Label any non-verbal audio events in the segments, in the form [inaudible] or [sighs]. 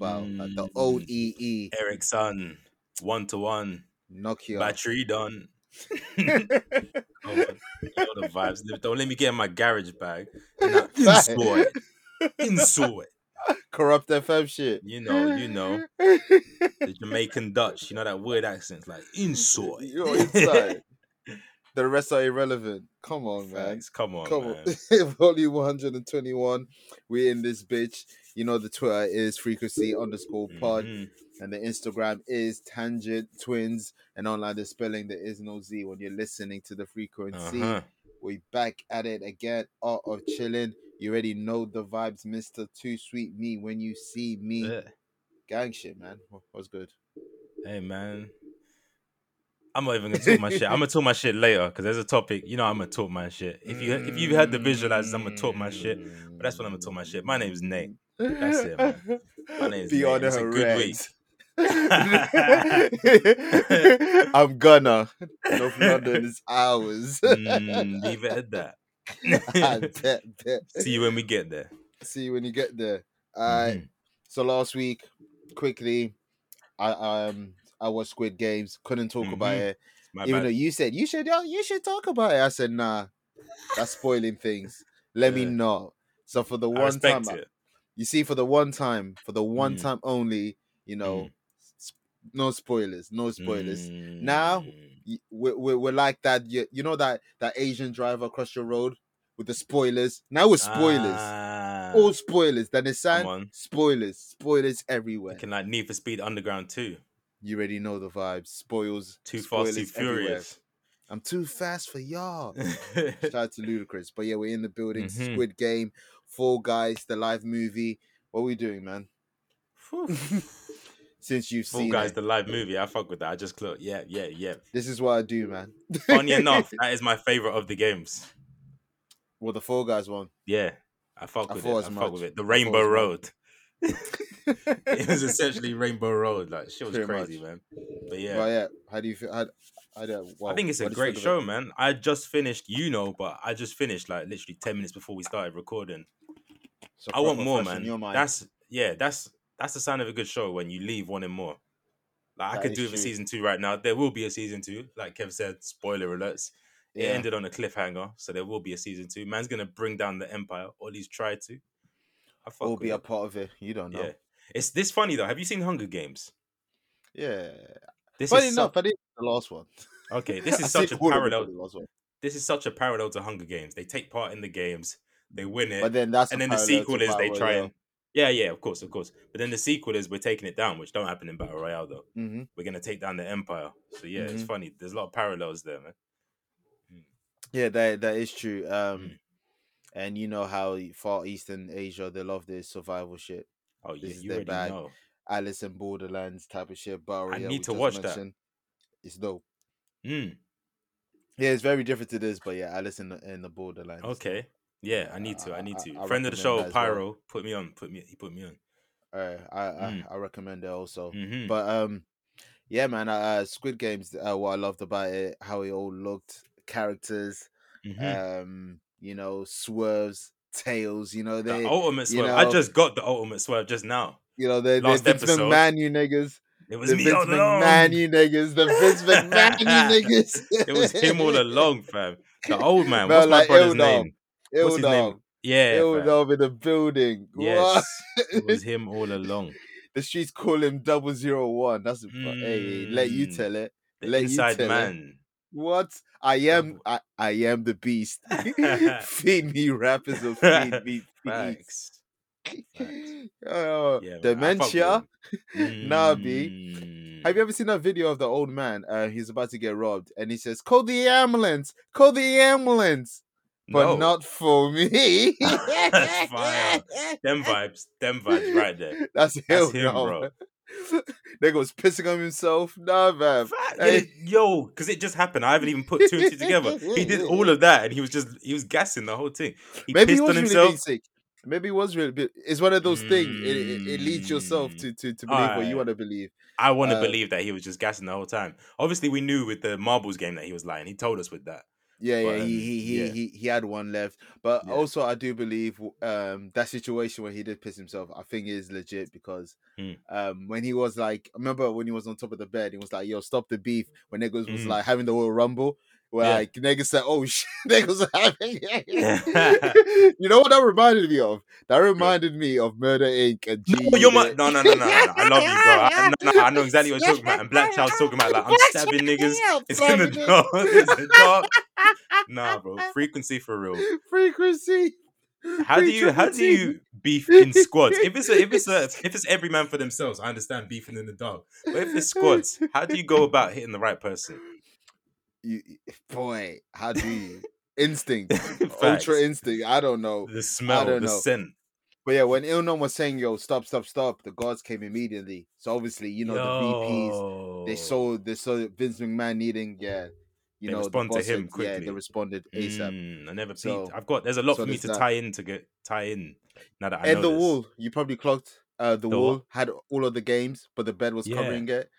Mobile, like the OEE. Mm. Ericsson, one to one, Nokia. battery done. [laughs] oh, the vibes. Don't let me get in my garage bag. Insoy, [laughs] insoy. Corrupt FM shit. You know, you know the Jamaican Dutch. You know that weird accent, like insoy. You're inside. the rest are irrelevant. Come on, man. Facts. Come on, Come man. on. [laughs] Volume 121. We're in this bitch. You know the Twitter is frequency underscore pod. Mhm. and the Instagram is Tangent Twins. And online the spelling there is no Z when you're listening to the frequency. Uh-huh. We back at it again. Art of chilling. You already know the vibes, Mister Too Sweet Me. When you see me, Yeah. gang shit, man. Wha- What's good? Hey man. I'm not even gonna talk my shit. I'm gonna talk my shit later because there's a topic. You know I'm gonna talk my shit. If you if you've had the visualizers, I'm gonna talk my shit. But that's when I'm gonna talk my shit. My name's Nate. That's it, man. My [laughs] name's Be on It's a good week. [laughs] I'm gonna. North London is ours. [laughs] Mm, leave it at that. bet, bet. See you when we get there. See you when you get there. Alright. Mhm. So last week, quickly, I um I watched Squid Games. Couldn't talk about Mhm. it, My even bad. though you said you should. You should talk about it. I said nah, that's spoiling things. Let me Yeah. know. So for the I one time. You see, for the one time, for the one Mm. time only, you know, s- no spoilers, no spoilers. Now, Mm. Y- We're, we're, we're like that. You, you know that that Asian driver across your road with the spoilers. Now with spoilers. Ah, All spoilers. Then it's sign spoilers, spoilers everywhere. Looking like Need for Speed Underground 2. You already know the vibes. Spoils. Too fast, spoilers too everywhere. furious. I'm too fast for y'all. [laughs] Shout out to Ludacris. But yeah, we're in the building. Mhm. Squid Game, Fall Guys, the live movie. What are we doing, man? [laughs] Since you've Full seen Guys, it, the live movie. I fuck with that. I just clocked. Yeah, yeah, yeah. this is what I do, man. Funny enough, [laughs] that is my favorite of the games. well, the Fall Guys one. Yeah, I fuck I with thought it. as I much. fuck with it. The Rainbow. Road. [laughs] it was essentially Rainbow Road. Like shit was Pretty crazy, much. man. But yeah, Well, yeah. How do you feel? How, how do, well, I think it's a what do you great show, it? man. I just finished, you know, but I just finished like literally ten minutes before we started recording. So I want more, man. your mind. That's yeah, that's that's the sign of a good show when you leave wanting more. Like I could do it for season two right now. There will be a season two, like Kev said. Spoiler alerts. It ended on a cliffhanger, so there will be a season two. Man's gonna bring down the empire, or at least try to. I with be a part of it. You don't know. Yeah, it's this funny though. Have you seen Hunger Games? Yeah. This is Funny is enough, such, I didn't the last one. okay. This [laughs] is such a seen all of it, but parallel. the last one. This is such a parallel to Hunger Games. They take part in the games, they win it, But then that's and then the sequel is they try Royale. and yeah, yeah, of course, of course. But then the sequel is we're taking it down, which don't happen in Battle Royale though. Mhm. We're gonna take down the Empire. So yeah, it's Mhm. funny. There's a lot of parallels there, man. Yeah, that that is true. Um, Mm. and you know how Far Eastern Asia they love this survival shit. Oh yeah, This is you their already bag. know. Alice in Borderlands type of shit. Battle Royale, I need to watch that. It's dope. Mm, Yeah, it's very different to this, but yeah, Alice in the, in the Borderlands. okay. Yeah, I need to. I need I- to. I Friend of the show, as well. Pyro, put me on. Put me. He put me on. Alright, I, I Mm. I recommend it also. hmm But um, yeah, man. Uh, Squid Games. Uh, what I loved about it, how it all looked, characters. hmm Um, you know, swerves, tails. You know they. the ultimate you swerve. I just got the ultimate swerve just now. you know they. last the episode, McMahon, you niggas. It was The me Vince all along. McMahon, you niggas. The Vince [laughs] McMahon, you niggas. it was him all along, fam. The old man. [laughs] Man, What's my like, brother's ill dog. What's his name? Ildov. Yeah. Ildov in the building. [laughs] Yes, it was him all along. the streets call him double zero one. That's hey, let you Mm. tell it. The Let you inside tell it. man. What? I am I, I am the beast. [laughs] [laughs] feed me rappers or feed me. Facts. Facts. Oh, Yeah, man, I fuck with dementia. Nah, Mm. Have you ever seen that video of the old man? Uh, he's about to get robbed, and he says, "Call the ambulance! Call the ambulance!" But No. not for me. [laughs] That's fire. them [laughs] vibes. Them vibes right there. That's him, That's him, no, bro. Nigga [laughs] was pissing on himself. Nah, man. Hey. yo, because it just happened. I haven't even put two and two together. He did all of that, and he was just he was gassing the whole thing. He Maybe he pissed was on really himself. being sick. Maybe he was really. It's one of those things. It, it, it leads yourself Mm. to to, to believe what you want to believe. I want to Uh, believe that he was just gassing the whole time. Obviously, we knew with the marbles game that he was lying. He told us with that. Yeah, yeah, But, um, he, he, he, yeah. he, he had one left, but Yeah. also I do believe um that situation where he did piss himself, I think is legit because Mm. um when he was like, I remember when he was on top of the bed, he was like, "Yo, stop the beef." When niggas was Mm. like having the Royal Rumble, where Yeah. like niggas said, "Oh [laughs] shit," niggas was having. [laughs] [laughs] you know what that reminded me of? That reminded me of Murder Inc. and G. No, you're my no, no, no, no, no. I love you, bro. I, no, no, I know exactly what you're talking about. And Black Child's talking about like I'm stabbing niggas. It's in the dark. It's in the dark. Nah, bro. Frequency for real. Frequency. How do you how do you beef in squads? If it's a, if it's a if it's every man for themselves, I understand beefing in the dark. But if it's squads, how do you go about hitting the right person? You boy, how do you [laughs] instinct, ultra instinct? I don't know, The smell, don't the know. scent. but yeah, when Ilnam was saying, "Yo, stop, stop, stop," the guards came immediately. So obviously, you know, the VPs they saw they saw Vince McMahon needing, yeah, you They know, respond to him said- Yeah, quickly. they responded ASAP. Mm, I never peeped. So- I've got there's a lot so for me to that. tie in to get tie in. Now that I and know the this. wall, you probably clocked. Uh, the, The wall what? had all of the games, but the bed was Yeah. covering it.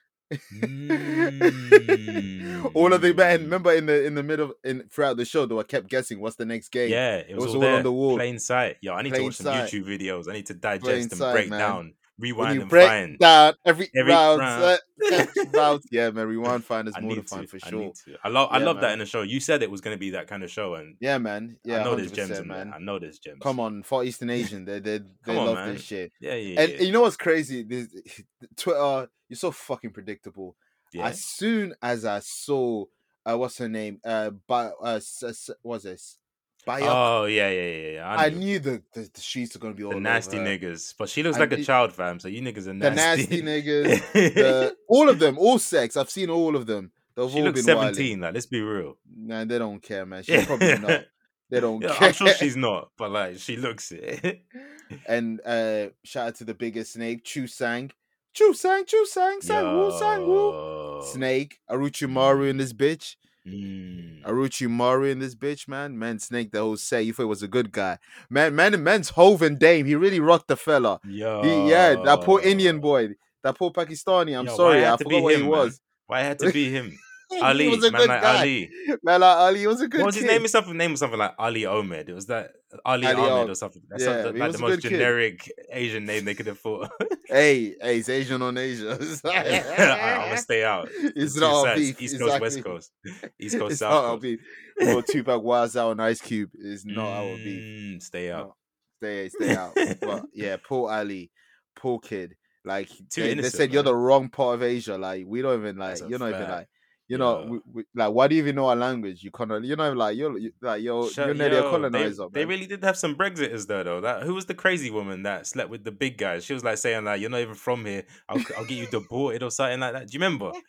All of the men. Mm. Remember in the in the middle in throughout the show, though I kept guessing what's the next game. Yeah, it was, was all, all on the wall. Plain sight. Yo, I need to Plain watch some. YouTube videos. I need to digest Plain and sight, break man. down, rewind you and break find. down every, Every round, round. uh, [laughs] round, yeah, man, rewind find is more fun for I sure. to. I love. I Yeah, love that in the show. You said it was going to be that kind of show, and Yeah, man. Yeah, I know there's 100%, gems in man. I know there's gems. Come on, Far Eastern [laughs] Asian, they they they on, love man. this shit. Yeah, yeah, And yeah. you know what's crazy? This [laughs] Twitter, you're so fucking predictable. yeah. As soon as I saw, uh, what's her name? Uh, by uh, s- s- what's this? Bayok. Oh yeah, yeah, yeah. yeah. I, I, knew. knew the, the the streets are gonna be all the nasty her. niggas, but she looks I like a child, fam. So you niggas are the nasty. nasty niggas, the, [laughs] all of them, all sex. I've seen all of them. They've she all looks wilding. seventeen. Like, let's be real. Nah, they don't care, man. She's [laughs] probably not. They don't Yeah, care. I'm sure she's not, but like she looks it. [laughs] and uh shout out to the biggest snake, Chu Sang. Chu Sang, Chu Sang, Sang Woo, Sang Woo. Yo. Snake, Orochimaru in this bitch. Mm. Orochimaru in this bitch, man. Man, Snake, the whole say, you thought he was a good guy. Man, man, man's Hov and Dame. He really rocked the fella. Yo. He, yeah, that poor Indian boy, that poor Pakistani. I'm Yo, sorry, I forgot what he man? was. Why had to be him? [laughs] Ali, was a man good like guy. Ali. Man, like Ali was a good What was his kid. name? His something name was something like Ali Omed. It was that Ali, Ali Ahmed Ahmed. or something. That's Yeah, something like the most good kid. generic Asian name they could have thought. [laughs] Hey, hey, it's Asian on Asia. [laughs] I'm gonna stay out. It's Two not our beef. East Coast, West. Coast, East Coast, It's South not our Coast. beef. Or Tupac Wild Out and Ice Cube is not our beef. Mm, Stay out. No. Stay, stay out. but yeah, poor Ali, poor kid. Like Too they, they innocent, said, you're the wrong part of Asia. Like we don't even like. That's You're not even like. You know, Yeah. we, we, like why do you even know our language? You kind of, you know, like you're you, like you're Shut- you're nearly yo, a colonizer. They, they really did have some Brexiters though. Though that who was the crazy woman that slept with the big guy? She was like saying like, "You're not even from here. I'll, I'll get you deported or something like that." Do you remember? [laughs]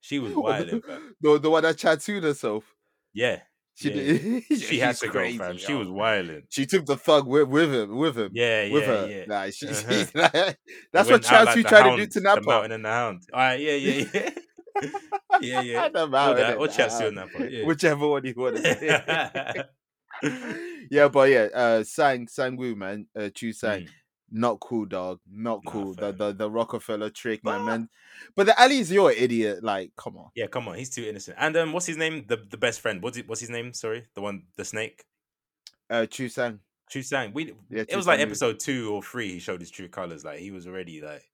She was wild, the, the one that tattooed herself. Yeah, She Yeah, did. [laughs] she had to crazy, go, fam. She was wilding. She took the thug with, with him, with him, Yeah, with yeah, her. yeah. Like, she, [laughs] Uh-huh. like, that's what Chatu the tried to do to Napa. The mountain and the hound. All right, yeah, yeah, yeah. Yeah, yeah. The Or mountain that, or the Chatsu hound. and Napa. Yeah. Whichever one you want to [laughs] Yeah, but yeah, uh, Sang Sangwoo man, uh, Chu Sang, Mm. not cool, dog, not Nah, cool. the, the the Rockefeller trick, man, But- man. But the Ali's you're an idiot. Like, come on, Yeah, come on, he's too innocent. And um, what's his name? The the best friend. What's it? What's his name? Sorry, the one, the snake. uh, Chu Sang. Chu Sang. We Yeah, it was like episode two or three. He showed his true colors. Like he was already like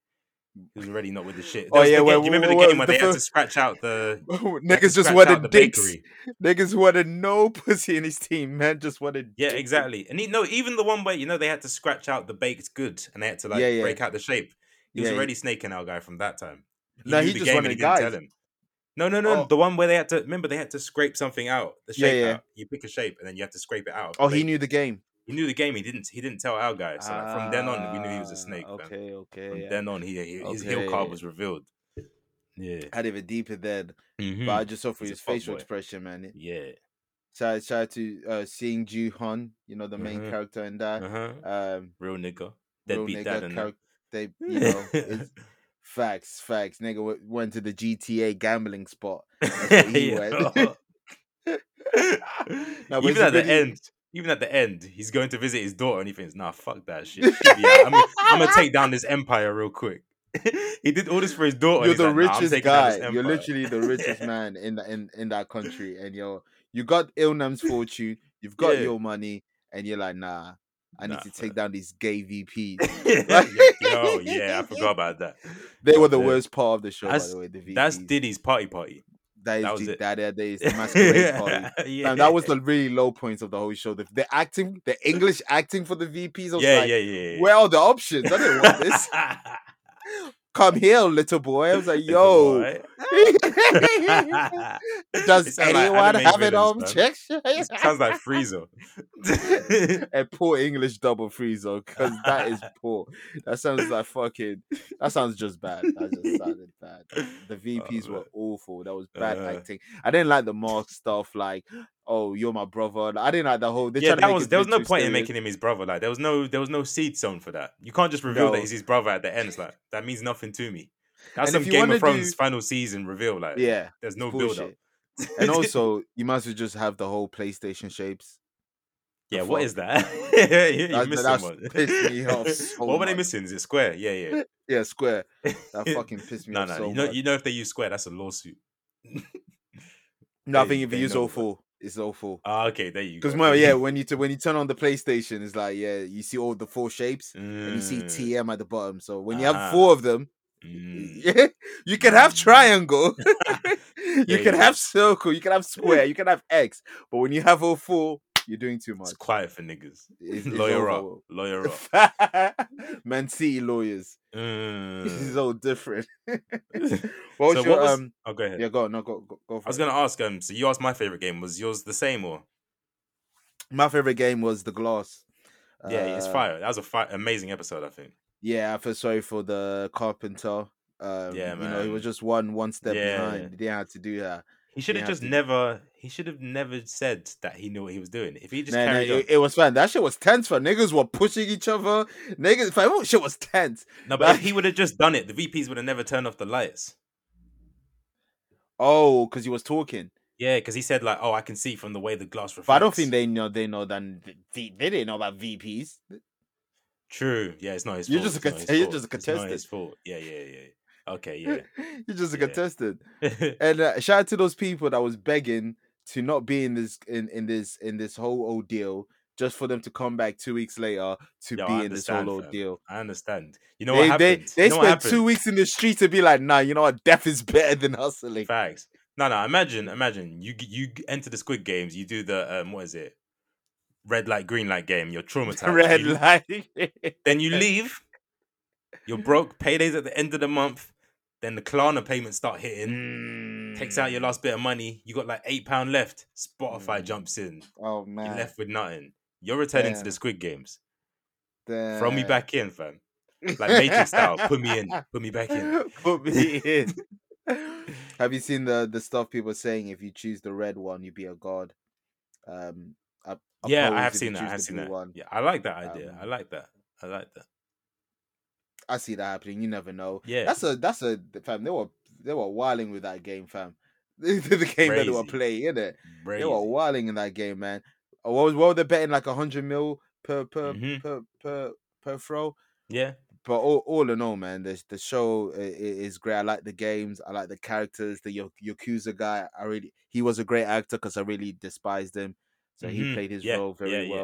he was already not with the shit. Oh, There was yeah, the well, game- you remember the well, game where the they had to scratch out the [laughs] they had to Niggas just wanted the dicks. bakery? Niggas wanted no [laughs] pussy in his team, man. Just wanted. Yeah, exactly. And he, no, even the one where you know they had to scratch out the baked good and they had to like Yeah, yeah. break out the shape. He was already snaking our guy from that time. No, he just wanted he didn't tell him. No, no, no. Oh. The one where they had to remember they had to scrape something out, the shape out. You pick a shape and then you have to scrape it out. Oh, he knew the game. He knew the game. He didn't. He didn't tell our guys. So like, from then on, we knew he was a Ah, snake. man. Okay, okay. From yeah. then on, he, he his heel card was revealed. Yeah. had even deeper then. Mhm. But I just saw for his facial fuckboy. expression, man. Yeah. Shout, shout out to uh, seeing Ju Han, you know the main Mhm. character in that. Uh huh. Um, Real nigga. real Deadbeat dad and charac- They, [laughs] you know, facts, facts. Nigga w- went to the GTA gambling spot. That's what he [laughs] went. [laughs] Even at the end, even at the end, he's going to visit his daughter and he thinks, nah, fuck that shit. Be out. I'm, I'm gonna take down this empire real quick. [laughs] he did all this for his daughter. You're the like, richest down guy. You're literally the richest [laughs] man in the, in in that country, and you're You got Ilnam's fortune. You've got Yeah. your money, and you're like, nah. I need Nah, to take fam. down these gay VPs. [laughs] Yo, yeah, I forgot about that. They were the Yeah. Uh, worst part of the show, by That's- the way. The VPs. That's Diddy's party party. That is that was the, it. that, that is the [laughs] masquerade party. yeah. [laughs] Fam, that was the really low points of the whole show. The, the acting, the English acting for the VPs. I was yeah, like, yeah, yeah, yeah. where are the options? I didn't want this. [laughs] Come here, little boy. I was like, [laughs] yo. [laughs] Does sound like anyone have it villains, on check? Sounds like Frieza. [laughs] a poor English double freezer because that is poor. That sounds like fucking. That sounds just bad. That just sounded bad. The VPs were awful. That was bad Uh. acting. I didn't like the mask stuff. Like, oh, you're my brother. I didn't like the whole. Yeah, that was there was no point in making him his brother. Like there was no there was no seed sown for that. You can't just reveal No. that he's his brother at the end. It's like that means nothing to me. That's And some Game of Thrones do- final season reveal. Like Yeah, there's no it's build up. and [laughs] also you might as well just have the whole PlayStation shapes. Yeah, what is that? [laughs] you That- missed that's someone. [laughs] pissed me off so what were they much. missing? Is it square? Yeah, yeah. Yeah, square. That fucking pissed me no, off no. so you know, much. you know, if they use square, that's a lawsuit. no, I think if you use all four, it's all four. Ah, okay, there you go. Because well, [laughs] yeah, when you t- when you turn on the PlayStation, it's like yeah, you see all the four shapes, and you see Mm, TM at the bottom. So when you Ah. have four of them, mm. yeah, [laughs] you can have triangle, [laughs] you Yeah, can yeah. have circle, you can have square, you can have X. But when you have all four, you're doing too much. It's quiet for niggas. It's- [laughs] it's Lawyer up, lawyer up. [laughs] Man City lawyers. Mm. [laughs] It's all different. what was So your what was- um? Oh, go ahead. Yeah, go on, no, go go, go for I was it. gonna ask. Um, so you asked my favorite game. Was yours the same or? My favorite game was the glass. Yeah, it's Uh, fire. That was a fire, amazing episode. I think. Yeah, I feel sorry for the carpenter. Um, Yeah, you know, he was just one one step Yeah. behind. He didn't have to do that. He should have just to- never. He should have never said that he knew what he was doing. If he just Nah, nah, carried on. it, it was fun. That shit was tense. For niggas were pushing each other. Niggas, fam, shit was tense. no, but if he would have just done it, the VPs would have never turned off the lights. Oh, because he was talking. Yeah, because he said like, "Oh, I can see from the way the glass reflects." But I don't think they know. They know that they, they didn't know about VPs. True. Yeah, it's not his You're fault. just a it's you're just a It's not contestant. his fault. Yeah, yeah, yeah. Okay, yeah. [laughs] You're just a Yeah. contestant. [laughs] And uh, shout out to those people that was begging to not be in this in, in this in this whole ordeal, just for them to come back two weeks later to Yo, be in this whole ordeal. I understand. You know they what they, happened? they you know spent two weeks in the street to be like, nah, you know what? Death is better than hustling. Facts. No, no. Imagine, imagine you you enter the Squid Games. You do the um, what is it? Red light, green light game. You're [laughs] traumatized. Red You- light. Then you leave. You're broke. Paydays at the end of the month. Then the Klarna payments start hitting. Takes out your Mm. last bit of money. You got like eight pound left. Spotify Mm. jumps in. Oh You're man. left with nothing. You're returning to the Squid Games. Throw me back in, fam. Like Matrix style. Put me in. Put me back in. [laughs] Put me in. [laughs] Have you seen the the stuff people saying? If you choose the red one, you'd be a god. Um, Yeah, I have seen that. I have seen that. One. Yeah, I like that idea. I Um, like that. I like that. I see that happening. You never know. Yeah. That's a that's a fam. They were they were wilding with that game, fam. [laughs] the game that they were Crazy. playing, innit? They were wilding in that game, man. Uh, What was what were they betting like a hundred mil per per Mhm. per per per throw? Yeah. But all, all in all, man, the the show is great. I like the games. I like the characters. The Yakuza guy, I really he was a great actor because I really despised him. So he Mhm. played his Yeah, role very yeah, yeah.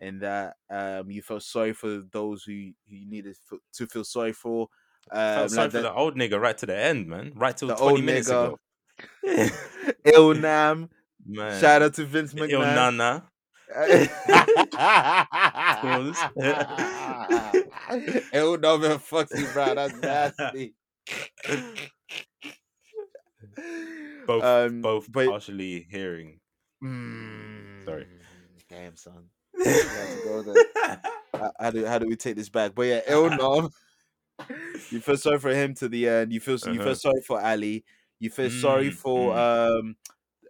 And that um, you felt sorry for those who who you needed f- to feel sorry for. Um, Felt sorry like for the, the old nigga right to the end, man. Right till the 20 old minutes nigga. ago. [laughs] Ilnam. man. Shout out to Vince [laughs] Il McMahon. Nana. [laughs] Pause. Ilnam and Foxy Brown. That's nasty. Both Um, both but- partially hearing. Sorry. Mm, Damn, son. You had to go there. [laughs] How- How do how do we take this back? But yeah, Ilnam. [laughs] You feel sorry for him to the end. You feel you Uh-huh. feel sorry for Ali. You feel sorry Mm, for um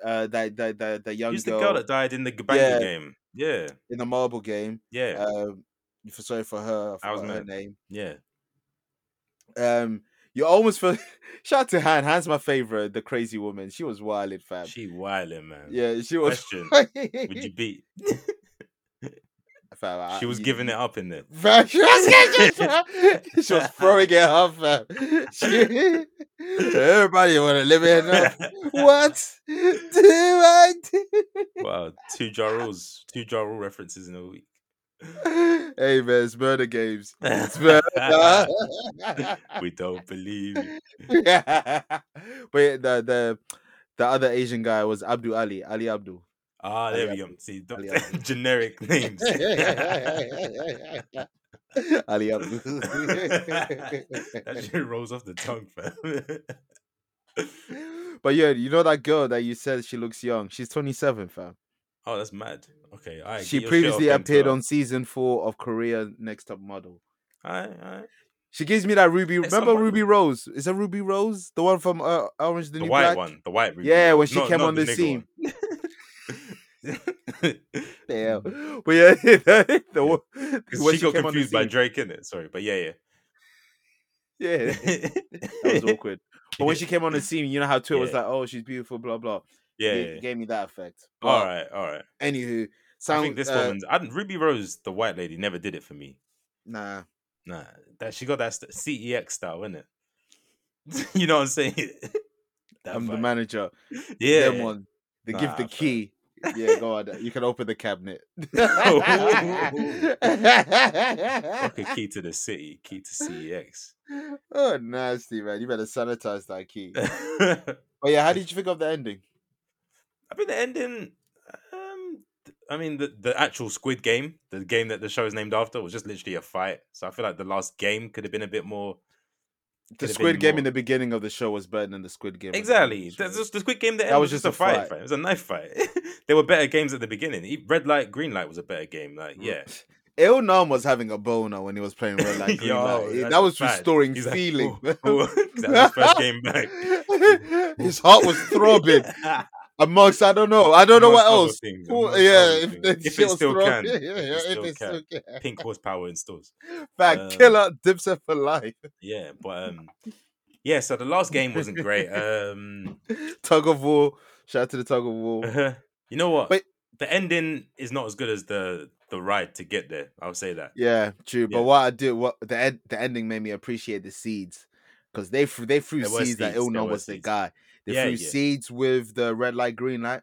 uh that that that, that young Who's the girl, girl that died in the Gabanga Yeah. game? Yeah. in the marble game. Yeah. Um, you feel sorry for her. I I was her mad. name. yeah. Um, you almost feel. [laughs] Shout out to Han. Han's my favorite. The crazy woman. She was wild, fam. She wildin', man. yeah, she was. Question. Would you beat? Fam. She was giving it up in there. Fam, she was, [laughs] she was [laughs] throwing it up, fam. She, [laughs] everybody want to live it up. What do I do? Wow, two Ja Rules, two Ja Rule references in a week. Hey man, it's murder games. It's murder. we don't believe. you. yeah. But the the the other Asian guy was Abdul Ali, Ali Abdul. Ah, Ali there we go. Abdul. See, Ali the- [laughs] generic names. [laughs] Ali Abdul. that shit rolls off the tongue, fam. [laughs] but yeah, you know that girl that you said she looks young. She's 27, fam. oh, that's mad. Okay, all right. she previously appeared on season four of Korea Next Top Model. All right, all right. She gives me that Ruby. Next Top remember Model. Ruby Rose? Is that Ruby Rose? The one from uh, Orange the, The New white Black? one, the white. Ruby Yeah, when she Not- came not on the nigger scene. [laughs] [laughs] one. Yeah. But yeah, the, one- Because she got came on the confused by. Drake in it. Sorry, but yeah, yeah. Yeah, [laughs] that was awkward. But when she came on the scene, you know how Twitter was like, "Oh, she's beautiful," blah blah. yeah, It yeah. gave me that effect. But All right, all right. Anywho, I think this uh, woman's. I, Ruby Rose, the white lady, never did it for me. Nah, Nah, that she got that st- CEX style, it you know what I'm saying? I'm the manager. Yeah, Them one. They give the fam. key. Yeah, go on. You can open the cabinet. [laughs] Fuck a key to the city, key to CEX. oh, nasty man! You better sanitize that key. [laughs] But yeah, how did you think of the ending? I mean, the ending. Um, I mean, the the actual Squid Game, the game that the show is named after, was just literally a fight. So I feel like the last game could have been a bit more. The Squid Game more- in the beginning of the show was better than the Squid Game. Exactly. the That's just the Squid Game. The That end was was just just a fight. fight. It was a knife fight. [laughs] there were better games at the beginning. Red Light, Green Light was a better game. Like, mm. yeah. Il Nam was having a boner when he was playing Red Light [laughs] Green Yo, Light. That was fact. restoring He's like, feeling. 'cause [laughs] that was first game back. His heart was throbbing. Amongst I don't know. I don't know what else. things, amongst yeah, if, If it still can. [laughs] yeah, If it if still it still can. can. Pink horsepower in stores. Fact, Um, killer Dipset for life. Yeah, but um, yeah. So the last game wasn't great. Um, [laughs] Tug of war. Shout out to the tug of war. [laughs] you know what? But- the ending is not as good as the the ride to get there. I'll say that. Yeah, true. But what I do, what the ed, the ending made me appreciate the seeds because they threw they threw seeds that seeds, Ilno were was the guy. They Yeah, threw yeah. seeds with the red light, green light,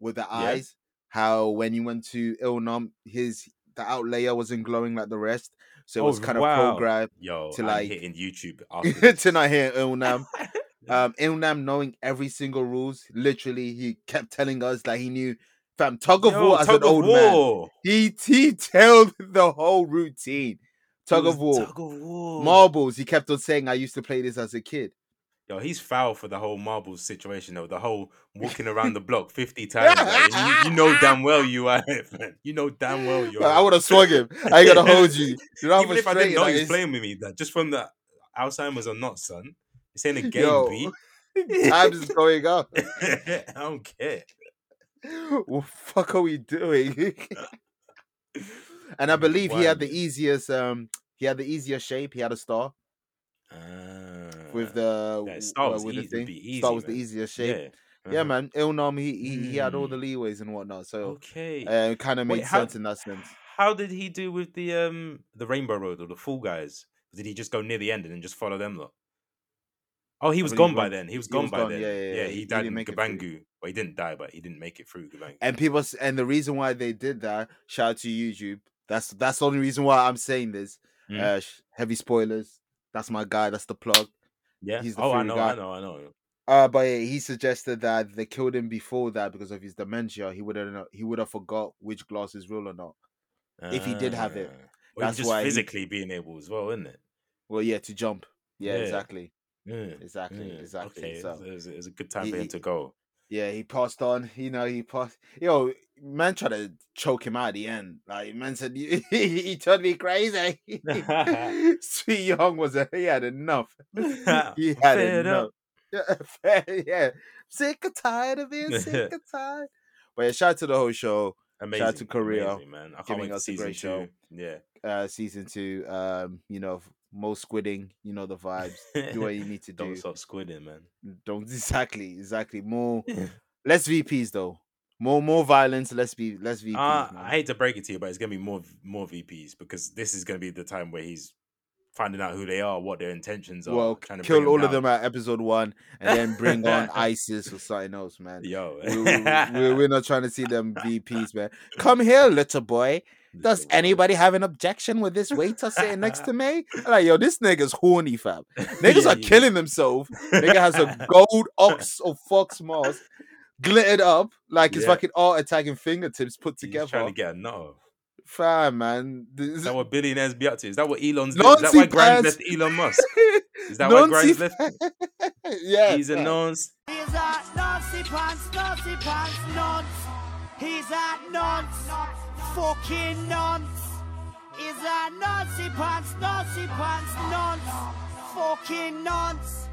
with the eyes. How when you went to Ilnam, his the out layer wasn't glowing like the rest, so it Oh, was kind wow. of programmed Yo, To, like- hitting YouTube [laughs] to not hear Ilnam. [laughs] um, Ilnam knowing every single rules. Literally, he kept telling us that he knew. Fam, tug of Yo, war as an old man. war. He he [laughs] told the whole routine. Tug of war. Tug of war. Marbles. He kept on saying, "I used to play this as a kid." Yo, he's foul for the whole marbles situation though. The whole walking around the block fifty [laughs] times. like, you, you know damn well you are it, [laughs] man. You know damn well you are. I would have swung him. I ain't gonna hold you. [laughs] You know Even if I didn't know that he was playing with me, that just from the Alzheimer's or not, son. It's in a game, Yo, B. Time is going up. I don't care. What fuck are we doing? and I believe he had the easiest. Um, he had the easiest shape. He had a star with Ah, the yeah, w- star uh, was with the easy- thing. star was the easiest shape. yeah, Yeah, uh-huh. man. Ilnam, he, he he had all Mm. the leeways and whatnot, so Okay. uh, it kind of Wait, made how- sense in that sense. How did he do with the um the Rainbow Road or the Fall Guys? Did he just go near the end and then just follow them lot? Oh, he was believe gone he by went- then. He was he gone was by gone, then. yeah, yeah, yeah, he he died in make it through. Gabangu. Well, he didn't die, but he didn't make it through Gabangu. And people, and the reason why they did that, shout out to YouTube. That's that's the only reason why I'm saying this. Mm. Uh, heavy spoilers. That's my guy. That's the plug. yeah. he's the oh, I know, guy. I know, I know. Uh, but yeah, he suggested that they killed him before that because of his dementia. He would have he would have forgot which glass is real or not. If he did have it. Ah. Well, That's just why he- physically being able as well, isn't it? Well, yeah, to jump. Yeah, Yeah. exactly, Yeah. exactly, yeah. exactly. Okay, So it, was, it was a good time he- for him to go. Yeah, he passed on. You know, he passed. Yo, man tried to choke him out at the end. Like man said, [laughs] he, he turned me crazy. [laughs] [laughs] Sweet Young was a, he had enough. he had Fed enough. Yeah, yeah, sick and tired of being sick and tired. But yeah, shout out to the whole show. Amazing. Shout out to Korea, amazing, man. I can't giving wait us a season great two. show. Yeah. Uh, season two. Um, you know, most squidding. You know the vibes. Do what you need to [laughs] do. Don't stop squidding, man. Don't [laughs] exactly, exactly. More [laughs] less VPs though. More more violence. Let's be let's VPs. Uh. I hate to break it to you, but it's gonna be more more VPs because this is gonna be the time where he's finding out who they are, what their intentions are. well, kill all of them at episode one, and then bring on ISIS or something else, man. Yo, we, we, we- we're not trying to see them VPs, man. Come here, little boy. Does anybody have an objection with this waiter sitting next to [laughs] me? I'm like, yo, this nigga's horny, fam. [laughs] Niggas Yeah, are yeah. killing themselves. Nigga has a gold ox or fox mask, glittered up like his Yeah. fucking art attacking fingertips put together. He's together. trying to get a nut. off. Fam, man. Is that what billionaires be up to? Is that what Elon's doing? [laughs] Is that why Grimes left Elon Musk? Is that why Nancy Grimes left? yeah. He's a fam. nonce. He's a Nazi pants, Nazi pants, nonce. He's a nonce, fucking nonce. He's a Nazi pants, Nazi pants, nonce. Fucking nonce.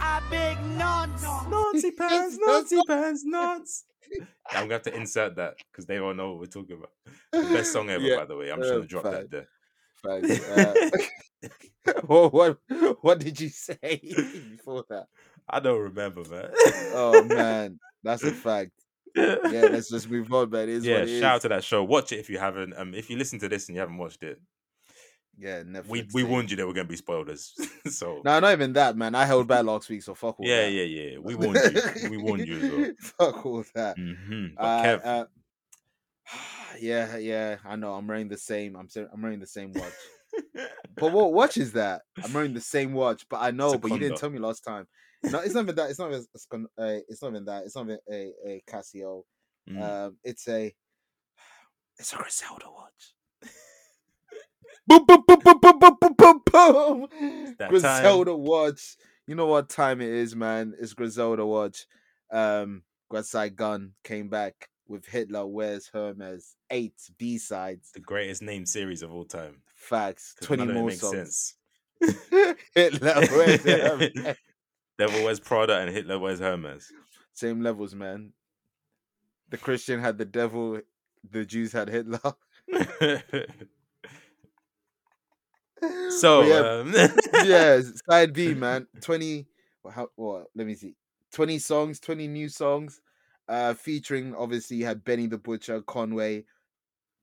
A big nonce. Nancy [laughs] pants, It's Nancy [laughs] pants, nonce. I'm gonna have to insert that because they don't know what we're talking about. [laughs] The best song ever, Yeah, by the way. I'm just uh, gonna drop fine. that there. Facts. Uh, what, what what did you say before that? I don't remember, man. Oh man, that's a fact. [laughs] Yeah, let's just move on, man. It is yeah, shout out to that show. Watch it if you haven't. Um, if you listen to this and you haven't watched it, Yeah, Netflix. we we thing. warned you there were gonna be spoilers. [laughs] so No, not even that, man. I held back last week, so fuck all yeah, that. yeah, yeah. We [laughs] warned you. We warned you as well. fuck all that. hmm But Uh, Kev, uh, [sighs] yeah, yeah, I know. I'm wearing the same. I'm I'm wearing the same watch. But what watch is that? I'm wearing the same watch, but I know. But you didn't tell me last time no, it's not even that. It's not even. a. Eh, it's not even that. It's not even a, a Casio. Mm. Um, it's a. [sighs] It's a Griselda watch. [laughs] boom! Boom! Boom! Boom! Boom! Boom! Boom! Boom! boom. Griselda time. watch. You know what time it is, man? It's Griselda watch. Um, Godside Gun came back with Hitler. Wears Hermes? Eight B sides. The greatest name series of all time. Facts. Twenty more songs. [laughs] Hitler. Wears Hermes? [laughs] Devil wears Prada and Hitler wears Hermes. Same levels, man. The Christian had the devil. The Jews had Hitler. [laughs] so yeah, um, [laughs] yeah, [laughs] side B, man. 20 well, how let me see. 20 songs, 20 new songs. Uh featuring obviously you had Benny the Butcher, Conway,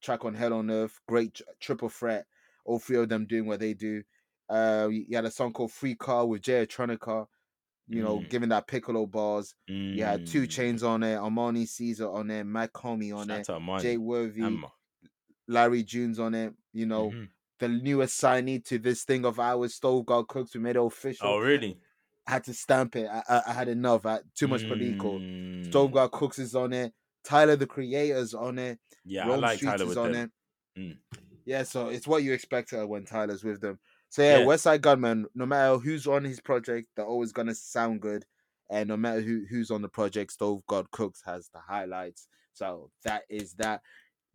track on Hell on Earth, great triple threat. All three of them doing what they do. Uh you had a song called Free Car with Jay Electronica, you know, Mm. giving that piccolo bars. You had two Mm, chains on there, Armani Caesar on there, Mach-Hommy on shout there, out to Armani, Jay Worthy, Emma. Larry June's on it, you know, Mhm. the newest signee to this thing of ours, Stove God Cooks. We made it official. Oh really? I had to stamp it. I, I, I had enough. I, too much Palico. Mm, Stove God Cooks is on it. Tyler the Creator's on it. Yeah, I like Streets Tyler is with on them. it. Mm. Yeah, so it's what you expect when Tyler's with them. So yeah, Yeah. West Side Gunman. No matter who's on his project, they're always gonna sound good. And no matter who who's on the project, Stove God Cooks has the highlights. So that is that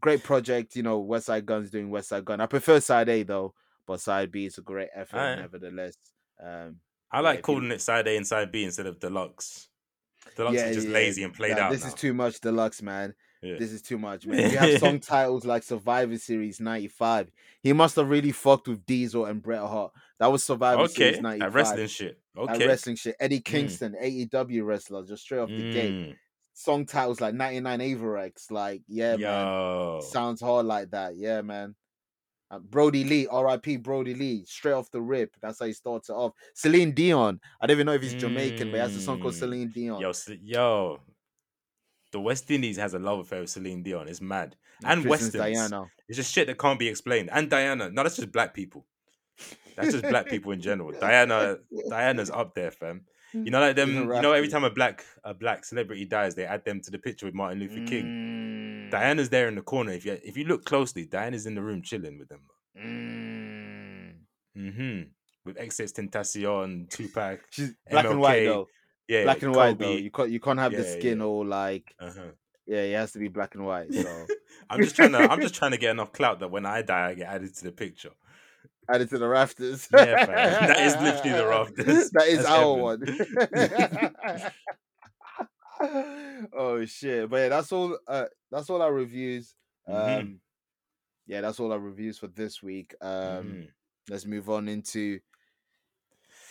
great project. You know, Westside Gunn's doing Westside Gunn. I prefer Side A though, but Side B is a great effort Alright. nevertheless. Um, I Yeah, like you- calling it side A and side B instead of deluxe. Deluxe is just yeah, lazy and played nah, out. This now. is too much deluxe, man. Yeah. This is too much, man. You have song [laughs] titles like Survivor Series 95. He must have really fucked with Diesel and Bret Hart. That was Survivor okay, Series 95. that wrestling shit. Okay, wrestling shit. Eddie Kingston, AEW wrestler, just straight off the gate. Mm, Song titles like 99 Avirex. Like, yeah, man. Sounds hard like that. Yeah, man. Uh, Brodie Lee, RIP Brodie Lee, straight off the rip. That's how he starts it off. Celine Dion. I don't even know if he's Jamaican, but he has a song called Mm. Celine Dion. yo, yo. The West Indies has a love affair with Celine Dion. It's mad. And Christian's Westerns. Diana. It's just shit that can't be explained. And Diana. No, that's just black people. That's just black people in general. Diana, [laughs] Diana's up there, fam. You know, like them. You know, every time a black a black celebrity dies, they add them to the picture with Martin Luther King. Mm, Diana's there in the corner. If you if you look closely, Diana's in the room chilling with them. mm. hmm With XXXTentacion, Tupac, She's black and white MLK, though. Yeah, black and white though. You can't you can't have the skin yeah. all like Uh-huh. yeah, it has to be black and white. So [laughs] I'm just trying to I'm just trying to get enough clout that when I die, I get added to the picture. Added to the rafters. [laughs] Yeah. [laughs] That is literally the rafters. That is That's our heaven. one. oh shit! But yeah, that's all. Uh, that's all our reviews. Um, Mhm. yeah, that's all our reviews for this week. Um, Mhm. let's move on into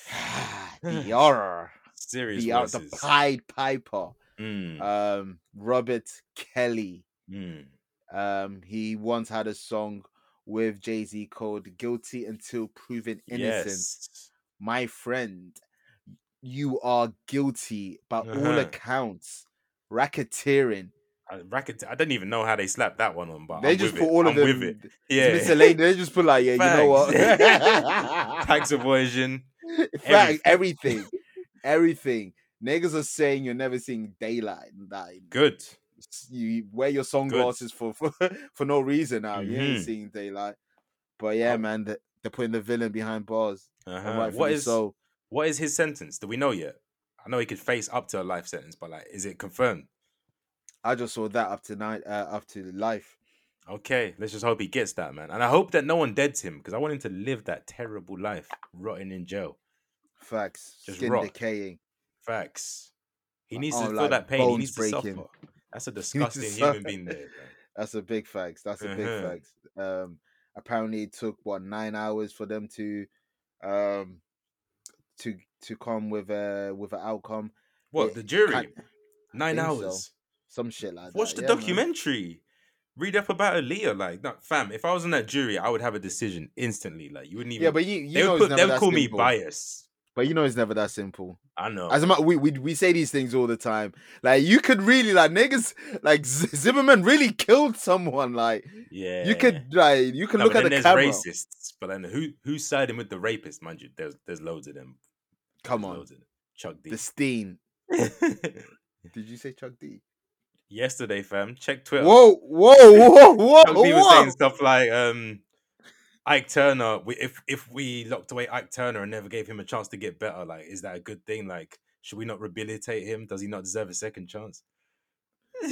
[sighs] the horror. Serious The, uh, the. Pied Piper. Mm, Um, Robert Kelly. mm. Um, he once had a song with Jay Z called "Guilty Until Proven Innocent." Yes. My friend, you are guilty by all Uh-huh. accounts. Racketeering. I, racket, I don't even know how they slapped that one on, but They I'm just put it. all I'm of them. with it. Yeah. miscellaneous. They just put like, yeah, you know what? [laughs] Tax [laughs] avoidance. Fact, everything. everything, everything. Niggas are saying you're never seeing daylight. Like, Good. you wear your sunglasses for, for [laughs] for no reason now. You ain't Mhm. seeing daylight. But yeah, Oh. man, they- they're putting the villain behind bars. Uh-huh. What is so? what is his sentence? Do we know yet? I know he could face up to a life sentence, but like, is it confirmed? I just saw that up to night, uh, up to life. Okay, let's just hope he gets that, man. And I hope that no one deads him because I want him to live that terrible life, rotting in jail. Facts. Just Skin rot. decaying. Facts. He needs oh, to feel like that pain. He needs to breaking. suffer. That's a [laughs] to disgusting human being there. man. That's a big facts. That's a big Uh-huh. facts. Um, apparently it took what nine hours for them to, um, to to come with a with an outcome. What It the jury? Nine think so. hours. Some shit like that. Watch the yeah, man. documentary. Read up about Aaliyah. Like, no, fam. If I was on that jury, I would have a decision instantly. Like, you wouldn't even. Yeah, but you, you they would put. They would call me simple. biased. But you know it's never that simple. I know. As a matter, we, we we say these things all the time. Like you could really like niggas like Z- Zimmerman really killed someone. Like yeah. you could like you can No, look at the there's camera. racists. But then who who's siding with the rapist? Mind you, there's there's loads of them. Come There's on, loads of them. Chuck D. the Steen. [laughs] Did you say Chuck D? Yesterday, fam. Check Twitter. Whoa, whoa, whoa, [laughs] whoa, Chuck D was whoa. saying stuff like, um, Ike Turner. We, if if we locked away Ike Turner and never gave him a chance to get better, like, is that a good thing? Like, should we not rehabilitate him? Does he not deserve a second chance? [laughs]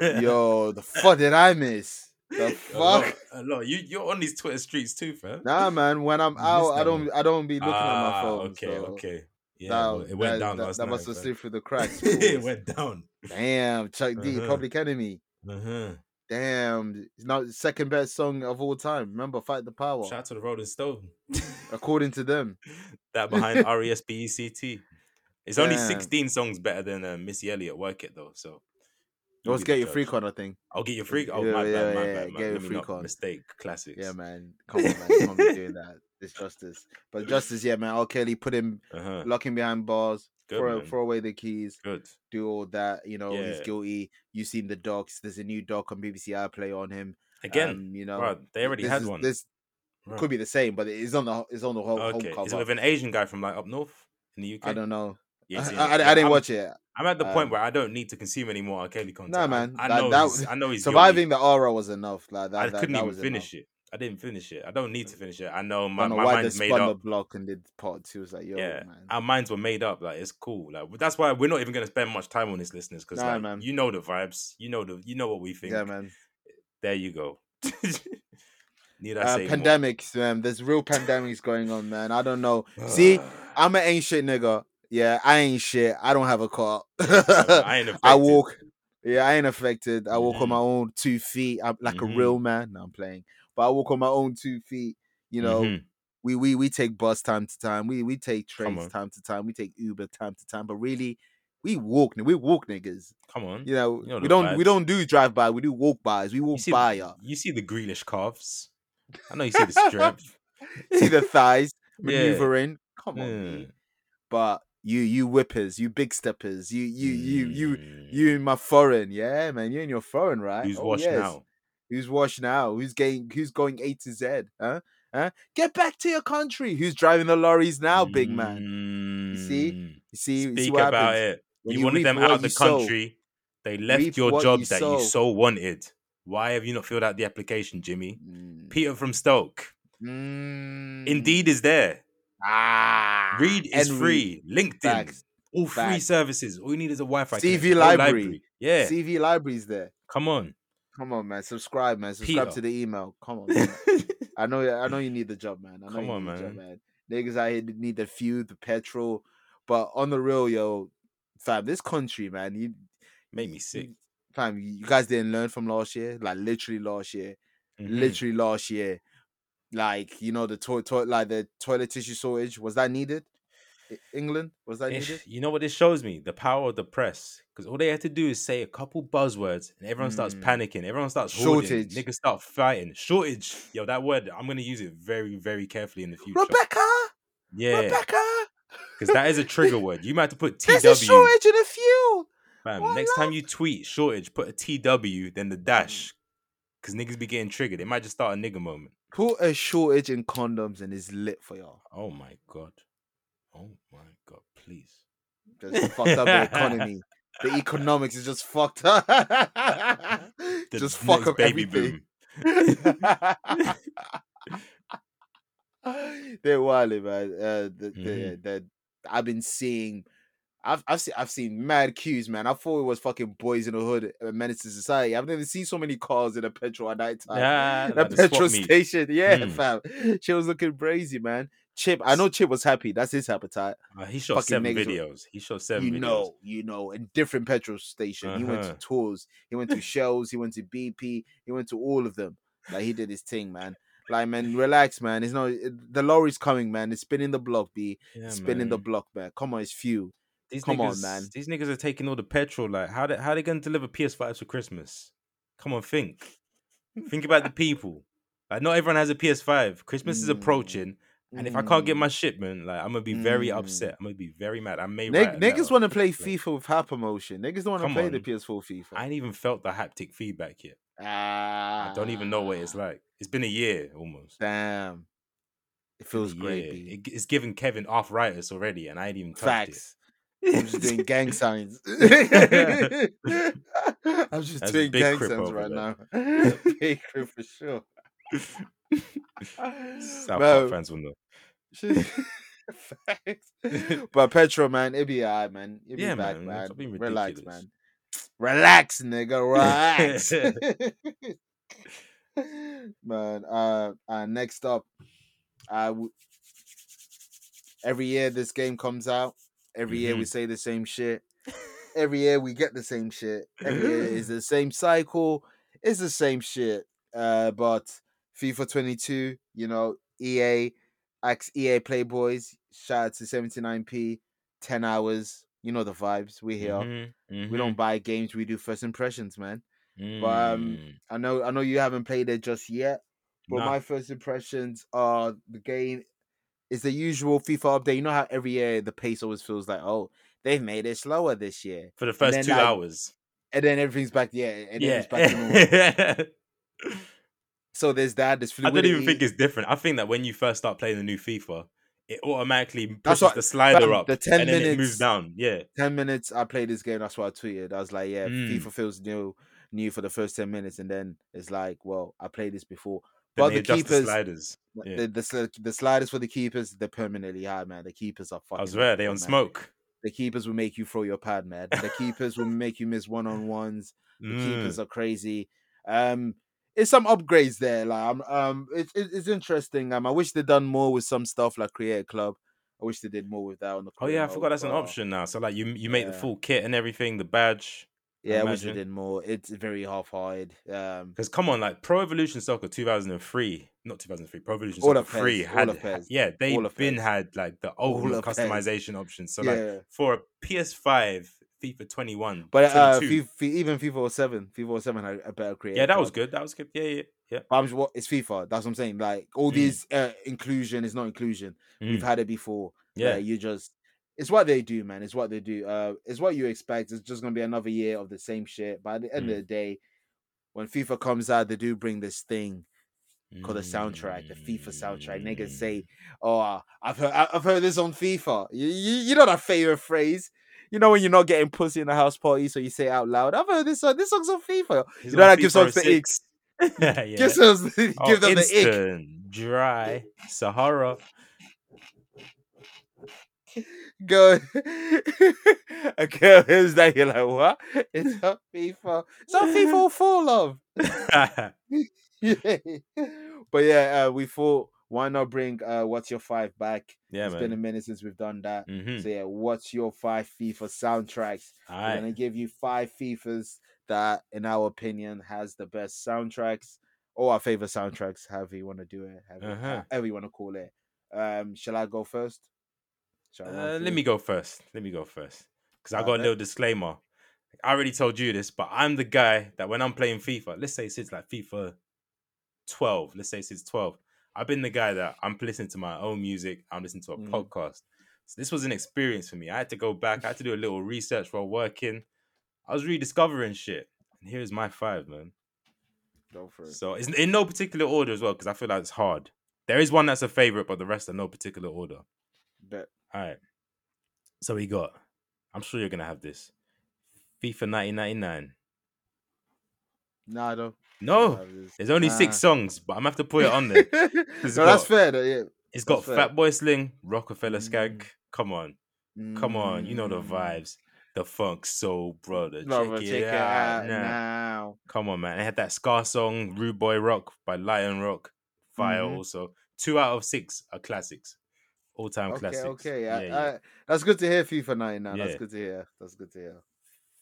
Yo, the fuck did I miss? The [laughs] A lot, fuck? a lot. You you're on these Twitter streets too, fam. Nah, man. When I'm out, I don't. one. I don't be looking at my Ah, phone. Okay, so okay. Yeah, that, it went that, down that, that night. must have slipped through the [laughs] cracks. it went down. Damn, Chuck D, Uh-huh. Public Enemy. Uh-huh. Damn, it's not the second best song of all time. Remember, Fight the Power, Shout out to the Rolling Stone. [laughs] according to them. that behind [laughs] R E S P E C T. It's only 16 songs better than uh, Missy Elliott Work It though. So you Let's get your judge. freak on, I think. I'll get your freak. Oh Yeah, my yeah, bad, my yeah, bad, get man. your Let me freak not on. mistake classics. Yeah, man. Come on, man. Can't be doing [laughs] that. It's justice. But justice, yeah, man. R. Kelly put him, Uh-huh. lock him behind bars, Good, throw, man. throw away the keys, Good. do all that. You know, he's guilty. You've seen the docs. There's a new doc on BBC iPlayer on him. Again, Um, you know, bro, they already had is- one. This Bro. could be the same, but it's on the it's on the whole okay. home Is it with an Asian guy from like up north in the UK? I don't know. You I, I? I didn't I'm- watch it. I'm at the point Um, where I don't need to consume any more R. Kelly content. Nah, I- man. I, that- know. that I know he's Surviving guilty. the aura was enough. Like that. I that, couldn't that even finish enough. it. I didn't finish it. I don't need to finish it. I know I my, don't know my mind's made spun the block and did part two was like, "Yo, yeah, man." our minds were made up. Like it's cool. Like that's why we're not even gonna spend much time on this, listeners, because Nah, like, man. you know the vibes. You know the. You know what we think. yeah, man. There you go. [laughs] Need I Uh, say more? pandemics, man. There's real pandemics going on, man. I don't know. See, [sighs] I'm an ain't shit nigga. Yeah, I ain't shit. I don't have a car. I ain't [laughs] Affected. I walk. Yeah, I ain't affected. I walk on Mhm. my own two feet. I'm like Mhm. a real man. No, I'm playing, but I walk on my own two feet. You know, Mhm. we we we take bus time to time. We we take trains time to time. We take Uber time to time. But really, we walk. We walk niggas. Come on. You know, You know we don't we don't do drive by. We do walk bys. We You walk see, by you see the greenish calves. I know you see the [laughs] strength. See the thighs [laughs] Yeah. maneuvering. Come on, me. But you you whippers, you big steppers, you you you you you in my foreign, yeah, man. You're in your foreign, right? Who's Oh, washed yes. now? Who's washed now? Who's getting who's going A to Z? Huh? Huh? Get back to your country. Who's driving the lorries now, big man? see? Mm. You see, you see Speak what about happens? it. When you, you wanted them out of you the country. They left your job you that you so wanted. Why have you not filled out the application, Jimmy? Mm. Peter from Stoke. Mm. Indeed is there. Ah. Read is and free. LinkedIn. Facts. All free services. All you need is a Wi-Fi. CV connection. Library. Yeah. CV libraries there. Come on. Come on, man. Subscribe, man. Subscribe Peter. to the email. Come on. Man. [laughs] I know. I know you need the job, man. I know Come you on, need the job, man. man. Niggas out here need the fuel, the petrol, but on the real, yo, fam, this country, man, you Made me sick. fam, you guys didn't learn from last year, like literally last year, Mhm. literally last year, like you know the toilet, to- like the toilet tissue shortage was that needed? England was that needed? you know what this shows me? The power of the press. Because all they had to do is say a couple buzzwords and everyone starts Mm. panicking. Everyone starts hoarding. Shortage. Niggas start fighting. Shortage. Yo, that word, I'm going to use it very, very carefully in the future. Rebecca, yeah. Rebecca, Because that is a trigger [laughs] word. You might have to put TW. there's a shortage in the fuel. Fam, What next time you tweet shortage, put a TW, then the dash. Because niggas be getting triggered. It might just start a nigga moment. Put a shortage in condoms and it's lit for y'all. Oh my God. Oh my God, please. Just fucked up the [laughs] economy. The economics is just fucked up. The just fuck up baby everything. boom. [laughs] They're wilding, man. Uh, the, the, Mhm. the, I've been seeing, I've I've seen I've seen mad queues, man. I thought it was fucking boys in the hood, a menace to society. I've never seen so many cars in a petrol at night time. Nah, a the petrol station, [laughs] yeah, Mm. fam. She was looking crazy, man. Chip, I know Chip was happy. That's his appetite. Uh, he shot Fucking seven niggas videos. He shot seven you videos. know, you know, in different petrol station. He went to Uh-huh. tours. He went to [laughs] Shells. He went to BP. He went to all of them. Like he did his thing, man. Like man, relax, man. It's not the lorry's coming, man. It's spinning the block, B. Yeah, It's spinning the block, man. Come on, it's few. These Come on, man. These niggas are taking all the petrol. Like, how they how they gonna deliver PS5s for Christmas? Come on, think. think about the [laughs] people. Like, not everyone has a PS5. Christmas is Mm. approaching, and if I can't get Mm. my shipment, like, I'm gonna be very Mm. upset. I'm gonna be very mad. I may Nig- niggas want to play FIFA with hyper motion. Niggas don't want to play the. PS4 FIFA. I ain't even felt the haptic feedback yet. ah, I don't even know what it's like. It's been a year almost. Damn, it It's been a feels great. It, it's giving Kevin arthritis already, and I ain't even touched Facts. I'm just doing [laughs] gang signs. [laughs] [laughs] I'm just That's doing gang signs right there. now. big crip for sure. It. [laughs] South Park fans will know. [laughs] [laughs] Facts. but Petro, man, it'll be alright, man. Yeah, be back, man, man. Relax, man. Relax, nigga. Relax. man, uh, uh next up, uh w- every year this game comes out. Every year we Mhm. say the same shit. Every year we get the same shit. Every year is the same cycle. It's the same shit. Uh, but FIFA 22, you know, EA, ex EA Playboys, shout out to 79p, 10 hours. You know the vibes. We're here. Mhm, We don't buy games, we do first impressions, man. mhm. but, um, Mm. I know I know you haven't played it just yet, but Nah. my first impressions are the game is the usual FIFA update. You know how every year the pace always feels like, oh, they've made it slower this year. for the first two like, hours. And then everything's back, yeah, and Yeah. back to normal. [laughs] [laughs] [laughs] So there's that. There's fluidity. I don't even think it's different. I think that when you first start playing the new FIFA, it automatically pushes what- the slider up the 10 and then it moves down. Yeah. 10 minutes I played this game, that's what I tweeted. I was like, yeah, Mm. FIFA feels new new for the first 10 minutes, and then it's like, well, I played this before. Then But the keepers, the sliders. Yeah. the, the the sliders for the keepers, they're permanently high, man. The keepers are fucking. I swear. They on man. smoke. The keepers will make you throw your pad, man. The keepers will make you miss one on ones. The Mm. keepers are crazy. Um, it's some upgrades there. Like, um, um, it's it, it's interesting. Um, I wish they'd done more with some stuff like Create a Club. I wish they did more with that on the. Oh yeah, I forgot that's an option now. So like you you make the full kit and everything, the badge. Yeah, I wish they did more. It's very half-hearted. Um, Because come on, like Pro Evolution Soccer 2003, not 2003, Pro Evolution Soccer of PES, 3 all had, yeah, they've been had like the All ultimate of PES. customization options. So yeah, like for a PS5, FIFA 21, but uh, FIFA, even FIFA 07, FIFA 07 had a better creative. yeah, that was good. That was good. Yeah, yeah, yeah. But I'm just, what it's FIFA. That's what I'm saying. Like all Mm. these uh, inclusion is not inclusion. We've Mm, had it before. yeah. You just it's what they do, man. It's what they do. Uh, it's what you expect. It's just gonna be another year of the same shit. But at the end Mm. of the day, when FIFA comes out, they do bring this thing called the soundtrack, the FIFA soundtrack. Niggas Mm. say, "Oh, I've heard, I've heard this on FIFA." You, you, you know that favorite phrase. You know when you're not getting pussy in a house party, so you say it out loud, "I've heard this song. This song's on FIFA." He's you know that gives us the 06. yeah. Gives us, give Oh, them the ick. dry, Sahara. Go, [laughs] a girl is that you're like, what? It's on FIFA. It's on FIFA full [laughs] love. [laughs] yeah. But yeah, uh, we thought why not bring uh what's your five back? yeah, it's been a minute since we've done that. Mm-hmm. So yeah, what's your five FIFA soundtracks? All right. gonna give you five FIFAs that, in our opinion, has the best soundtracks or our favorite soundtracks, however you want to do it, however, Uh-huh. however you want to call it. Um, shall I go first? I Uh, let me go first. Let me go first because I got a little disclaimer. I already told you this, but I'm the guy that when I'm playing FIFA, let's say since like FIFA 12, let's say since 12, I've been the guy that I'm listening to my own music. I'm listening to a Mhm. podcast. So this was an experience for me. I had to go back. I had to do a little research while working. I was rediscovering shit. And here's my five, man. Go for it. So it's in no particular order as well, because I feel like it's hard. There is one that's a favorite, but the rest are no particular order. Bet. All right. So we got. I'm sure you're gonna have this. FIFA 1999. Nah, I don't. No, have there's only Nah. six songs, but I'm gonna have to put it on there. [laughs] no, It's that's fair. Though, yeah. It's got fair. Fatboy Slim, Rockefeller Mm. Skank. Come on, come on, you know the Mm. vibes. The funk soul, brother. Brother, check, check it out, now. now. Come on, man. It had that Scar song, Rude Boy Rock by Lion Rock. Fire Mhm. also. Two out of six are classics. All time Okay, classics. okay. Yeah, I- yeah. I- that's good to hear. FIFA 99. Yeah. That's good to hear. That's good to hear.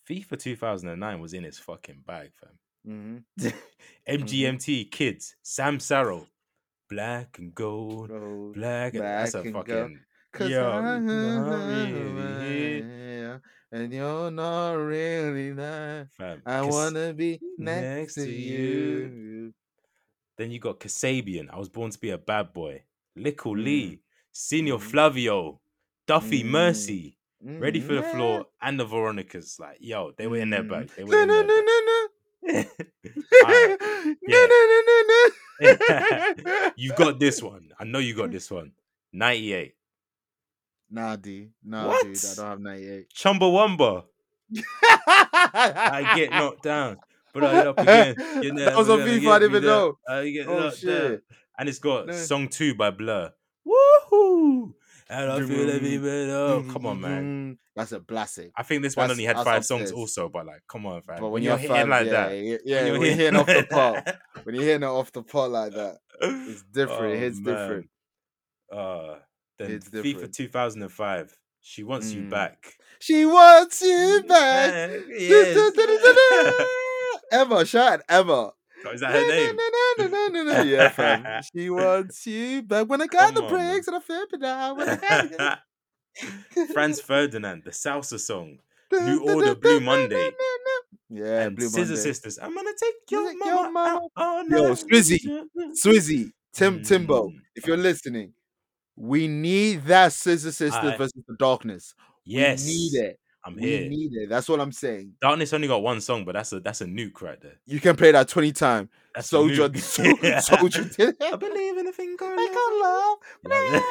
FIFA 2009 was in its fucking bag, fam. Mm-hmm. [laughs] MGMT Kids, Sam Sparro, Black and Gold, Bro, Black. and that's a and fucking. Cause Yo, really here, and you're not really there. Fam. I wanna be next next to you. you. Then you got Kasabian. I was born to be a bad boy. Lickle Mm. Lee, Senior Mhm. Flavio, Duffy Mm. Mercy, Ready for the Floor, and the Veronicas. Like, yo, they were in their bag. They were in their bag. [laughs] no, no. No, no, [laughs] no, you got this [laughs] one. I know you got this one. 98. Nah, D. Nah, What? dude. I don't have 98. Chumbawamba. I get knocked down. But I get up again. You That was on FIFA, I didn't even know. I get Oh, knocked down. shit. And it's got No. song two by Blur. Woohoo! And I feel every bit oh, come on, man. That's a classic. I think this one That's- only had five upstairs. songs also, but like, come on, fam. But when, you're you're hitting fam- like yeah, that, yeah, yeah, you're [laughs] when you're hitting off the pot, when you're hitting it off the pot like that, it's [laughs] different. Oh, it hits man. different. Uh, then It's FIFA different. 2005. She wants you Mm. back. She wants you back. Man, yes. [laughs] Emma, shout out Emma. Oh, Is that her name? yeah, fam. She wants you but When I got Come the on, breaks and I flip it had Franz Ferdinand, the salsa song. New Order, Blue Monday. Yeah, and Blue Scissor Monday. Sisters. I'm gonna take your mama, your mama. out all Yo. Swizzy, Swizzy, Tim Timbo. Mm. If you're listening, we need that Scissor Sisters versus the Darkness. Yes, we need it. I'm we here. need it. That's what I'm saying. Darkness only got one song, but that's a that's a nuke right there. You can play that 20 times. Soldier, nuke. [laughs] [laughs] soldier. [laughs] I believe in a thing called love. love.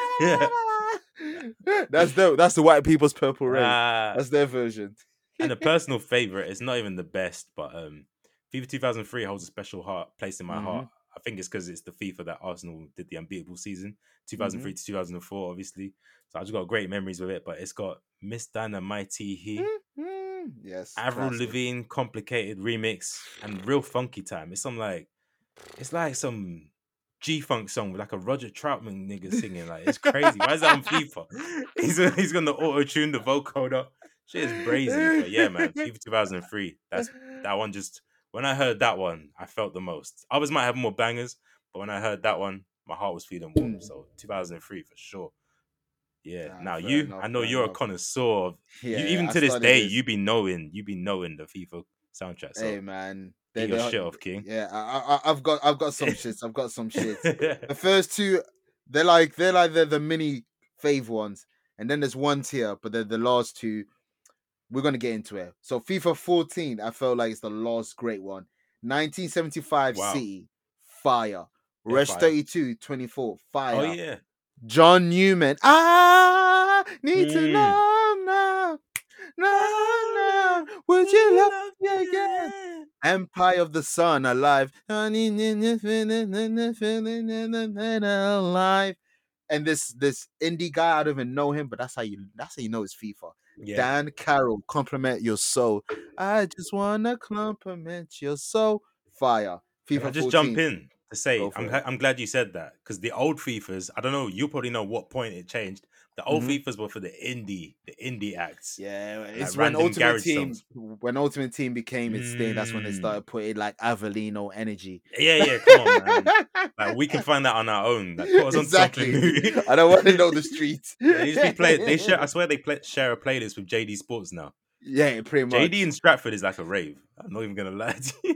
That's the that's the white people's purple rain. Ah, That's their version. and a personal favorite. It's not even the best, but um, FIFA 2003 holds a special heart place in my Mhm. heart. I think it's because it's the FIFA that Arsenal did the unbeatable season, 2003 to 2004, obviously. So I just got great memories with it. But it's got Miss Dynamite he, Mm, yes. Avril classic. Lavigne, complicated remix, and real funky time. It's some like, it's like some G Funk song with like a Roger Troutman nigga singing. Like it's crazy. Why is that on FIFA? He's [laughs] he's gonna auto tune the vocoder. Shit is [laughs] brazy. But yeah, man, FIFA 2003. That's that one. Just when I heard that one, I felt the most. Others might have more bangers, but when I heard that one, my heart was feeling warm. Mm. So 2003 for sure. Yeah. Nah, now you, enough, I know you're a connoisseur of Yeah, you, even I to this day, this- you be knowing, you be knowing the FIFA soundtrack. So Hey man, get they, your shit off, King. Yeah, I, I, I've got I've got some shits. I've got some shits. The [laughs] first two, they're like they're like the the mini fave ones, and then there's one tier, but then the last two, we're gonna get into it. So FIFA 14, I felt like it's the last great one. 1975 Wow. City, fire. Yeah, Rush fire. 32, 24, fire. oh yeah, John Newman. I need to Mm. know now. No, no. Would you love me again? Empire of the Sun, alive. Alive. And this this indie guy, I don't even know him, but that's how you that's how you know it's FIFA. Yeah, Dan Croll, compliment your soul. I just wanna compliment your soul. Fire. FIFA I just 14. jump in. to say. I'm I'm glad you said that because the old FIFAs, I don't know. You probably know what point it changed. The old Mhm. FIFAs were for the indie, the indie acts. Yeah, it's when random Ultimate Team songs. when Ultimate Team became its thing. That's when they Mm. started putting like Avelino energy. Yeah, yeah. Come on, man. Like we can find that on our own. Like, put us on exactly. something new. I don't want to know the [laughs] streets. Yeah, they just be play. They share. I [laughs] swear they play, share a playlist with JD Sports now. Yeah, pretty much. JD in Stratford is like a rave. I'm not even gonna lie to you.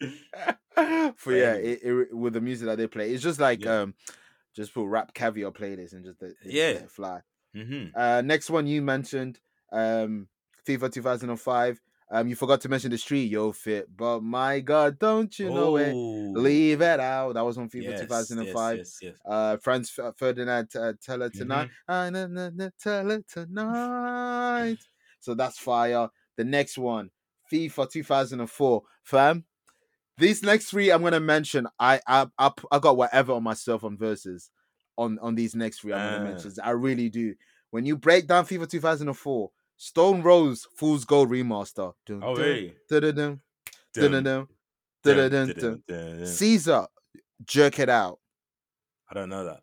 [laughs] for yeah, it, it, with the music that they play, it's just like Yeah. um, just put rap caviar playlist and just, Yeah. let it fly. hmm Uh, next one you mentioned, um, FIFA 2005. Um, you forgot to mention the street yo fit, but my God, don't you know it? Leave it out. That was on FIFA Oh. Yes, 2005. Yes, yes, yes. Uh, Franz Ferdinand, uh, tell her Mm-hmm. tonight. Ah, na, na, tell her tonight. So that's fire. The next one, FIFA 2004, fam. These next three I'm gonna mention. I I I, I got whatever on myself on verses on on these next three I'm uh. gonna ah. mention. I really do. When you break down FIFA 2004, Stone Rose Fool's Gold Remaster. Dun, oh hey. Dun, dun, Caesar, jerk it out. I don't know that.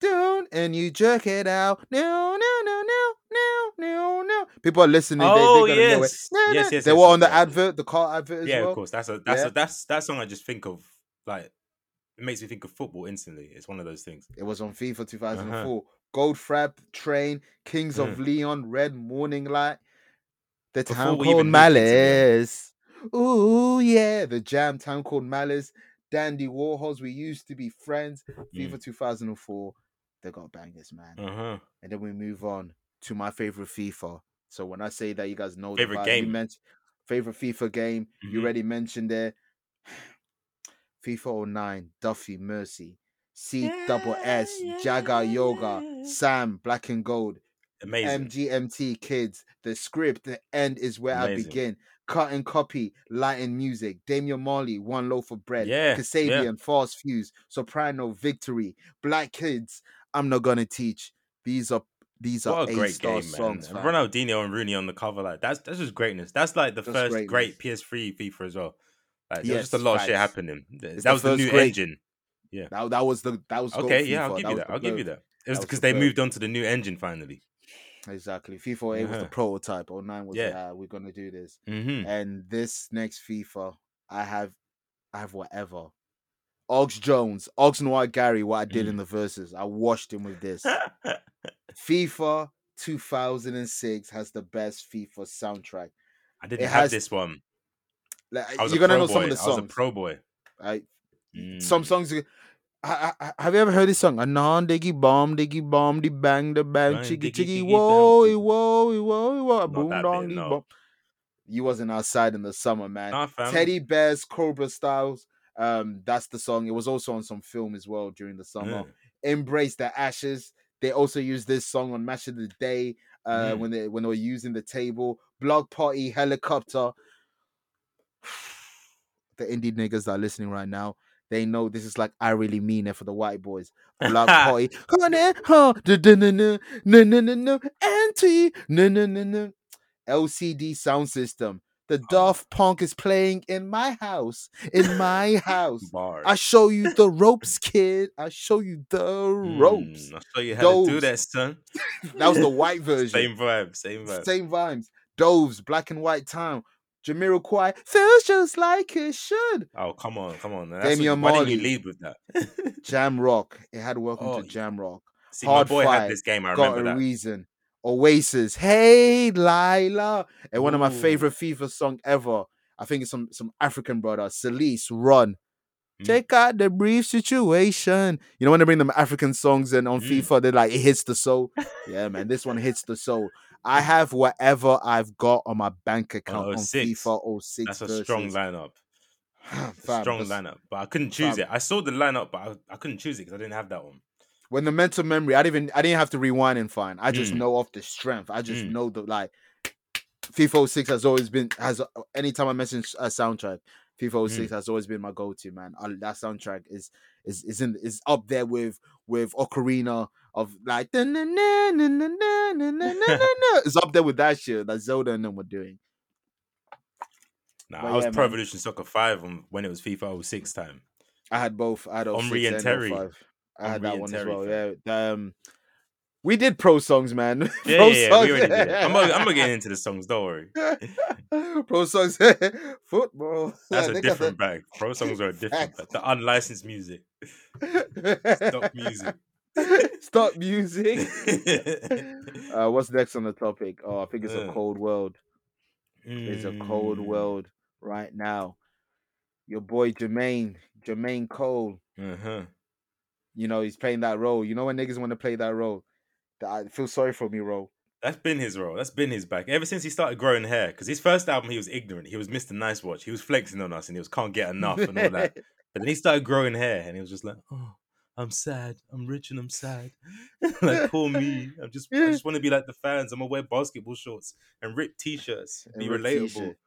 Down and you jerk it out. No, no, no, no, no, no, People are listening. they, Oh, they gotta know it. yes. Yes, yes, They yes, were yes, on the advert, the car advert as yeah, well. of course. That's a that's Yeah. a that's that song. I just think of like it makes me think of football instantly. It's one of those things. It was on FIFA 2004. Goldfrapp, Train, Kings of Leon, Red Morning Light, The Mm. Before Town Called even moved into Leon. Malice. Ooh, yeah. The Jam Town Called Malice. Dandy Warhols, we used to be friends. Mm. FIFA 2004. They got bangers, man. Uh huh. and then we move on to my favorite FIFA. So when I say that, you guys know Favorite game. You favorite FIFA game. You Mhm. already mentioned there. [sighs] FIFA 09, Duffy, Mercy, C double S, Jaga Yoga, Sam, Black and Gold, Amazing. MGMT Kids. The script, the end is where I begin. Cut and copy, light and music. Damian Marley, one loaf of bread. Yeah, yeah. Kasabian, Fast Fuse, Soprano, Victory, Black Kids. I'm not gonna teach. These are these are What a great game, man! songs. Fam. Ronaldinho and Rooney on the cover, like that's that's just greatness. That's like the That's first greatness. great PS3 FIFA as well. Like there's just a Yes, lot of shit happening. It's that the was the new great- engine. That, that was the that was Okay, yeah, FIFA. I'll give That you that. I'll give you that. It was because the they moved on to the new engine finally. Exactly. FIFA 8 was the prototype. 09 was Yeah. yeah. we're gonna do this. Mm-hmm. And this next FIFA, I have I have whatever. Ox Jones, Ox Noir Gary, what I did Mm. in the verses. I washed him with this. [laughs] FIFA 2006 has the best FIFA soundtrack. I didn't It have has- this one. Like, was you're gonna know boy. some of the songs. I was a pro boy. Some Mm. songs. you- I, I, have you ever heard this song? A non diggy bomb diggy bomb di bang the bang chiggy diggy, chiggy diggy, whoa bang, whoa whoa whoa Not boom dong no. bom. You wasn't outside in the summer, man. Nah. Teddy Bears, Cobra Styles. Um, that's the song. It was also on some film as well during the summer. Mm. Embrace the Ashes. They also used this song on Match of the Day uh, Mm. when they when they were using the table. Bloc Party, Helicopter. [sighs] the indie niggas that are listening right now, they know this is like I really mean it for the white boys. Bloc [laughs] Party, anti. LCD sound system. The Oh. Daft Punk is playing in my house. In my [laughs] house. Bars. I show you the ropes, kid. I show you the ropes. Mm, I'll show you how to do that, son. [laughs] That was the white [laughs] version. Same vibe. Same vibe. Same vibes. Doves, black and white town. Jamiroquai feels just like it should. Oh, come on, come on. That's Damian what, why didn't you lead with that? Jam Rock. It had welcome Oh, to Jam Rock. See, Hard my boy Fight, had this game. I Got remember a that. reason. Oasis. Hey Lyla. And one of my favorite FIFA song ever. I think it's some some African brother. Celise, run. Mm. Check out the brief situation. You know when they bring them African songs and on Mm. FIFA, they're like it hits the soul. yeah, man, this one hits the soul. I [laughs] have whatever I've got on my bank account on FIFA 06. That's a strong lineup. [sighs] Fam, strong lineup. But I couldn't choose fam. it. I saw the lineup, but I, I couldn't choose it because I didn't have that one when the mental memory, I didn't even I didn't have to rewind and find. I just mm. know off the strength. I just mm. know the like FIFA 06 has always been has anytime I mention a soundtrack, FIFA 06 mm. has always been my go-to, man. I, that soundtrack is is is in is up there with with Ocarina of like it's up there with that shit that Zelda and them were doing. Nah, but I was yeah, Pro Evolution Soccer 5 when it was FIFA 06 time. I had both. I had Omri and Terry. 05. I had that one as well. fam. Yeah. Um, we did pro songs, man. [laughs] Yeah, pro yeah, yeah, songs. we already did. I'm gonna, I'm gonna get into the songs. Don't worry. [laughs] pro songs. [laughs] Football. That's a different bag. Pro songs are a different bag. The unlicensed music. Stop music. Stop music. uh, what's next on the topic? Oh, I think it's a cold world. It's a cold Mm. world right now. Your boy Jermaine, Jermaine Cole. Uh-huh. You know he's playing that role. You know when niggas want to play that role. That I feel sorry for me, role. That's been his role. That's been his back ever since he started growing hair. Because his first album, he was ignorant. He was Mr. Nice Watch. He was flexing on us, and he was can't get enough and all that. [laughs] But then he started growing hair, and he was just like, "Oh, I'm sad. I'm rich and I'm sad. [laughs] like poor me. I'm just, I just [laughs] want to be like the fans. I'm gonna wear basketball shorts and rip t-shirts. And Be relatable. t-shirt.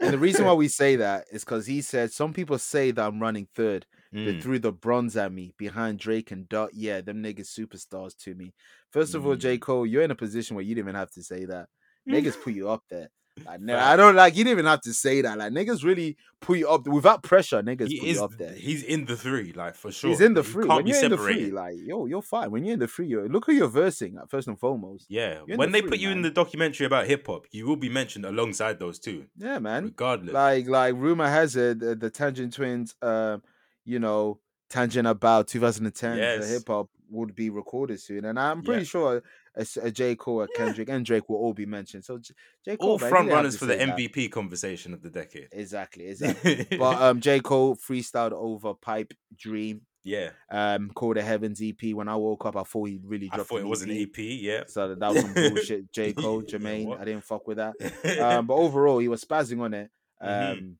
And the reason why [laughs] we say that is because he said some people say that I'm running third. They Mm. threw the bronze at me behind Drake and Dot. Yeah, them niggas superstars to me. First of all, J. Mm. Cole, you're in a position where you didn't even have to say that. Niggas put [laughs] you up there. Like, no, I don't like you didn't even have to say that. Like niggas really put you up without pressure. Niggas He put is. you up there. He's in the three, like for sure. He's in the He free. Can't When be you're in the separated. like yo, you're fine. When you're in the three, you're, look who you're versing at first and foremost. Yeah, when the they free, put you in the documentary about hip hop, you will be mentioned alongside those two, Yeah, man. regardless. Like like rumor has it, the, the Tangent Twins, um, you know, Tangent about 2010 Yes. hip hop would be recorded soon, and I'm pretty Yeah. sure a, a J Cole, a Yeah. Kendrick, and Drake will all be mentioned. So J, J. Cole, All front runners for the that. MVP conversation of the decade. Exactly, exactly. but [laughs] um, J Cole freestyled over Pipe Dream, yeah, um, called a Heavens EP. When I woke up, I thought he really I dropped. thought it was an EP. Yeah. So that was some [laughs] bullshit. J Cole, Yeah, Jermaine? I didn't fuck with that. [laughs] um, but overall, he was spazzing on it. Um, Mhm.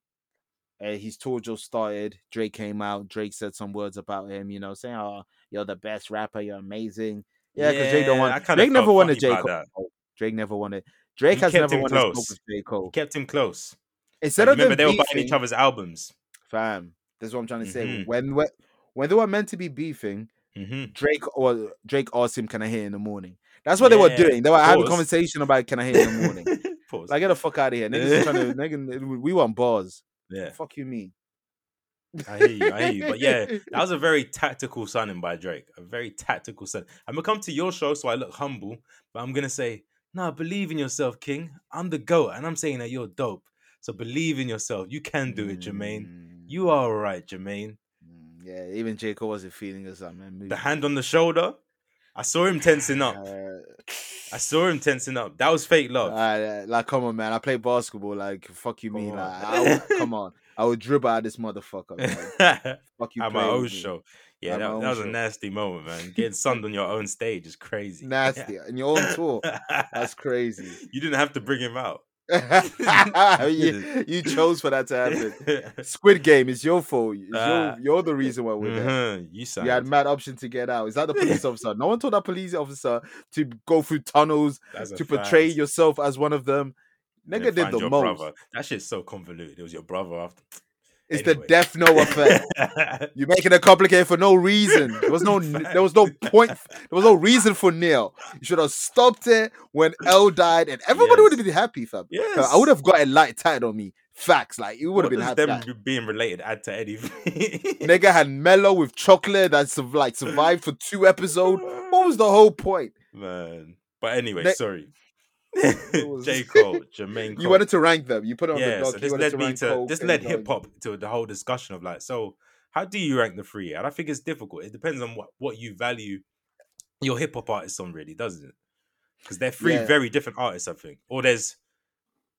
uh, his tour just started. Drake came out. Drake said some words about him, you know, saying, "Oh, you're the best rapper. You're amazing." Yeah, because Drake don't Yeah, want. Drake never funny J Cole. Drake never wanted. Drake He has never wanted to smoke close. with J Cole. kept him close. Instead Like, of remember, them they were buying each other's albums. fam. That's what I'm trying to say. Mhm. When when when they were meant to be beefing, hmm Drake or Drake asked him, "Can I hear in the morning?" That's what they were doing. They were having a conversation about, "Can I hear in the morning?" [laughs] Pause. like, get the fuck out of here, niggas. trying [laughs] to, nigga, we want bars. yeah, Fuck you, mean. I hear you. I hear you. But yeah, that was a [laughs] very tactical signing by Drake. A very tactical sign. I'm gonna come to your show, so I look humble, but I'm gonna say, nah, believe in yourself, King. I'm the goat, and I'm saying that you're dope. So believe in yourself. You can do it, Jermaine. Mm, You are all right, Jermaine. mm, Yeah, even Jacob wasn't feeling us, man. The hand on the shoulder. I saw him tensing up. Uh, I [laughs] saw him tensing up. That was fake love. uh, like, come on, man. I play basketball. Like, fuck you, Come mean? on. Like, I come on. I would dribble out this motherfucker. Man. [laughs] Fuck you, At my own me. show. Yeah, that, that was a nasty moment, man. [laughs] Getting sunned on your own stage is crazy. Nasty. And your own tour. That's crazy. [laughs] you didn't have to bring him out. you, you chose for that to happen. Squid Game is your fault. Ah. your, you're the reason why we're there. Mhm, You You had mad option to get out. Is that the police officer? No one told that police officer to go through tunnels That's to portray fact. yourself as one of them. Nigga did the most. Brother. That shit's so convoluted. It was your brother after. It's Anyway. the death no effect. [laughs] You're making it complicated for no reason. There was no there was no point. There was no reason for Neil. You should have stopped it when L died, and everybody would have been happy, fam. yes. I would have got a light tied on me. Facts, like you would have been happy. them being related add to anything? nigga had mellow with chocolate that like survived for two episodes. What was the whole point? Man. But anyway, Ne- sorry. [laughs] J. [laughs] Cole, Jermaine Cole. You wanted to rank them. You put it on the yeah, so this led to me to Cole, this led hip hop to the whole discussion of like, so how do you rank the three? And I think it's difficult. It depends on what what you value your hip hop artists on, really, doesn't it? Because they're three Yeah. very different artists, I think. Or there's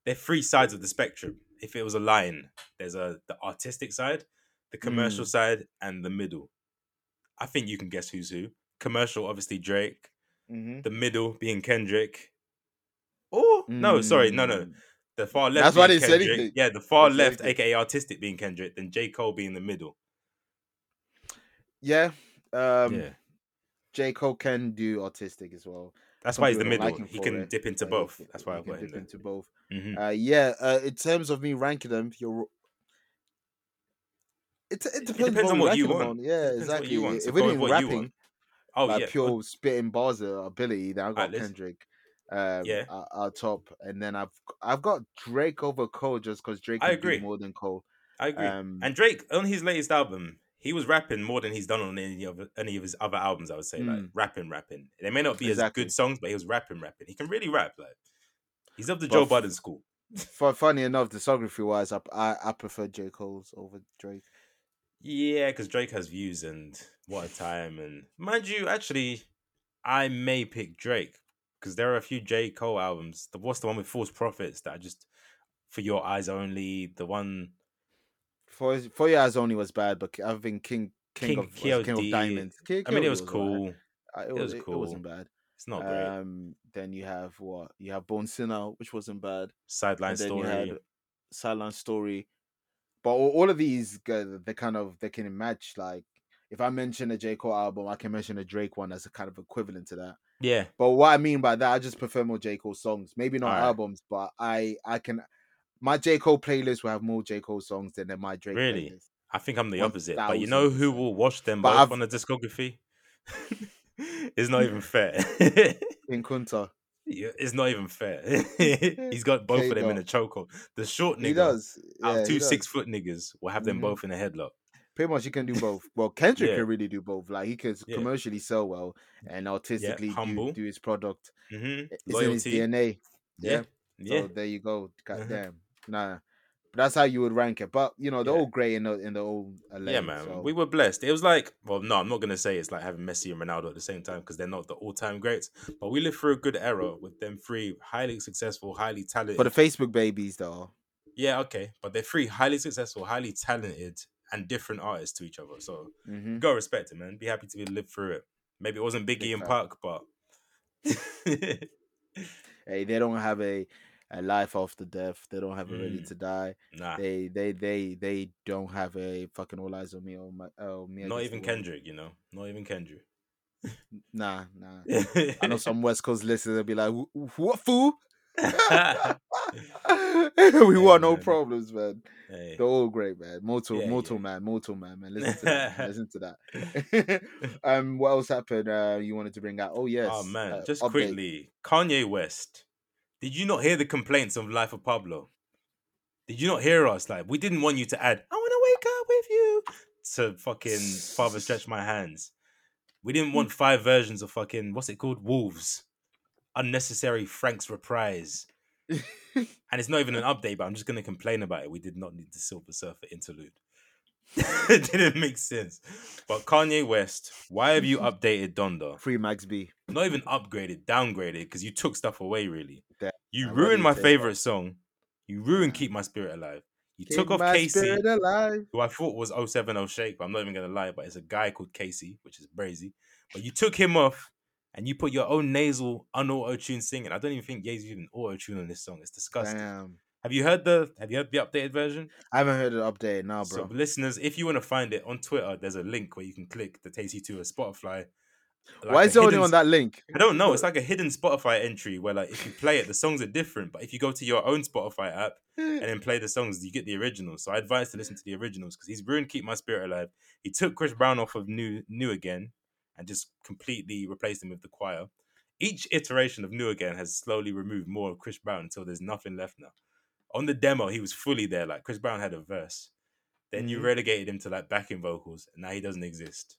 they're three sides of the spectrum. If it was a line, there's a the artistic side, the commercial Mm. side, and the middle. I think you can guess who's who. Commercial, obviously Drake. Mhm. The middle being Kendrick. Oh no, sorry, no, no. Mm. The far left. That's why didn't say anything. Yeah, the far left, aka artistic, being Kendrick, then J Cole being the middle. Yeah. Um, yeah, J. Cole can do artistic as well. that's some why he's the middle. like he can it, dip into he both. can- That's why I put him dip into both. Mhm. Uh, yeah. Uh, in terms of me ranking them, you're. It, it depends, depends on what you want. on. Yeah, exactly. you want. So If we're doing rapping. Oh like yeah, pure spitting bars ability, then I got let's- Kendrick. Um, Yeah. our, our top, and then I've I've got Drake over Cole just because Drake I agree. more than Cole. I agree. Um, and Drake on his latest album, he was rapping more than he's done on any of any of his other albums. I would say, like Mm. rapping, rapping. They may not be Exactly. as good songs, but he was rapping, rapping. He can really rap. Like he's of the Joe But- Budden school. Fu- funny enough, discography wise, I, I I prefer J Cole's over Drake. Yeah, because Drake has views and what a time. And mind you, actually, I may pick Drake because there are a few J Cole albums. The what's the one with False Prophets that I just for your eyes only. The one For for your eyes only was bad, but I think King King, King of was King of Diamonds. King, I mean, it KOD was cool. Uh, It, It was, was it, cool. wasn't bad. It's not great. Um, then you have what? You have Born Sinner, which wasn't bad. Sideline story. Silent Story. But all, all of these, they kind of they can match. Like if I mention a J Cole album, I can mention a Drake one as a kind of equivalent to that. Yeah, But what I mean by that, I just prefer more J Cole songs. Maybe not albums, but I I can. My J Cole playlist will have more J Cole songs than my Drake Really? playlist. I think I'm the opposite. But you know who will watch them But both I've- on the discography? [laughs] it's not even fair. [laughs] In Kunta, Yeah, it's not even fair. [laughs] He's got both of them in a chokehold. The short nigga he does. Yeah, he two six foot niggas will have them Mhm. both in a headlock. Pretty much, he can do both. [laughs] Well, Kendrick Yeah. can really do both. Like he can Yeah. commercially sell well and artistically humble. do, do his product. hmm It's in his DNA. Yeah. So Yeah. there you go. God Mhm. damn. Nah. But that's how you would rank it. But you know, they're Yeah. all great in the in the old uh, Yeah, man. so- We were blessed. It was like, well, no, I'm not gonna say it's like having Messi and Ronaldo at the same time because they're not the all-time greats. But we lived through a good era with them three highly successful, highly talented. But the Facebook babies though. yeah, okay, but they're three highly successful, highly talented, and different artists to each other. So hmm go respect it, man. Be happy to be live through it. Maybe it wasn't Biggie Big and. Park, but [laughs] Hey, they don't have a, a life after death. They don't have a ready Mm. to die. nah, They they they they don't have a fucking all eyes on me or my oh me. not even. Kendrick. You know, not even Kendrick. Nah, nah. [laughs] I know some West Coast listeners will be like, "What fool?" [laughs] [laughs] we want no man. problems, man. Hey. They're all great, man. Mortal, Yeah, mortal yeah. man, mortal man, man. Listen to that. Listen to that. [laughs] [laughs] um, what else happened? Uh, you wanted to bring out? Oh yes. Oh man, uh, just update. quickly, Kanye West. Did you not hear the complaints of Life of Pablo? Did you not hear us? Like, we didn't want you to add, I want to wake up with you to fucking Father Stretch My Hands. We didn't want five versions of fucking, what's it called? Wolves. Unnecessary Frank's reprise. [laughs] and it's not even an update, but I'm just going to complain about it. We did not need the Silver Surfer interlude. [laughs] it didn't make sense. But Kanye West, why have you [laughs] updated Donda? Free Max B. not even upgraded, downgraded, because you took stuff away. Really, you do ruined my favorite song. You ruined "Keep My Spirit Alive." You Keep took off KayCyy, who I thought was 070 Shake, but I'm not even gonna lie, but it's a guy called KayCyy, which is brazy. But you took him off and you put your own nasal, unauto tune singing. I don't even think Ye's even auto tune on this song. It's disgusting. Damn. Have you heard the Have you heard the updated version? I haven't heard it updated now, So, bro. listeners, if you want to find it on Twitter, there's a link where you can click takes you to a Spotify. like Why is it only on that link? I don't know. It's like a hidden Spotify entry where, like, if you play it, the songs are different. But if you go to your own Spotify app [laughs] and then play the songs, you get the originals. So I advise to listen to the originals because he's ruined "Keep My Spirit Alive." He took Chris Brown off of "New New Again" and just completely replaced him with the choir. Each iteration of "New Again" has slowly removed more of Chris Brown until there's nothing left now. On the demo, he was fully there. Like Chris Brown had a verse. Then you Mhm. relegated him to like backing vocals, and now he doesn't exist.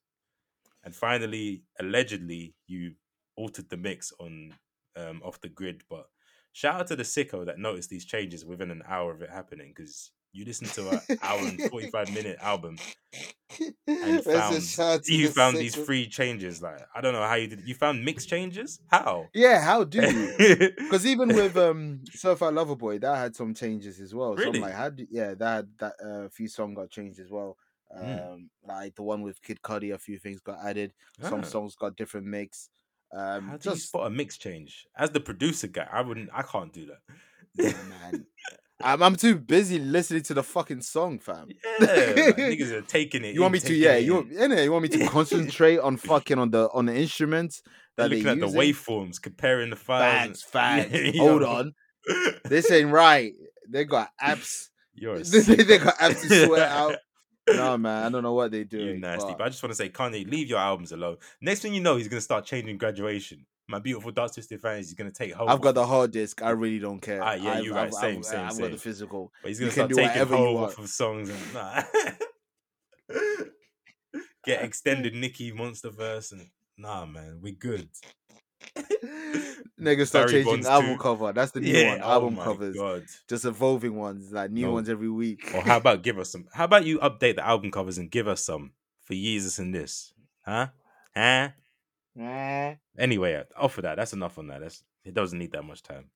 And finally, allegedly, you altered the mix on um, off the grid. But shout out to the sicko that noticed these changes within an hour of it happening because you listened to an hour and forty five minute album and [laughs] Let's found you the found these free changes. Like I don't know how you did. You found mix changes? How? Yeah, how do you? [laughs] Because even with um Surfer Lover Boy, that had some changes as well. So Really? I'm like, how do yeah, that that uh, few songs got changed as well. Um, Mm. like the one with Kid Cudi, a few things got added. Some Ah. songs got different mix. Um, How do you just spot a mix change? As the producer guy, I wouldn't. I can't do that. yeah, man. [laughs] I'm, I'm too busy listening to the fucking song, fam. Yeah, niggas [laughs] are taking it. You want me to, yeah, you, in. innit, you want me to [laughs] concentrate on fucking on the on the instruments They're that looking at the waveforms, comparing the files. Facts, facts. [laughs] Hold on, this ain't right. They got apps. You're a they, got apps to sort out. No man, I don't know what they do. You nasty. But I just want to say, Kanye, leave your albums alone. Next thing you know, he's gonna start changing graduation. My beautiful dark twisted fans, he's gonna take hold. I've got the hard disk. I really don't care. Ah, yeah, I've, you're right. I've, Same, I've, same, I've got the physical. but he's you gonna can start taking you hold off of songs and [laughs] nah. [laughs] get [laughs] extended Nicki Monsterverse and nah, man, we good. Niggas start Barry changing Bonds album too. cover. That's the new yeah, one. oh Album my covers. God. Just evolving ones, like new No. ones every week. Or how about give us some? How about you update the album covers and give us some for Jesus and this, huh? Huh? Anyway, off of that. That's enough on that. That's it. Doesn't need that much time.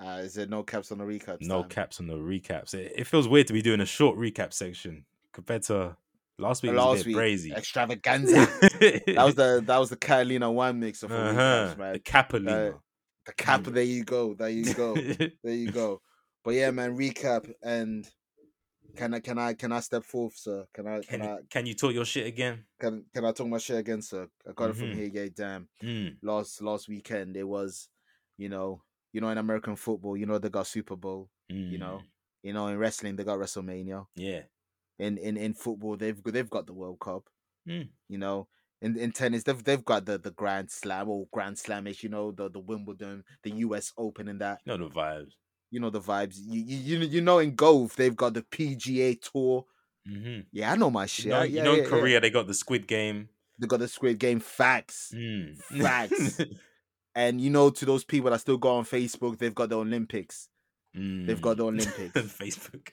Uh, is there no caps on the recaps? No time? caps on the recaps. It, it feels weird to be doing a short recap section compared to last week. Was a Last bit week, crazy. extravaganza. [laughs] that was the that was the Catalina wine mixer for uh-huh. recaps, man. the Capelino. The cap. There you go. There you go. [laughs] there you go. But yeah, man, recap and can I can I can I step forth, sir? Can I can can I can you talk your shit again? can can I talk my shit again, sir? I got it from Mhm. here. Yeah, damn. Mm. Last last weekend it was, you know, you know, in American football, you know, they got Super Bowl. You know, mm. you know, in wrestling they got WrestleMania. Yeah. In in in football they've they've got the World Cup. Mm. You know, in in tennis they've they've got the the Grand Slam or Grand Slamish. You know, the the Wimbledon, the U.S. Open, and that. You know the vibes. You know the vibes. You you you, know in golf they've got the PGA Tour. hmm Yeah, I know my shit. You know, I- you know yeah, in yeah. Korea they got the Squid Game. they got the Squid Game facts. Mm. Facts. [laughs] And you know, to those people that still go on Facebook, they've got the Olympics. They've got the Mm. Olympics. [laughs] Facebook.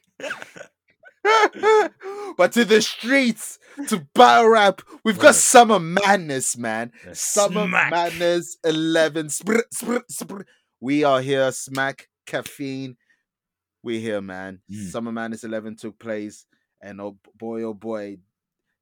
[laughs] but to the streets, to battle rap, we've Word. got Summer Madness, man. The Summer smack. Madness 11. Spr, spr, spr. We are here, Smack Caffeine. We're here, man. Mm. Summer Madness 11 took place. And oh boy, oh boy,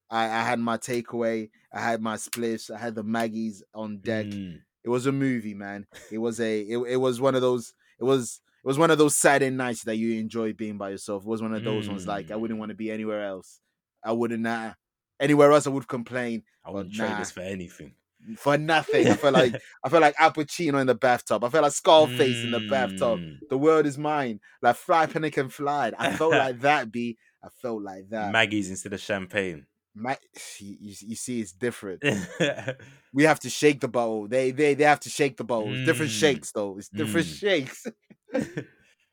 I, I had my takeaway. I had my spliffs. I had the Maggies on deck. Mm. It was a movie, man. It was a. It, it was one of those. It was. It was one of those Saturday nights that you enjoy being by yourself. It was one of those ones like I wouldn't Mm. want to be anywhere else. I wouldn't. Nah. Anywhere else, I would complain I wouldn't trade this for anything. For nothing. I felt like [laughs] I felt like Al Pacino in the bathtub. I felt like Scarface in the bathtub. Mm. The world is mine. Like fly, panic, and fly. I felt [laughs] like that. B. I felt like that. Maggie's instead of champagne. My, [sighs] you, you see, it's different. [laughs] we have to shake the bowl. They they they have to shake the bowl. It's different Mm. shakes though. It's different Mm. shakes.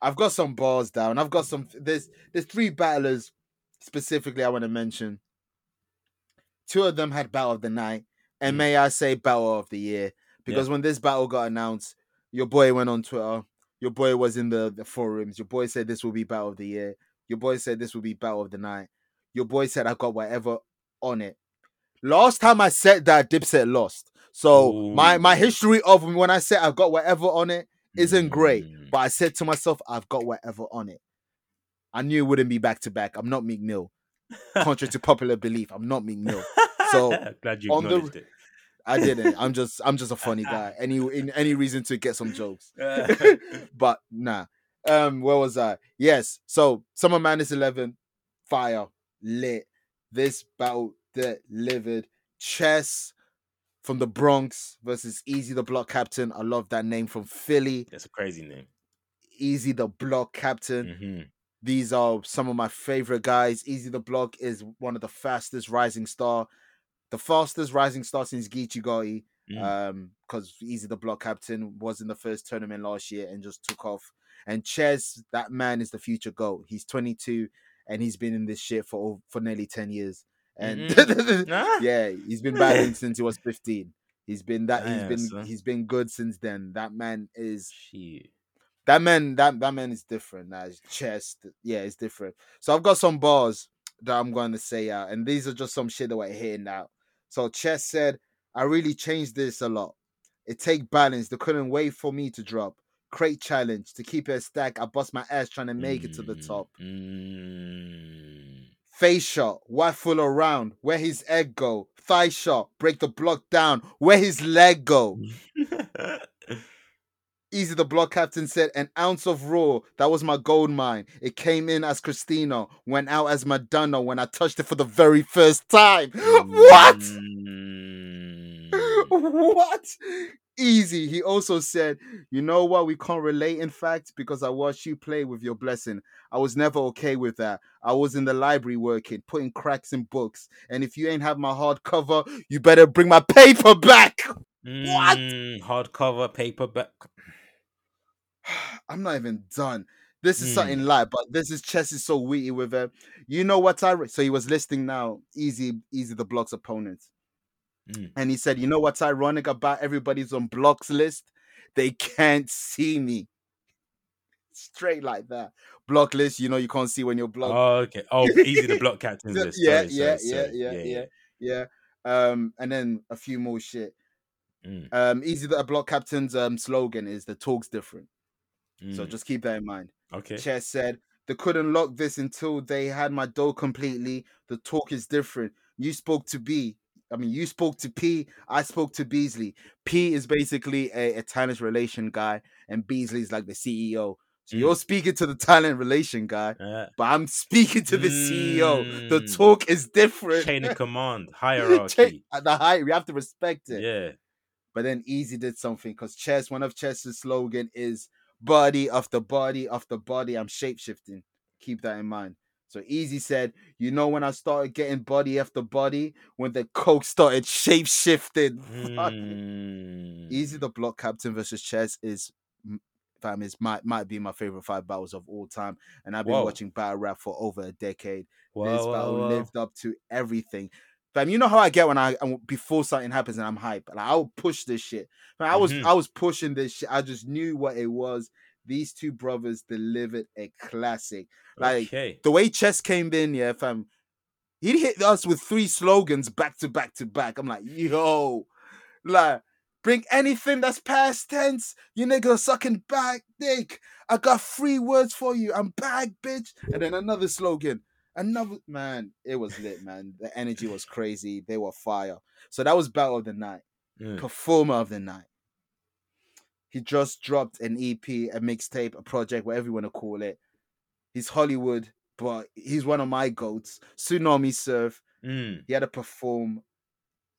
I've got some bars down. I've got some. There's there's three battlers specifically I want to mention. Two of them had battle of the night, and Mm. may I say battle of the year because when this battle got announced, your boy went on Twitter. Your boy was in the, the forums. Your boy said this will be battle of the year. Your boy said this will be battle of the night. Your boy said I got whatever on it. Last time I said that, Dipset lost. So my my history of when I said I've got whatever on it isn't great. Mm. But I said to myself, I've got whatever on it. I knew it wouldn't be back to back. I'm not Meek Mill. Contrary to popular belief, I'm not Meek Mill. [laughs] so, [laughs] glad you on the- acknowledged I didn't. I'm just [laughs] I'm just a funny guy. Any in any reason to get some jokes. [laughs] but nah. Um, where was I? Yes. So Summer Madness 11, fire, lit. This battle delivered. Chess from the Bronx versus Easy the Block Captain. I love that name from Philly. That's a crazy name. Easy the Block Captain. hmm These are some of my favorite guys. Easy the Block is one of the fastest rising star, the fastest rising star since Geechi Gotti. Mm. Um, because Easy the Block Captain was in the first tournament last year and just took off. And Chess, that man is the future GOAT. He's 22 and he's been in this shit for for nearly 10 years. And [laughs] Nah. yeah, he's been battling [laughs] since he was 15. He's been that he's Damn, been son. he's been good since then. That man is Shit. that man that that man is different now his chest yeah it's different so i've got some bars that i'm going to say out and these are just some shit that we're hearing out so chess said i really changed this a lot. It take balance. They couldn't wait for me to drop. Crate challenge. To keep it a stack i bust my ass trying to make it to the Mm, top. Mm. face shot. Waffle around? Where his egg go? Thigh shot. Break the block down. Where his leg go [laughs] Easy the block captain said, an ounce of raw. That was my gold mine. It came in as Christina, went out as Madonna when I touched it for the very first time. [laughs] what? Mm. [laughs] what? Easy. He also said, you know what? We can't relate, in fact, because I watched you play with your blessing. I was never okay with that. I was in the library working, putting cracks in books. And if you ain't have my hardcover, you better bring my paper back. What? Mm, Hardcover, paperback. [sighs] I'm not even done. This is Mm. something light, but this is chess is so witty with him. You know what I re- so he was listing now easy easy the blocks opponents. Mm. And he said, you know what's ironic about everybody's on blocks list? They can't see me. Straight like that. Block list, you know you can't see when you're blocked. Oh, okay. Oh, easy to block [laughs] captains Yeah, list. yeah, Sorry, yeah, sorry, yeah, sorry. yeah, yeah, yeah. Um, and then a few more shit. Mm, Um, easy the block captain's um slogan is the talk's different. So mm. just keep that in mind. okay. Chess said they couldn't lock this until they had my dough completely. The talk is different. You spoke to B. I mean, you spoke to P. I spoke to Beasley. P is basically a, a talent relation guy, and Beasley is like the CEO. So Mm. you're speaking to the talent relation guy, Uh, but I'm speaking to the CEO. The Mm. talk is different. chain of command, [laughs] hierarchy. at the height, we have to respect it. Yeah. But then Easy did something because Chess, one of Chess's slogan is body after body after body. I'm shapeshifting. Keep that in mind. So Easy said, you know, when I started getting body after body, when the coke started shape shifting. Mm. [laughs] Easy the block captain versus Chess is fam is might might be my favorite five battles of all time. And I've been Whoa. watching battle rap for over a decade. Whoa, this whoa, battle lived up to everything. Fam, you know how I get when I I- before something happens and I'm hype. Like I'll push this shit. Man, I was Mhm. I was pushing this shit. I just knew what it was. These two brothers delivered a classic. Like okay. the way Chess came in, yeah, fam. He hit us with three slogans back to back to back. I'm like, yo, like, bring anything that's past tense. You nigga sucking back dick. I got three words for you. I'm back, bitch. And then another slogan. Another man, it was lit, man. The energy was crazy. They were fire. So that was battle of the night, Mm. performer of the night. He just dropped an EP, a mixtape, a project, whatever you want to call it. He's Hollywood, but he's one of my goats. Tsunami Surf. Mm. He had to perform.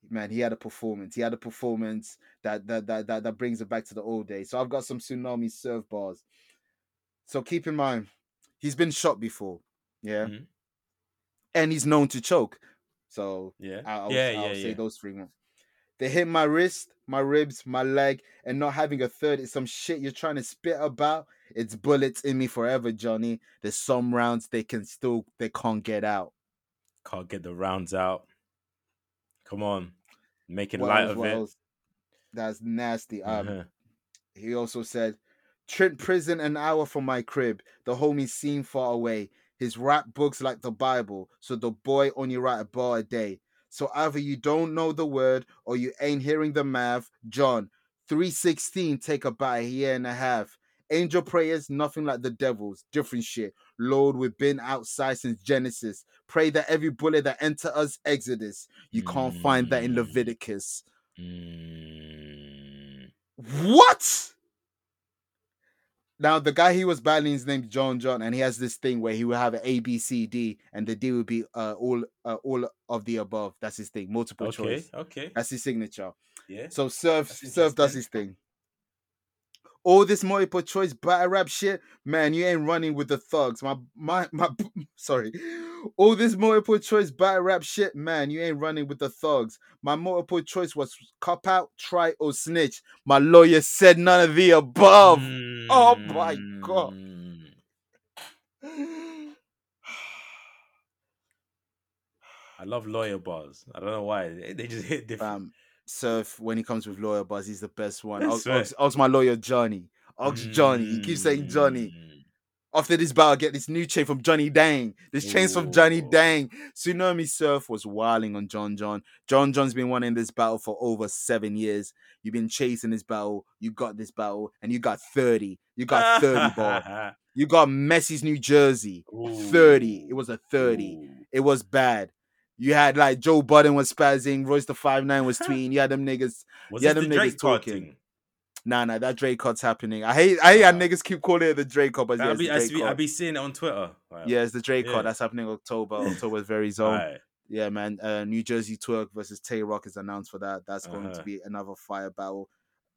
Man, he had a performance. He had a performance that that that that, that brings it back to the old days. So I've got some Tsunami Surf bars. So keep in mind, he's been shot before. Yeah. Mhm. And he's known to choke. So Yeah. I'll, I'll, yeah, I'll yeah, say yeah. those three ones. They hit my wrist, my ribs, my leg, and not having a third is some shit you're trying to spit about. It's bullets in me forever, Johnny. There's some rounds they can still they can't get out. Can't get the rounds out. Come on. Making What light else, of it. else? That's nasty. Um, Uh-huh. he also said, Trent prison an hour from my crib. The homie seem far away. His rap books like the Bible, so the boy only write a bar a day. So either you don't know the word or you ain't hearing the math. John, 316 take about a year and a half. Angel prayers, nothing like the devil's. Different shit. Lord, we've been outside since Genesis. Pray that every bullet that enter us, Exodus. You can't find that in Mm. Leviticus. Mm. What? Now the guy he was battling is named John John, and he has this thing where he will have A B C D, and the D will be uh, all uh, all of the above. That's his thing, multiple Okay. choice. Okay. Okay. That's his signature. Yeah. So Surf Surf does his thing. All this multiple choice battle rap shit, man, you ain't running with the thugs. My my my [laughs] sorry. All this multiple choice battle rap shit, man, you ain't running with the thugs. My multiple choice was cop out, try or snitch. My lawyer said none of the above. Oh my God. Mm. [sighs] I love lawyer bars. I don't know why. They they just hit different. Um, Surf when he comes with lawyer buzz, he's the best one. I Ox, swear. Ox, Ox my lawyer Johnny. Ox Johnny. He keeps saying Johnny. Mm. After this battle, get this new chain from Johnny Dang. This chain's from Johnny Ooh. Dang. Tsunami Surf was wilding on John John. John John's been winning this battle for over seven years. You've been chasing this battle. You got this battle, and you got 30. You got 30 ball. [laughs] You got Messi's New Jersey. 30. It was a 30. Ooh. It was bad. You had like Joe Budden was spazzing, Royce the Five Nine was tweeting. You had them niggas. Was Yeah, this them the niggas Drake talking. thing? Nah, nah, that Drake cut's happening. I hate, I hate how Ah. niggas keep calling it the Drake cut, but yeah, I be, I be, I cut. be seeing it on Twitter. Yeah, it's the Drake Yeah. card. That's happening October. [laughs] October's very zone. alright. Yeah, man. Uh, New Jersey Twerk versus Tay Roc is announced for that. That's going to Uh-huh. be another fire battle.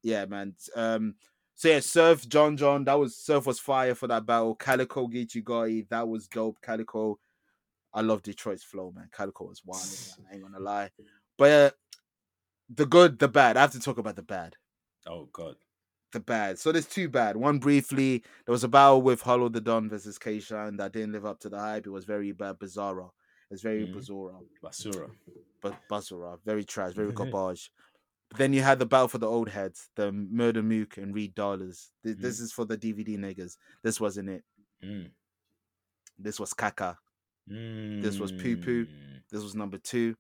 Yeah, man. Um, so yeah, Surf John John. That was Surf was fire for that battle. Calico Geechi Gotti. That was dope. Calico. I love Detroit's flow, man. Calico was wild. Man. I ain't gonna [laughs] lie. But uh, the good, the bad. I have to talk about the bad. Oh god. the bad. So there's two bad. One briefly, there was a battle with Hollow Da Don versus K-Shine that didn't live up to the hype. It was very bad, bizarro. It's very Mhm. bizarro, Basura. but bizarro, very trash, very [laughs] garbage. But then you had the battle for the old heads, the Murder Mook and Reed Dollaz. Th- This is for the DVD niggas. This wasn't it. Mm. This was Kaka. This was Poo Poo. This was number two.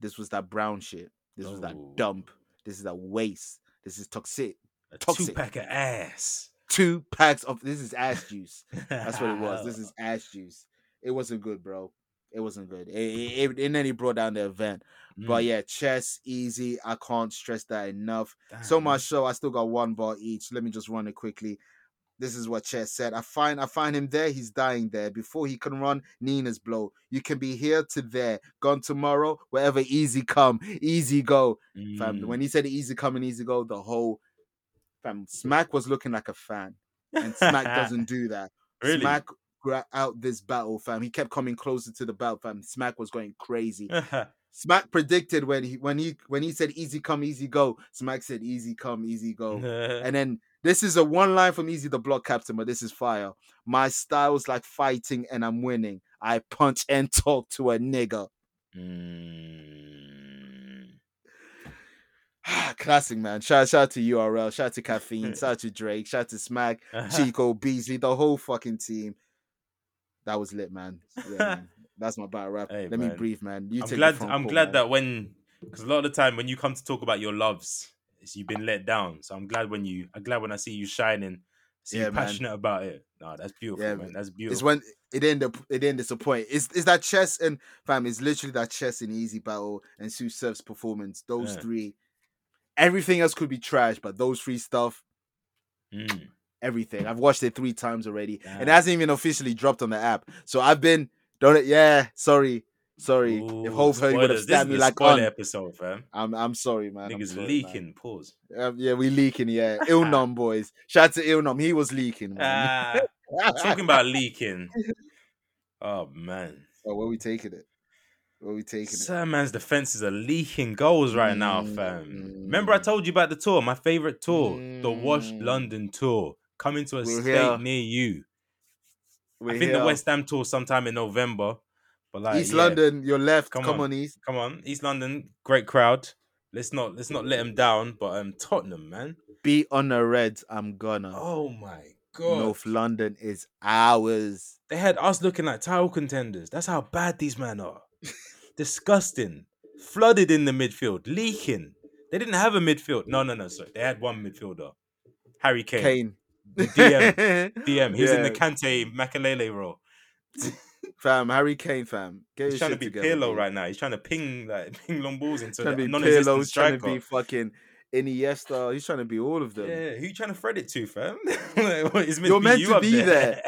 This was that brown shit. This was that Oh. dump. This is that waste. This is toxic. A Toxic. two pack of ass. Two packs of this is ass juice. That's what it was. This is [laughs] ass juice. It wasn't good, bro. It wasn't good. It, it, it, and then he brought down the event. But Mm, yeah, chess easy. I can't stress that enough. So damn. much so I still got one bar each. Let me just run it quickly. This is what Chess said. I find I find him there. He's dying there. Before he can run, Nina's blow. You can be here to there, gone tomorrow, wherever. Easy come, easy go. Fam, Mm. when he said easy come and easy go, the whole fam Smack was looking like a fan, and Smack doesn't do that. [laughs] really. Smack out this battle, fam. He kept coming closer to the battle, fam. Smack was going crazy. [laughs] Smack predicted when he when he when he said easy come easy go. Smack said easy come easy go. [laughs] And then this is a one line from Easy the Block Captain, but this is fire. My style's like fighting and I'm winning. I punch and talk to a nigga. Mm. Classic man. Shout, shout out to URL, shout out to Caffeine, [laughs] shout out to Drake, shout out to Smack, Chico, Beasley, the whole fucking team. That was lit, man. Yeah, man. [laughs] That's my battle rap. Hey, Let me breathe, man. You I'm take glad. I'm glad man. that when, because a lot of the time when you come to talk about your loves, you've been let down. So I'm glad when you. I'm glad when I see you shining. See Yeah, you man. passionate about it. No, that's beautiful, Yeah, man. That's beautiful. It's when it didn't it didn't disappoint. It's it's that chess and fam. It's literally that chess and easy battle and Tsu Surf's performance. Those Yeah. three. Everything else could be trash, but those three stuff, Mm. everything. I've watched it three times already, and it hasn't even officially dropped on the app. So I've been don't it? Yeah, sorry, sorry. if Ooh, Hov heard, he would have stabbed me like spoiler on. episode, fam. I'm I'm sorry, man. Niggas sorry, man. leaking. Pause. Um, yeah, we leaking. Yeah, [laughs] Ilnam boys. Shout out to Ilnam. He was leaking, man. Ah, talking about leaking. [laughs] Oh man, oh, where we taking it? Where we taking it? Sir Man's defenses are leaking goals right now, fam. Remember I Mm. told you about the tour, my favorite tour, the Wash Mm. London tour, coming to a We're state here. near you. We're I think the. West Ham tour sometime in November. But like East yeah, London, your left. Come Come, on. on. East. come on, East London, great crowd. Let's not let's not let them down. But um, Tottenham, man. Be on the Reds. I'm gonna. Oh my god, North London is ours. they had us looking like title contenders. That's how bad these men are. [laughs] Disgusting. Flooded in the midfield, leaking. They didn't have a midfield. No, no, no. Sorry, they had one midfielder, Harry Kane. Kane. DM. [laughs] DM. He was in the Yeah. Kante Makelele role. [laughs] fam. Harry Kane, fam. Get He's trying to be together, Pirlo bro. right now. He's trying to ping like [laughs] ping long balls into the non-existent Pirlo. He's trying to be fucking Iniesta. He's trying to be all of them. Yeah, who you trying to thread it to, fam? [laughs] What, it's You're to meant you to be there.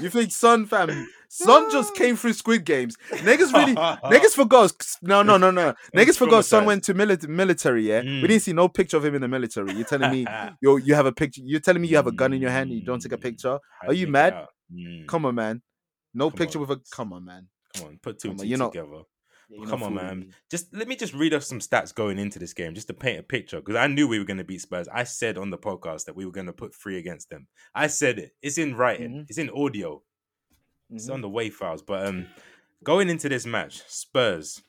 You think Son, fam? Son just [laughs] came through Squid Games. Niggas really. Niggas forgot. No, no, no, no. Niggas forgot. Son went to mili- military. Yeah, Mm. we didn't see no picture of him in the military. You're telling me you you have a picture. You're telling me you have a gun in your hand and you don't take a Mm. picture. Are you mad? Mm, Come on, man. No Come picture on. with a. Come on, man. Come on, put two come on, and 2 you're not- together. Yeah, Come on, man. me. Just let me just read off some stats going into this game, just to paint a picture. Because I knew we were going to beat Spurs. I said on the podcast that we were going to put three against them. I said it. It's in writing. Mhm. It's in audio. It's Mhm. on the wave files. But um, going into this match, Spurs,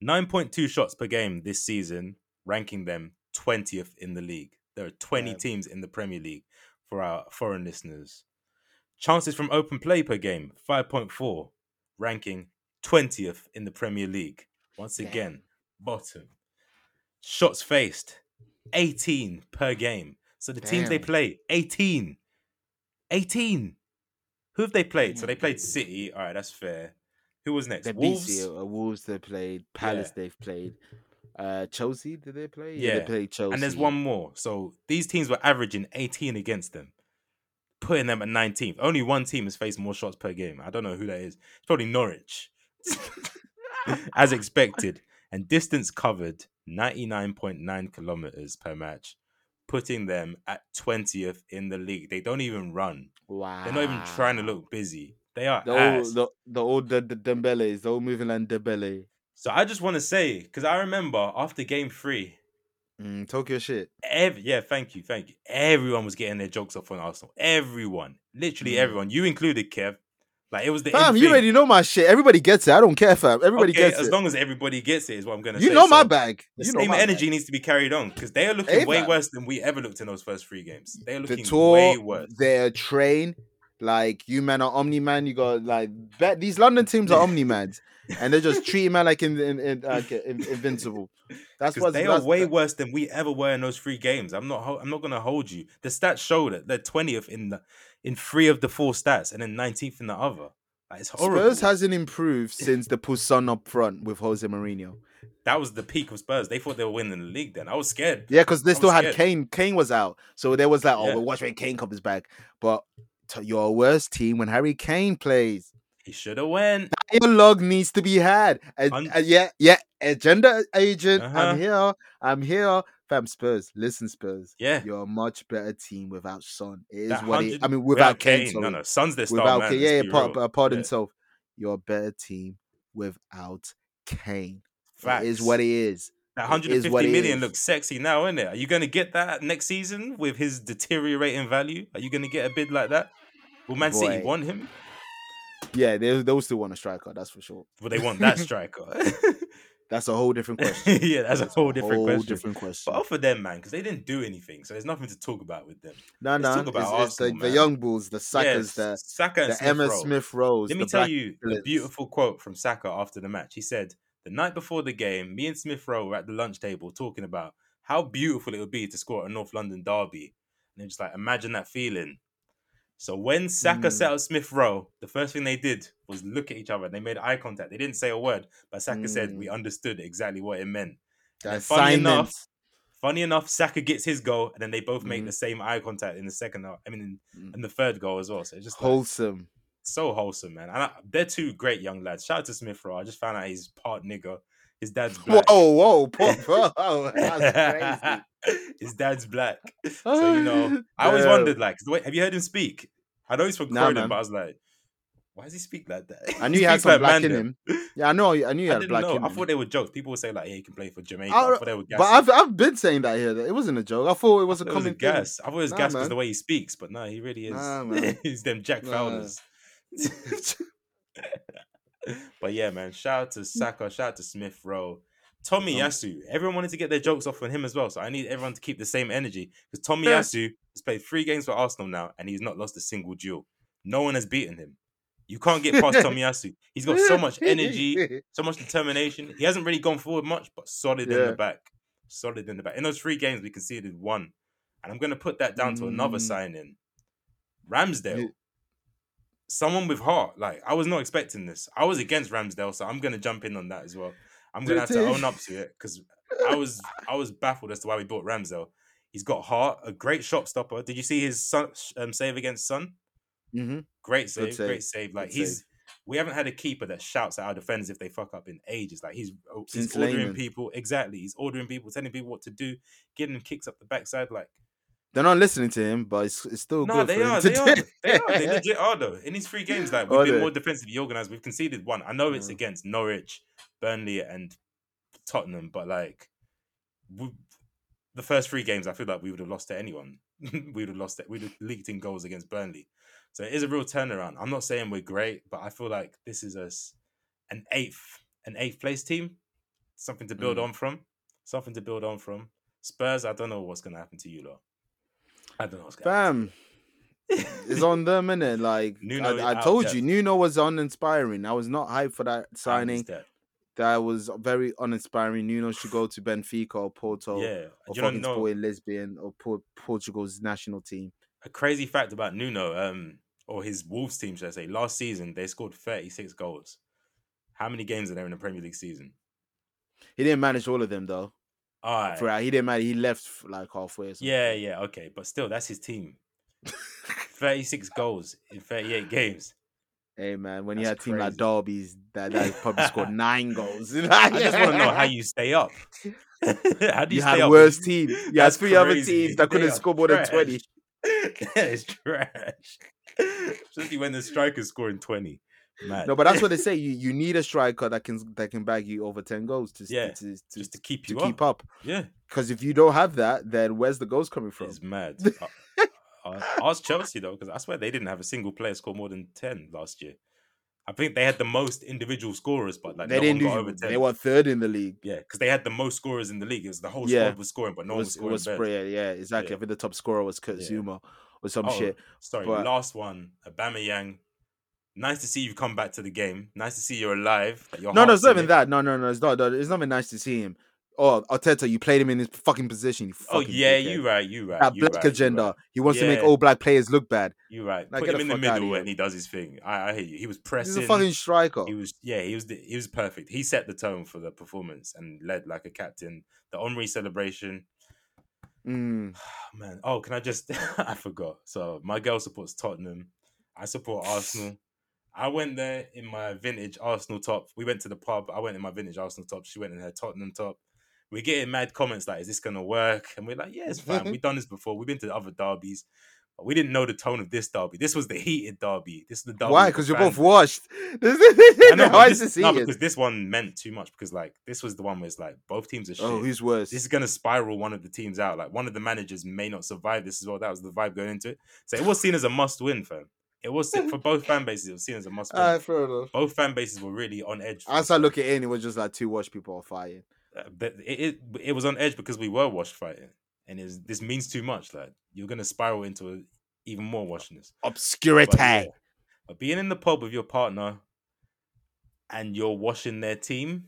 nine point two shots per game this season, ranking them twentieth in the league. There are twenty Yeah. teams in the Premier League for our foreign listeners. Chances from open play per game, five point four, ranking twentieth in the Premier League. Once Damn. again, bottom. Shots faced, eighteen per game. So the teams they play, 18. 18. Who have they played? So they played City. All right, that's fair. Who was next? Wolves. BC, uh, Wolves they played. Palace they've played. Uh, Chelsea did they play? Yeah. they played Chelsea. And there's one more. So these teams were averaging 18 against them, putting them at 19th. Only one team has faced more shots per game. I don't know who that is. It's probably Norwich, [laughs] as expected. And distance covered 99.9 kilometers per match, putting them at 20th in the league. They don't even run. Wow. They're not even trying to look busy. They are The ass. old, the, the old the, the Dembele's, the old moving land Dembele. So I just want to say, because I remember after game three, Mm, Tokyo shit. Every, yeah, thank you, thank you. Everyone was getting their jokes off on Arsenal. Everyone, literally Mm. everyone. You included, Kev. Like it was the Fam, you thing. already know my shit. Everybody gets it. I don't care, fam. Everybody okay, gets as it. As long as everybody gets it, is what I'm gonna say. you say. know my bag. The You same energy bag. needs to be carried on because they are looking Hey, way fam. worse than we ever looked in those first three games. They are The looking tour, way worse. their train, like you man are omni man. You got like bet these London teams are omni mans, and they just treat man like in, in, in, uh, like in, invincible. That's what they are way worse than we ever were in those three games. I'm not. I'm not gonna hold you. The stats show that they're twentieth in the in three of the four stats, and then nineteenth in the other. Like, it's horrible. Spurs hasn't improved since the Poussin up front with Jose Mourinho. that was the peak of Spurs. They thought they were winning the league. Then I was scared. Yeah, because they I still had scared. Kane. Kane was out, so there was like, oh, Yeah. we'll watch when Kane comes back. But t- your worst team when Harry Kane plays. He should have went. Dialogue needs to be had. And, Un- and yeah, yeah, agenda agent. Uh-huh. I'm here. I'm here. Fam, Spurs. Listen, Spurs. Yeah. You're a much better team without Son. It is what it. I mean, without, Kane. No, no. Son's their star without man. Kane. Yeah, yeah. be Par- pardon Yeah. self. You're a better team without Kane. Facts. It is what it is. That It is 150 what it million looks sexy now, isn't it? Are you going to get that next season with his deteriorating value? Are you going to get a bid like that? Will Man City want him? [laughs] Yeah, they they'll still want a striker. That's for sure. Will they want that [laughs] striker? [laughs] That's a whole different question. yeah, that's a whole different whole question. different question. But offer them, man, because they didn't do anything, so there's nothing to talk about with them. No, let's no, about it's, it's the, the young bulls, the suckers, Yeah, the Saka and the Smith Emma Rowe. Smith Rowe. Let me tell you a beautiful quote from Saka after the match. He said, "The night before the game, me and Smith Rowe were at the lunch table talking about how beautiful it would be to score a North London derby, and just like imagine that feeling." So when Saka Mm. set up Smith Rowe, the first thing they did was look at each other. They made eye contact. They didn't say a word, but Saka said, "We Mm. understood exactly what it meant." The funny enough, funny enough, Saka gets his goal, and then they both make Mhm. the same eye contact in the second. half- I mean, in, Mm. in the third goal as well. So it's just like, wholesome. so wholesome, man. And I, they're two great young lads. Shout out to Smith Rowe. I just found out he's part nigger. His dad's black. Whoa, whoa, [laughs] poor, whoa, that's crazy. His dad's black. So you know, [laughs] I always wondered, like, the way, have you heard him speak? I know he's from Nah, Croydon, man. but I was like, why does he speak like that? I [laughs] knew he had some like black in him. Yeah, I know. I knew he I had black know. in I thought they were jokes. People would say like, "Yeah, he can play for Jamaica." I- I, thought they were gas. But. I've I've been saying that here. that It wasn't a joke. I thought it was a it was a common thing. gas. I thought it was Nah, gas because the way he speaks, but no, he really is. Nah. He's them Jack Nah. Fowlers. But yeah, man. Shout out to Saka. Shout out to Smith Rowe. Tomiyasu. Everyone wanted to get their jokes off on him as well, so I need everyone to keep the same energy because Tommy Yeah. Yasu has played three games for Arsenal now, and he's not lost a single duel. No one has beaten him. You can't get past Tomiyasu. He's got so much energy, [laughs] so much determination. He hasn't really gone forward much, but solid in the back. Solid in the back. In those three games, we conceded one. And I'm going to put that down to another Mm. signing. Ramsdale. Someone with heart. Like, I was not expecting this. I was against Ramsdale, so I'm going to jump in on that as well. I'm going to have to own up to it because I was I was baffled as to why we bought Ramsdale. He's got heart, a great shot stopper. Did you see his son, um, save against Son? Mhm. Great save, save. great save. Like Good he's save. we haven't had a keeper that shouts at our defenders if they fuck up in ages. Like he's oh, he's ordering Lehman. people exactly. He's ordering people, telling people what to do, getting them kicks up the backside. Like They're not listening to him, but it's, it's still no, good. they are, they are, [laughs] they are. They legit are though. In these three games, like we've Are been they? more defensively organized. We've conceded one. I know it's against Norwich, Burnley, and Tottenham, but like we, the first three games, I feel like we would have lost to anyone. [laughs] we would have lost it. We'd have leaked in goals against Burnley. So it is a real turnaround. I'm not saying we're great, but I feel like this is us an eighth, an eighth place team. Something to build Mm. on from. Something to build on from. Spurs, I don't know what's gonna happen to you lot. I don't know what's. Fam, it's on them, innit? [laughs] Like Nuno I, I told you, Nuno was uninspiring. I was not hyped for that signing. that? That was very uninspiring. Nuno should go to Benfica or Porto Yeah, or you fucking Sporting Lisbon or Por- Portugal's national team. a crazy fact about Nuno, um, or his Wolves team, should I say? Last season they scored 36 goals. How many games are there in the Premier League season? He didn't manage all of them though. All right. For he didn't matter. He left like halfway. Yeah, yeah, okay, but still, that's his team. [laughs] 36 goals in 38 games. Hey man, when you had a team like crazy. Derby's that, that probably scored [laughs] nine goals. [laughs] I just want to know how you stay up. how do You you, had up? worse team. You had That's three other teams that couldn't score more than trash. twenty. that is trash. Especially when the strikers scoring 20. Mad. No, but that's what they [laughs] say. You you need a striker that can that can bag you over ten goals to Yeah, to, to, just to keep to you keep up. up. Yeah, Because if you don't have that, then where's the goals coming from? it's mad. [laughs] Uh, uh, ask Chelsea though, because I swear they didn't have a single player score more than ten last year. I think they had the most individual scorers, but like they no didn't do. over ten. They were third in the league. Yeah, because they had the most scorers in the league. It was the whole Yeah. squad was scoring, but no it one was was, scoring. was. Yeah, exactly. Yeah. I think the top scorer was Kurt Yeah. Zouma or some Oh, shit. Sorry, but- last one, Aubameyang. Nice to see you've come back to the game. Nice to see you're alive. your No, no, it's not even it. that. No, no, no, it's not. no, It's not even nice to see him. Oh, Arteta, you played him in his fucking position. You Oh yeah, dickhead. you right, you right. That you black right, agenda. right. He wants to make all black players look bad. You right. Now Put him in the middle and he does his thing. I, I hear you. He was pressing. He's a fucking striker. He was yeah, he was the, he was perfect. He set the tone for the performance and led like a captain. The Omri celebration, Mm. [sighs] man. Oh, can I just [laughs] I forgot. So my girl supports Tottenham. I support Arsenal. I went there in my vintage Arsenal top. We went to the pub. I went in my vintage Arsenal top. She went in her Tottenham top. We're getting mad comments like, "Is this gonna work?" And we're like, "Yeah, it's fine. [laughs] We've done this before. We've been to other derbies, but we didn't know the tone of this derby. This was the heated derby. This is the derby. Why? Because you're both washed. [laughs] I know, but Why is this, this no, because this one meant too much. Because like this was the one where it's like both teams are oh, shit. Oh, who's worse? this is gonna spiral one of the teams out. Like one of the managers may not survive this as well. That was the vibe going into it. So it was seen as a must win, fam. It was for both fan bases. It was seen as a must win. Fair enough. both fan bases were really on edge. As I look at it, in, it was just like two washed people are fighting. Uh, but it, it it was on edge because we were washed fighting, and this means too much. Like you're gonna spiral into a, even more washness. Obscurity. But, yeah. But being in the pub with your partner and you're washing their team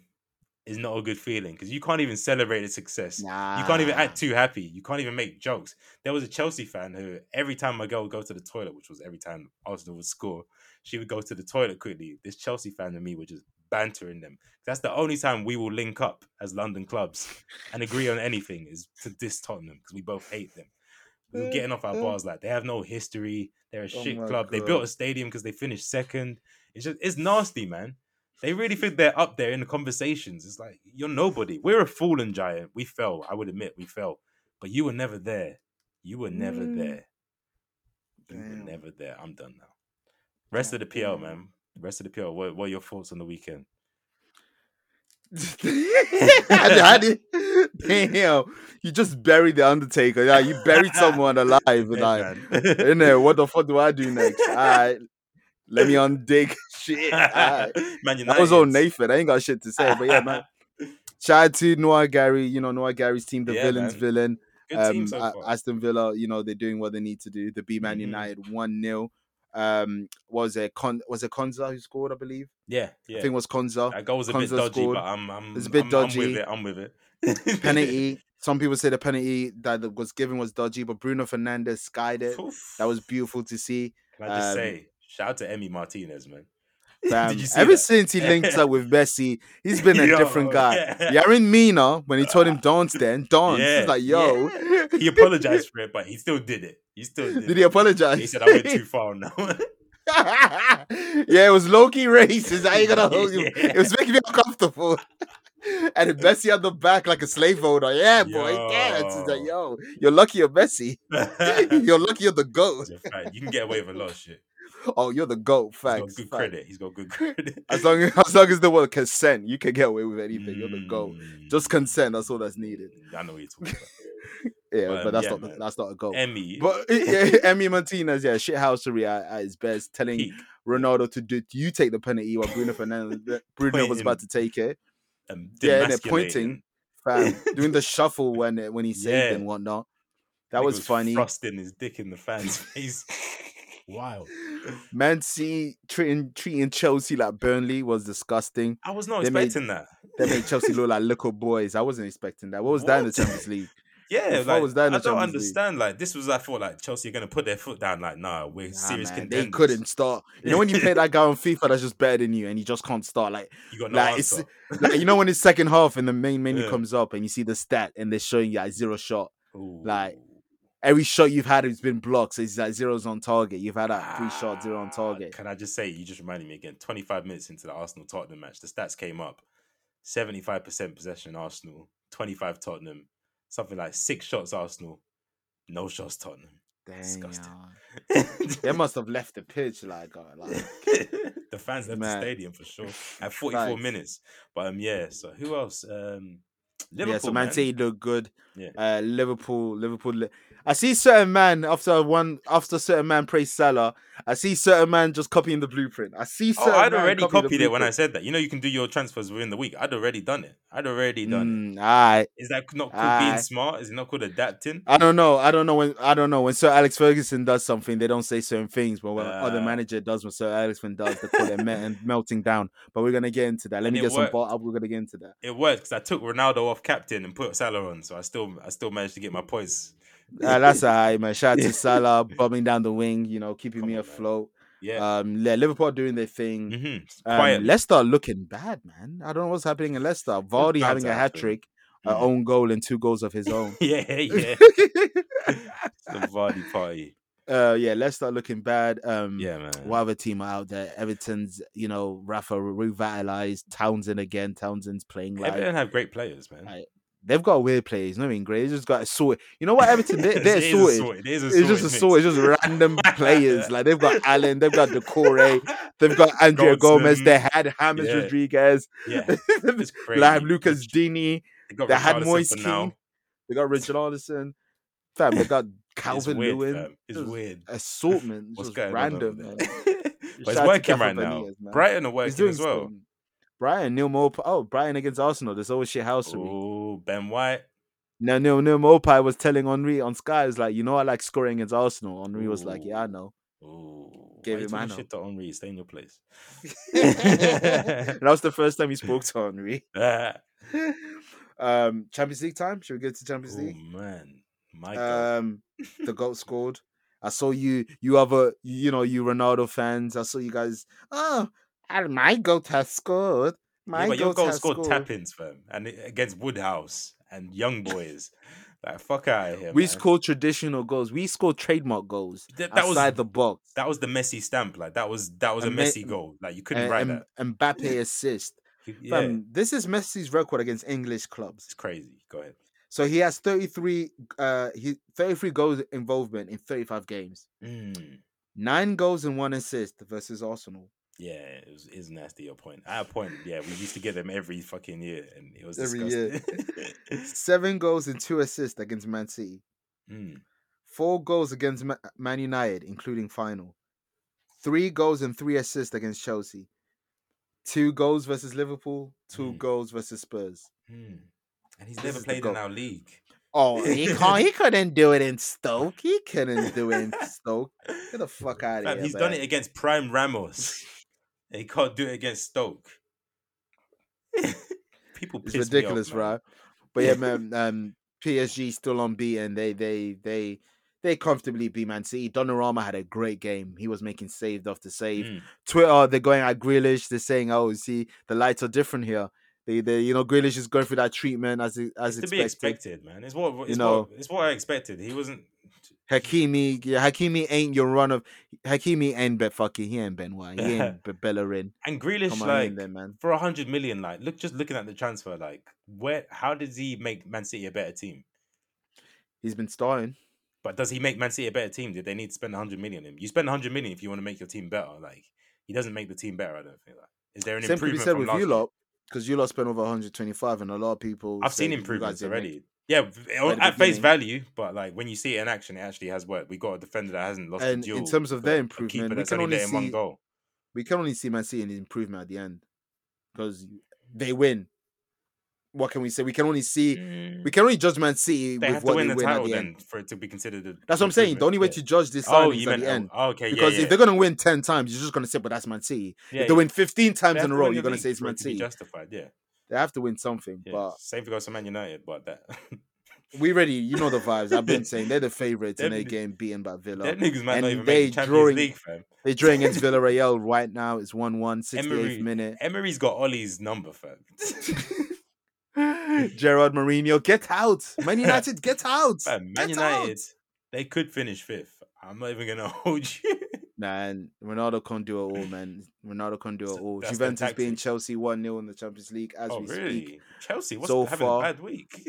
is not a good feeling because you can't even celebrate a success. Nah. You can't even act too happy. You can't even make jokes. There was a Chelsea fan who, every time my girl would go to the toilet, which was every time Arsenal would score, she would go to the toilet quickly. This Chelsea fan and me were just bantering them. That's the only time we will link up as London clubs and agree on anything is to diss Tottenham because we both hate them. We were getting off our [laughs] bars like they have no history. They're a Oh shit club. They built a stadium because they finished second. It's just it's nasty, man. They really think they're up there in the conversations. It's like you're nobody. We're a fallen giant. We fell. I would admit we fell, but you were never there. You were never Mm. there. You were never there. I'm done now. Rest of the PL, man. Rest of the PL. What, what are your thoughts on the weekend? How [laughs] did- Damn, you just buried the Undertaker. Yeah, you buried [laughs] someone alive. And like, in there, what the fuck do I do [laughs] next? All right, let me undig [laughs] shit. Right. [laughs] man, United. That was all Nathan. I ain't got shit to say, but yeah, man. [laughs] Shout out to Noah Gary. You know Noah Gary's team, the Yeah, villain's man. villain. Good team Um, so far. Aston Villa, you know they're doing what they need to do. The B Man Mhm. United one 0 Um, was it Con? Was it Konsa who scored? I believe. yeah, yeah. I think it was Konsa. That goal was a bit Konsa dodgy, scored. but I'm, I'm, It's a bit I'm, I'm dodgy. with it. I'm with it. penalty. Some people say the penalty that was given was dodgy, but Bruno Fernandes skied it. Oof. That was beautiful to see. Can I just um, say, shout out to Emi Martinez, man. [laughs] Fam, Did you see ever that? since he [laughs] linked up with Messi, he's been a Yo, different guy. yeah. Yerry Mina, when he told him dance then, dance. Yeah, He's like, yo. yeah. He apologized for it, but he still did it. He still did. It. Did it. he apologize? He said, "I went too [laughs] far now." yeah, it was low key racist. I ain't gonna hold you. It was making me uncomfortable. and Messi at the back like a slave holder. Yeah, boy. Yeah. It's like, yo, you're lucky you're Messi. you're lucky you're the GOAT. It's a fact. You can get away with a lot of shit. Oh, you're the GOAT. He's Facts. got good credit. He's got good [laughs] credit. As long as, [laughs] as long as there was consent, you can get away with anything. You're the GOAT. Just Mm, consent, that's all that's needed. I know what you're talking about. [laughs] Yeah, But, but, that's yeah, not man. that's not a goal. Emi, But yeah, Emi Martinez, yeah, shithousery at, at his best, telling peak. Ronaldo to do you take the penalty while Bruno Fernandes Bruno was about to take it. Um, Yeah, and they're pointing, fam, doing the shuffle when when he saved Yeah. and whatnot. That Nigga was, funny. Thrusting his dick in the fan's face. Wild. Man City treating treating Chelsea like Burnley was disgusting. I was not They made- expecting that. They made Chelsea look like [laughs] little boys. I wasn't expecting that. What was that in the What? Champions League? [laughs] Yeah, Before like was that I don't Champions League? understand. Like this was, I thought, like Chelsea are gonna put their foot down. Like, nah, we're Nah, serious man, contenders. they couldn't start. You know when you play that guy on [laughs] FIFA that's just better than you and you just can't start. Like, You got no like, it's- answer. like you know when it's second half and the main menu Yeah. comes up and you see the stat and they're showing you like zero shot. like, Ooh. Every shot you've had has been blocked. So it's like zeros on target. You've had like three shots, zero on Ah, target. Can I just say, you just reminded me again. Twenty five minutes into the Arsenal Tottenham match, the stats came up: seventy five percent possession Arsenal, twenty five Tottenham, something like six shots Arsenal, no shots Tottenham. Disgusting. Damn. [laughs] they must have left the pitch like, uh, like [laughs] the fans left Man. the stadium for sure at [laughs] 44 Facts. minutes. But um, yeah. So who else? Um, yeah. So Man man. City look good. Yeah. Uh, Liverpool, Liverpool. I see certain man after one after certain man praise Salah. I see certain man just copying the blueprint. I see. Certain Oh, I'd already copied it when I said that. You know, you can do your transfers within the week. I'd already done it. I'd already done Mm, it. Is that not called being smart? Is it not called adapting? I don't know. I don't know when. I don't know when Sir Alex Ferguson does something. They don't say certain things, but when other Uh. manager does what Sir Alex Ferguson does, they call it me- and [laughs] melting down. But we're gonna get into that. Let me get some. worked. Ball, we're gonna get into that. It worked because I took Ronaldo off captain and put Salah on, so I still, I still managed to get my points. Uh, that's alright, man. Shout out to Salah [laughs] bombing down the wing. You know, keeping Come me on, afloat. Yeah. Um, yeah, Liverpool doing their thing. mm-hmm. Um, Quiet. Leicester looking bad, man. I don't know what's happening in Leicester. Vardy having a hat trick, a Mhm. own goal, and two goals of his [laughs] own. yeah, [laughs] yeah. Yeah. The Vardy party. uh, yeah, Leicester looking bad. Um, Yeah, man. What other team are out there? Everton's, you know, Rafa revitalized. Townsend again. Townsend's playing like Everton have great players, man. They've got weird players. Not even great. They just got sorted. You know what? Everton, They, [laughs] they're a sorted. sorted- It a It's just a sort. It's just random [laughs] players. Like they've got Allen, they've got Doucouré, they've got [laughs] Andre Gomes, they had James Yeah. Rodriguez, Yeah, it's crazy. like Lucas Digne, They got they had Richarlison Moise Kean, they got Richarlison, fam, they got It's Calvin weird, Lewin. It's Just weird. Assortment, What's just going random. on man. but it's working right now. Man. Brighton are working as well. Brian Neal Maupay. Oh, Brian against Arsenal. There's always shit house for me. Oh, Ben White. No, Neil Neal Maupay was telling Henry on Sky, "Is like, you know, I like scoring against Arsenal." Henry was like, "Yeah, I know." Ooh, Gave why him Mano. shit to Henry. Stay in your place. [laughs] [laughs] that was the first time he spoke to Henry. [laughs] Um, Champions League time. Should we get to Champions League? oh man, my God. Um, the goal scored. I saw you. You other, you know, you Ronaldo fans. I saw you guys. Oh, and my goat has scored. My yeah, but your goal scored scored. tap-ins, fam, and against Woodhouse and Young Boys. like fuck out of here. We man. scored traditional goals. We scored trademark goals That, that was outside the box. that was the Messi stamp. Like that was that was a And Me- goal. Like you couldn't write and that. Mbappe [laughs] assist. Yeah, Fam, this is Messi's record against English clubs. it's crazy. Go ahead. So he has 33 uh he 33 goals involvement in 35 games. Mm. Nine goals and one assist versus Arsenal. Yeah, it was is nasty. Your point. At a point, yeah, we used to get them every fucking year, and it was Every year. [laughs] Seven goals and two assists against Man City. Mm. Four goals against Ma- Man United, including final. Three goals and three assists against Chelsea. Two goals versus Liverpool. Two Mm. goals versus Spurs. Mm. And he's This never played in our league. Oh, he can't. He [laughs] couldn't do it in Stoke. He couldn't do it in Stoke. Get the fuck [laughs] out of here. he's done it against Prime Ramos. He can't do it against Stoke. [laughs] People It's ridiculous, off, right? But yeah, man. Um, PSG still unbeaten. They they they they comfortably beat Man City. Donnarumma had a great game. He was making save after save. Mm. Twitter, they're going at Grealish. They're saying, "Oh, see, the lights are different here." They, they, you know, Grealish is going through that treatment as it- as It's to be expected. expected, man. It's what it's know. what it's what I expected. He wasn't. Hakimi, yeah, Hakimi ain't your run of Hakimi ain't bet fucking he ain't Ben White. He ain't [laughs] Be- Bellerin. And Grealish, on like there, man. for a hundred million, like look, just looking at the transfer, like where, how does he make Man City a better team? He's been starting. But does he make Man City a better team? Did they need to spend 100 million on him? You spend 100 million if you want to make your team better. Like he doesn't make the team better. I don't think. Like, is there an Same could be said from with you lot because you lot spent over 125, and a lot of people. I've seen improvements already. Yeah, at at face value, but like when you see it in action, it actually has worked. We got a defender that hasn't lost And a in terms of their improvement, we can only letting one see- goal. we can only see Man City in the improvement at the end because they win. What can we say? We can only see. We can only judge Man City Mm. They with what win they the win at the end. for it to be considered. That's what I'm saying. The only way to judge this yeah. Oh, signings you at meant the end. oh, okay, Because yeah. if they're gonna win ten times, you're just gonna say, "But that's Man City." yeah, if they yeah. win fifteen times in a row, you're gonna say it's Man City. justified. Yeah, They have to win something. yeah. But same for goes to Man United, but that [laughs] we ready. You know the vibes. I've been [laughs] saying they're the favorites and Them they're ni- getting beaten by Villa. them niggas might not even they make the drawing- League, fam. They're drawing against [laughs] Villarreal right now. It's 1-1, 68th Emery, minute. Emery's got Ole's number, fam. Gerard Mourinho, get out. Man United, get out. Fam, Man Get United, out. they could finish fifth. I'm not even gonna hold you. Man, Ronaldo can't do it all, man. [laughs] Ronaldo can't do it all. that's Juventus being. Chelsea 1 0 in the Champions League as oh, we really? speak. Chelsea, what's So having far- a bad week?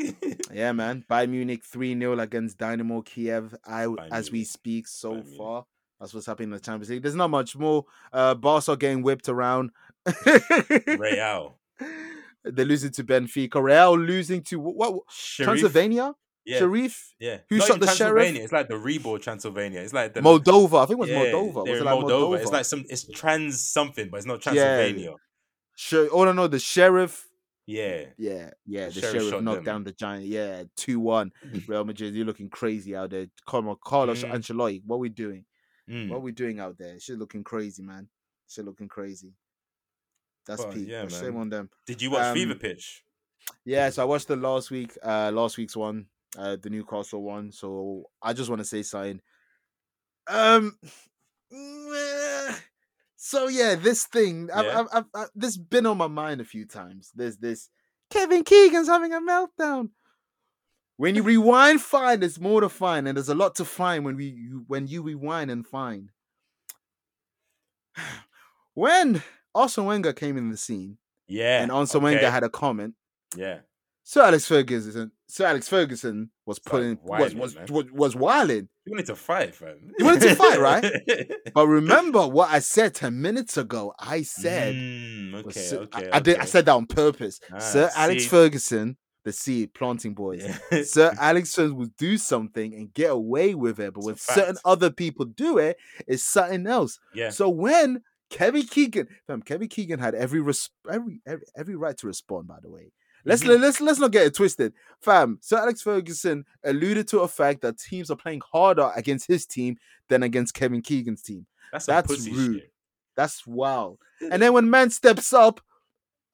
[laughs] Yeah, man. Bayern Munich 3 0 against Dynamo Kiev I, Bayern as we speak so Bayern Munich. far. That's what's happening in the Champions League. There's not much more. Uh, Barca getting whipped around. Real. [laughs] They're losing to Benfica. Real losing to what? what Transylvania? Yeah. Sharif? Yeah. Who Not shot the sheriff? It's like the reborn Transylvania. It's like the Moldova. I think it was yeah, Moldova. Was it like Moldova. Moldova? It's like some. It's trans something, but it's not Yeah. Transylvania. Sure. Oh, no, no. The sheriff. Yeah. Yeah, yeah. The The, Sheriff sheriff, knocked them. down the giant. Yeah, 2 1. [laughs] Real Madrid, you're looking crazy out there. Come on, Carlos Mm. Ancelotti. What we doing? Mm. What we doing out there? She's looking crazy, man. She's looking crazy. That's peak. yeah, shame on them. Did you watch Fever Um, Pitch? Yeah, so I watched the last week, uh, last week's one, uh, the Newcastle one. So I just want to say something. Um, [sighs] so yeah, this thing, I've, Yeah. I've, I've, I've, this been on my mind a few times. There's this Kevin Keegan's having a meltdown. When you rewind, find there's more to find, and there's a lot to find when we you, when you rewind and find. [sighs] When Arsene Wenger came in the scene, Yeah. and Arsene okay. Wenger had a comment. Yeah. Sir Alex Ferguson, Sir Alex Ferguson was putting was wilding, was, man. was was wilding. You wanted to fight, fam. You wanted to fight, right? [laughs] But remember what I said ten minutes ago. I said, Mm, was okay, Sir- okay. I, I did. I said that on purpose. Ah, Sir Alex see? Ferguson, the seed planting boys. Yeah. Sir [laughs] Alex Ferguson will do something and get away with it, but It's when certain other people do it, it's something else. yeah. So when Kevin Keegan, fam, Kevin Keegan had every res- every, every every right to respond. By the way, let's Mhm. let's let's not get it twisted, fam. Sir Alex Ferguson alluded to a fact that teams are playing harder against his team than against Kevin Keegan's team. That's that's rude. shit. That's wild. And then when man steps up,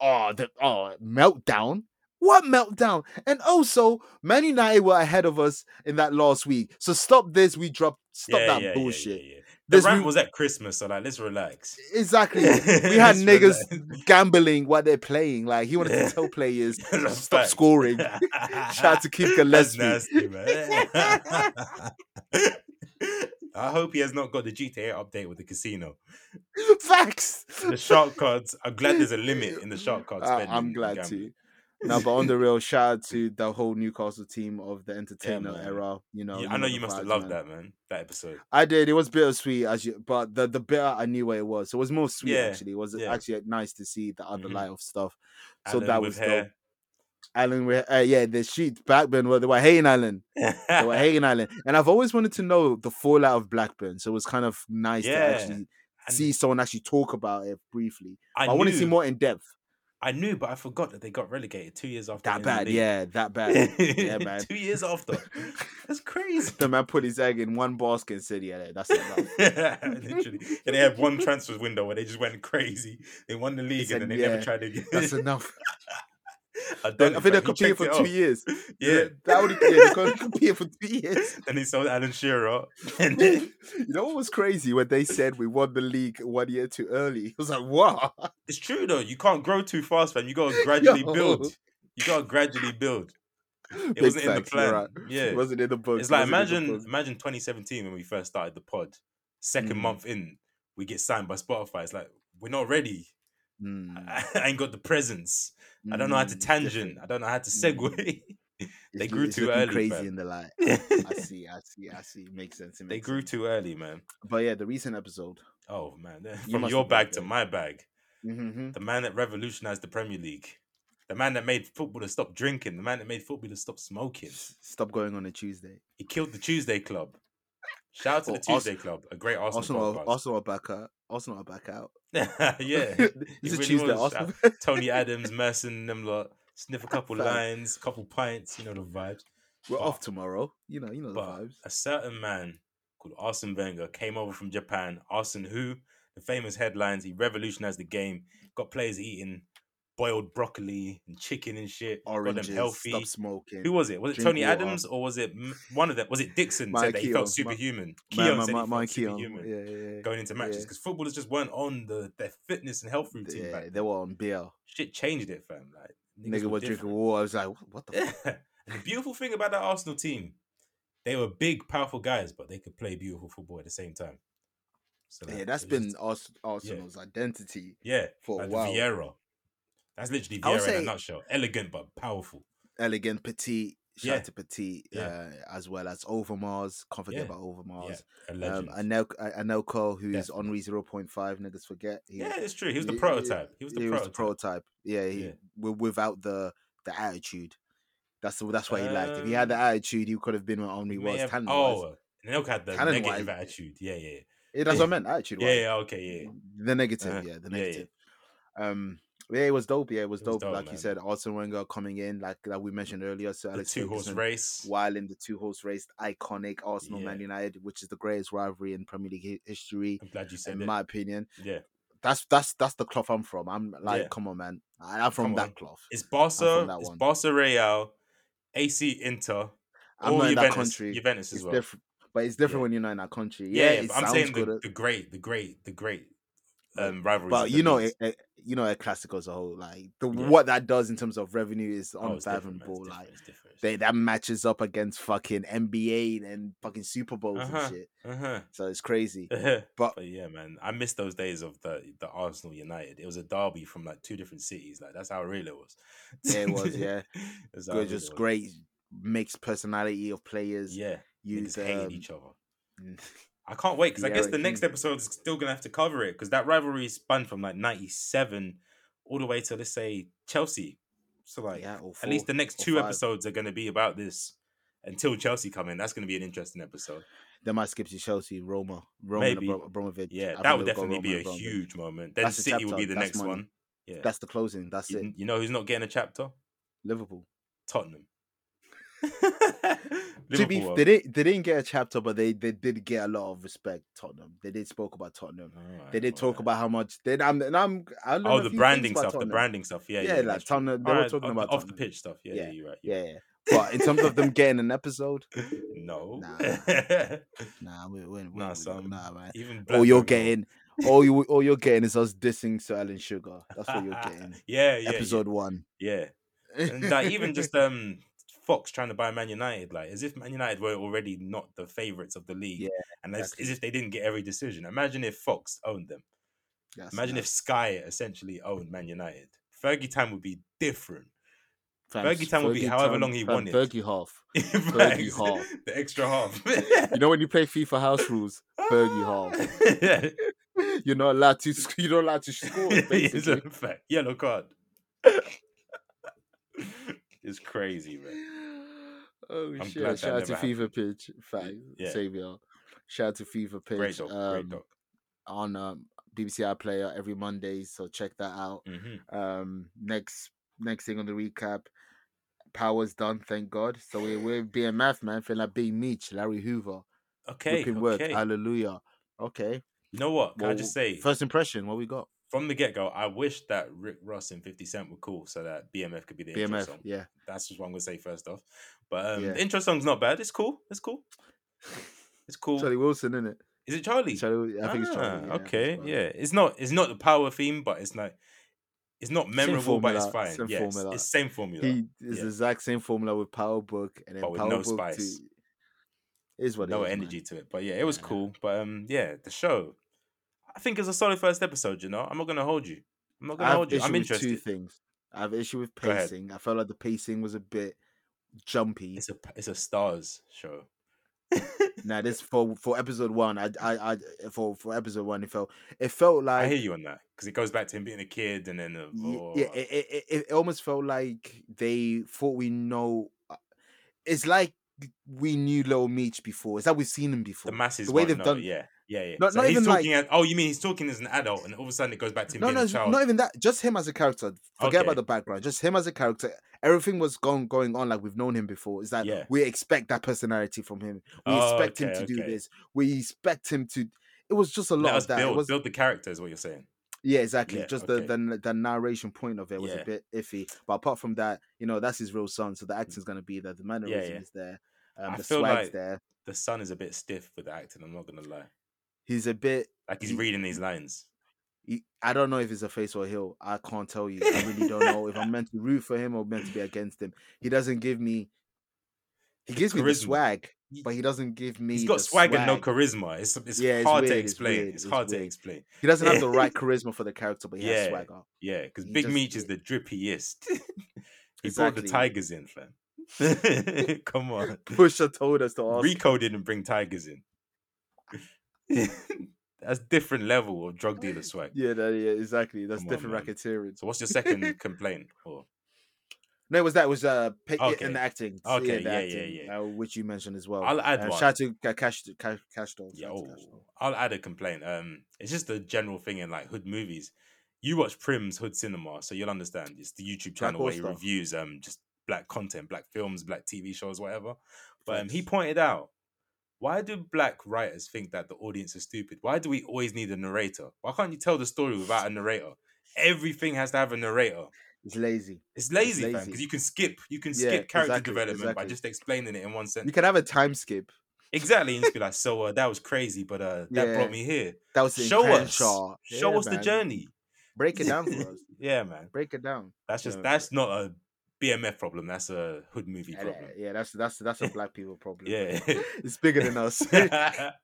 oh, the oh meltdown. What meltdown? And also, Man United were ahead of us in that last week. So stop this. We dropped. Stop yeah, that yeah, bullshit. Yeah, This rant re- was at Christmas, so like, let's relax. Exactly. [laughs] We had niggas relax. gambling while they're playing. Like he wanted to tell players [laughs] stop scoring. [laughs] Shout out to Keith That's Gillespie. nasty, man. I hope he has not got the GTA update with the casino. Facts. The shark cards. I'm glad there's a limit in the shark card I- spending. I'm glad gambling. No, but on the real, [laughs] shout out to the whole Newcastle team of the entertainer man. era. You know, Yeah, I know you must have loved man. that, man. That episode. I did. It was bittersweet, as you, but the the bitter I knew what it was. So it was more sweet Yeah, actually. It was yeah. actually nice to see the other Mhm. light of stuff. So Alan that was dope. Alan, uh, yeah, the sheet Blackburn were they were hating Alan. They were [laughs] hating Alan, and I've always wanted to know the fallout of Blackburn. So it was kind of nice Yeah, to actually And see someone actually talk about it briefly. I, I, want to see more in depth. I knew, but I forgot that they got relegated two years after. That bad, yeah, that bad. yeah, [laughs] man. two years after. [laughs] That's crazy. The man put his egg in one basket and said, "Yeah, that's enough." [laughs] Literally. And they had one transfer window where they just went crazy. They won the league said, and then they "Yeah, never tried again. That's enough. I, done I think they're competing [laughs] [laughs] for two years. Yeah. that would yeah, they're competing for two years. [laughs] And he sold Alan Shearer. And then You know what was crazy when they said we won the league one year too early? It was like, wow. it's true though. You can't grow too fast, man. You gotta gradually Yo. build. You gotta gradually build. It Big wasn't in the facts, plan. right. Yeah. It wasn't in the book. It's like wasn't in the imagine imagine 2017 when we first started the pod. 2nd Mm. month in, we get signed by Spotify. It's like we're not ready. Mm, I ain't got the presence. I don't know how to mm, tangent. I don't know how to Mm. segue. [laughs] They grew it's too early, Crazy fam. in the light. [laughs] I see. I see. I see. Makes sense. It they grew sense. too early, man. But yeah, the recent episode. Oh man, [laughs] from must your bag to my bag. Mm-hmm. The man that revolutionized the Premier League. The man that made footballers stop drinking. The man that made footballers stop smoking. Stop going on a Tuesday. He killed the Tuesday Club. Shout out to Oh, the Tuesday Club, a great Arsenal, Arsenal, podcast. Arsenal are back out. Arsenal are back out. [laughs] yeah, [laughs] it's It a really Tuesday. was. Arsenal. Tony [laughs] Adams, Merson, them lot. Sniff a couple lines, couple pints. You know the vibes. We're But- off tomorrow. You know, you know the vibes. a certain man called Arsene Wenger came over from Japan. Arsene who? The famous headlines. He revolutionized the game. Got players eating boiled broccoli and chicken and shit. Oranges. got them healthy. Stop smoking. Who was it? Was it Tony water. Adams or was it one of them? Was it Dixon said that he felt superhuman? My- Keown my- said he felt superhuman Yeah, yeah, yeah. going into matches yeah. because footballers just weren't on the their fitness and health routine Yeah, back they were on beer. Shit changed it, fam. Like Nigga was drinking water. I was like, what the fuck? [laughs] the beautiful thing about that Arsenal team, they were big, powerful guys, but they could play beautiful football at the same time. So Yeah, like, that's been just- Ars- Arsenal's identity. yeah for a like the while. Vieira. That's literally Vieira in a nutshell. Elegant but powerful. Elegant, petite, shout Yeah. to petite, Yeah. uh, as well as Overmars. Can't forget Yeah. about Overmars. Yeah, Um, legend. Anel- uh, Anelka, who's Definitely. Henry 0.5, niggas forget. He, yeah, it's true. He was the prototype. He was the he prototype. prototype. Yeah, he, Yeah. wi- without the the attitude. That's the, that's what he lacked. If he had the Um, attitude, he could have been what Henry He was. have- oh, Nelk had the Talent-wise- negative attitude. Yeah, yeah, yeah. yeah, that's what I [laughs] meant. Attitude. Yeah, yeah, okay, yeah. The negative, Uh-huh. yeah, the Yeah, yeah. negative. Um, yeah, it was dope. Yeah, it was It was dope. dope, like you said, Arsene Wenger coming in, like like we mentioned earlier. So The Alex two horse race. while in the two horse race, iconic Arsenal Yeah. Man United, which is the greatest rivalry in Premier League history, I'm glad you said in it. my opinion. yeah. That's that's that's the cloth I'm from. I'm like, Yeah. come on, man. I- I'm from Come that on. cloth. It's Barca, it's one. Barca Real, AC Inter, I'm not in that country. Juventus as It's well. different, but it's different Yeah. when you're not in that country. Yeah, Yeah, yeah, it but I'm saying good. the, the great, the great, the great um, rivalries. but you know, it, it- you know, a classic as a whole, like the Yeah. what that does in terms of revenue is Oh, it's different, man. It's unfathomable. different, Like it's different, they that matches up against fucking NBA and fucking Super Bowls Uh-huh. and shit. Uh-huh. So it's crazy. [laughs] but, But yeah, man, I miss those days of the the Arsenal United. It was a derby from like two different cities. Like that's how real it was. Yeah, it was, yeah. [laughs] Good, real just great mixed personality of players. Yeah, use hated um, each other. [laughs] I can't wait because I guess the next episode is still gonna have to cover it because that rivalry spun from like '97 all the way to let's say Chelsea. So like yeah, or at least the next two five. episodes are gonna be about this until Chelsea come in. That's gonna be an interesting episode. They might skip to Chelsea, Roma, Roma, Maybe. Abra- Abramovich. Yeah, I that would definitely be a huge moment. Then That's City will be the that's next money. one. Yeah, That's the closing. That's it. you, you know who's not getting a chapter? Liverpool. Tottenham. [laughs] to be, they didn't they didn't get a chapter, but they they did get a lot of respect. Tottenham. They did spoke about Tottenham. Alright, They did talk alright. about how much. They, I'm, and I'm. I Oh, the branding stuff. The branding stuff. Yeah, Yeah, yeah. like. Tottenham- they were talking off, about off the pitch stuff. Yeah, yeah, Yeah, you're right. Yeah, yeah. But in terms of them [laughs] getting an episode, No. Nah. [laughs] nah, we, we, we, Nah, son. nah, man. Even All you're getting, all you, all you're getting is us dissing Sir Alan Sugar. That's what you're getting. yeah, yeah. Episode one. Yeah. yeah. And like even just um Fox trying to buy Man United, like as if Man United were already not the favourites of the league. Yeah, and as, exactly. as if they didn't get every decision. Imagine if Fox owned them. That's Imagine if. Sky essentially owned Man United. Fergie time would be different. Fam, Fergie time would be however long he fam, wanted. Fergie half. [laughs] Fergie [laughs] half. The extra half. [laughs] You know when you play FIFA house rules, Fergie half. You're not allowed to. You're not allowed to score. it's Basically. a fact. Yellow card. It's crazy, man. Oh I'm shit! Shout out to never Fever Pitch, fact, Yeah. Savior. Shout out to Fever Pitch. Great dog. um, great dog. on um, BBC iPlayer every Monday, so check that out. hmm Um, next next thing on the recap, Power's done, thank God. So we're we're being math man, feeling like Big Meech, Larry Hoover, Okay. whipping work, hallelujah. Okay, You know what? Can I just say, first impression, what we got? From the get go, I wish that Rick Ross and 50 Cent were cool so that BMF could be the intro song. yeah. That's just what I'm going to say first off. But um, Yeah. the intro song's not bad. It's cool. It's cool. It's cool. Charlie Wilson, isn't it? Is it Charlie? Charlie, I think it's Charlie. Ah, yeah, okay, it's yeah. It's not. It's not the power theme, but it's like it's not memorable, but it's fine. same Yeah, it's, formula. it's same formula. He is Yeah. the exact same formula with Power Book, and then But with Power no Book spice. to, is what no it is, man. energy to it. But yeah, it was cool. But um, yeah, the show. I think it's a solid first episode. You know, I'm not gonna hold you. I'm not gonna hold you. I'm interested. two things. I have issue with pacing. I felt like the pacing was a bit jumpy. It's a it's a stars show. now this [laughs] for for episode one, I I, I for for episode one, it felt it felt like I hear you on that because it goes back to him being a kid and then oh, yeah, it, it, it, it almost felt like they thought we know. uh, It's like we knew Little Meech before. It's like we've seen him before. the masses. the way they've know, done- Yeah, yeah, yeah. Not- so not he's even like- talking. At, oh, you mean he's talking as an adult, and all of a sudden it goes back to him No, being no, a child. not even that. Just him as a character. Forget Okay. about the background. Just him as a character. Everything was going going on like we've known him before. It's like Yeah. we expect that personality from him. We Oh, expect him okay, to do this. We expect him to. It was just a lot of that. build was, build the character is what you're saying. yeah, exactly. Yeah, just okay. the, the the narration point of it was Yeah. a bit iffy. But apart from that, you know, that's his real son, so the acting's gonna be there. The mannerism is there. Um, I the feel swag's like- there. The son is a bit stiff with the acting. I'm not gonna lie. He's a bit. Like he's He- reading these lines. He, I don't know if it's a face or a heel. I can't tell you. I really don't know if I'm meant to root for him or meant to be against him. He doesn't give me. He gives me the swag. but he doesn't give me. He's got the swag, and no charisma. It's it's Yeah, it's hard to weird, it's explain. weird, It's it's hard to explain. He doesn't have the [laughs] right charisma for the character, but he has Yeah. swagger. Yeah, because Big just- Meech is the drippiest. [laughs] he Exactly. brought the tigers in, fam. [laughs] Come on. Pusha told us to ask. Rico didn't bring tigers in. [laughs] That's different level of drug dealer swag. Yeah, that, yeah, exactly. That's Come on, different man. racketeering. So what's your second [laughs] complaint? Or No, it was that it was uh pick Okay. in the acting. Okay, the yeah, acting, yeah, yeah. Uh, which you mentioned as well. I'll add uh, one. Shout out to Ca- Cash Cash Kash Doll. yeah, out to oh, Kash Doll. I'll add a complaint. Um, it's just a general thing in like hood movies. You watch Prim's Hood Cinema, so you'll understand. It's the YouTube channel where he All-Star. reviews um just black content, black films, black TV shows, whatever. But um, he Facts. pointed out, why do black writers think that the audience is stupid? Why do we always need a narrator? Why can't you tell the story without a narrator? Everything has to have a narrator. It's lazy. It's lazy, lazy. because you can skip. You can Yeah, skip character exactly, development by just explaining it in one sentence. You can have a time skip. Exactly, and just be like, "So uh, that was crazy, but uh, that Yeah. brought me here." That was Show us, show Yeah, us the journey. Break it [laughs] down for us. Yeah, man. Break it down. That's just Yeah. that's not a BMF problem. That's a hood movie Yeah, problem. yeah, that's that's that's a black people [laughs] problem. Yeah. [laughs] it's bigger than us. [laughs] but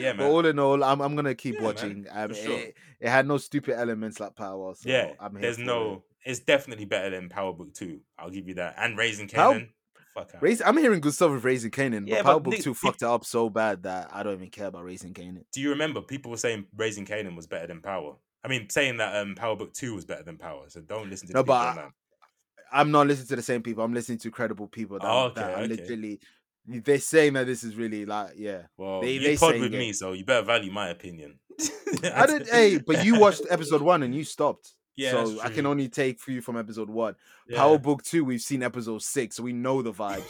yeah, man. But all in all, I'm I'm gonna keep Yeah, watching. Um, sure. it, it had no stupid elements like Power. So yeah, I'm here there's no. it. It's definitely better than Power Book Two. I'll give you that. And Raising Kanan. Fuck out. Raise, I'm hearing good stuff with Raising Kanan, Yeah, but Power but Book Nick- Two Nick- fucked it up so bad that I don't even care about Raising Kanan. Do you remember people were saying Raising Kanan was better than Power? I mean, saying that um Power Book Two was better than Power. So don't listen to No, people but online. I'm not listening to the same people. I'm listening to credible people that, Oh, okay, that are okay. literally they're saying that this is really like yeah. Well, they- you they pod with it. me, so you better value my opinion. [laughs] I did. Hey, but you watched episode one and you stopped. [laughs] Yeah, so I can only take for you from episode one. Yeah. Power Book Two, we've seen episode six, so we know the vibes.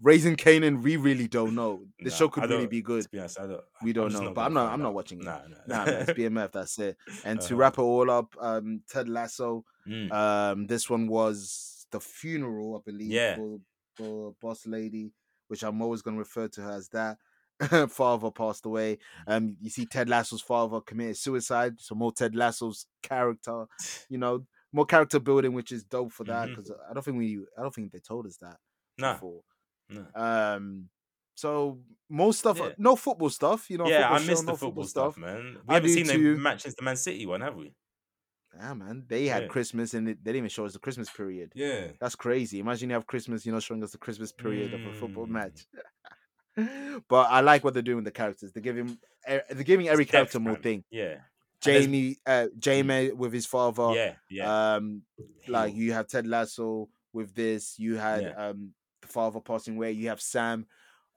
Raising Kanan, we really don't know. The Nah, show could really be good. Be honest, don't. We don't know, but I'm not. I'm not watching it. Nah, Nah, man, it's [laughs] BMF. That's it. And to Uh-huh. wrap it all up, um, Ted Lasso. Mm. Um, this one was the funeral, I believe, Yeah. for, for Boss Lady, which I'm always going to refer to her as that. [laughs] father passed away. Um, you see Ted Lasso's father committed suicide, so more Ted Lasso's character, [sighs] you know, more character building, which is dope for that because I don't think we, I don't think they told us that Nah, before. Nah. Um, so most stuff, Yeah. no football stuff, you know. yeah, football I missed no the football stuff, man. We I haven't seen the too. match since the Man City one, have we? Yeah, man, they had Yeah. Christmas and it, they didn't even show us the Christmas period. Yeah. That's crazy. Imagine you have Christmas, you know, showing us the Christmas period of a football Mm. match. [laughs] but I like what they're doing with the characters. They're giving e- they're giving every It's character more thing. Yeah. Jamie, uh, Jamie with his father. Yeah. Yeah. Um, like you have Ted Lasso with this. You had Yeah. um the father passing away. You have Sam,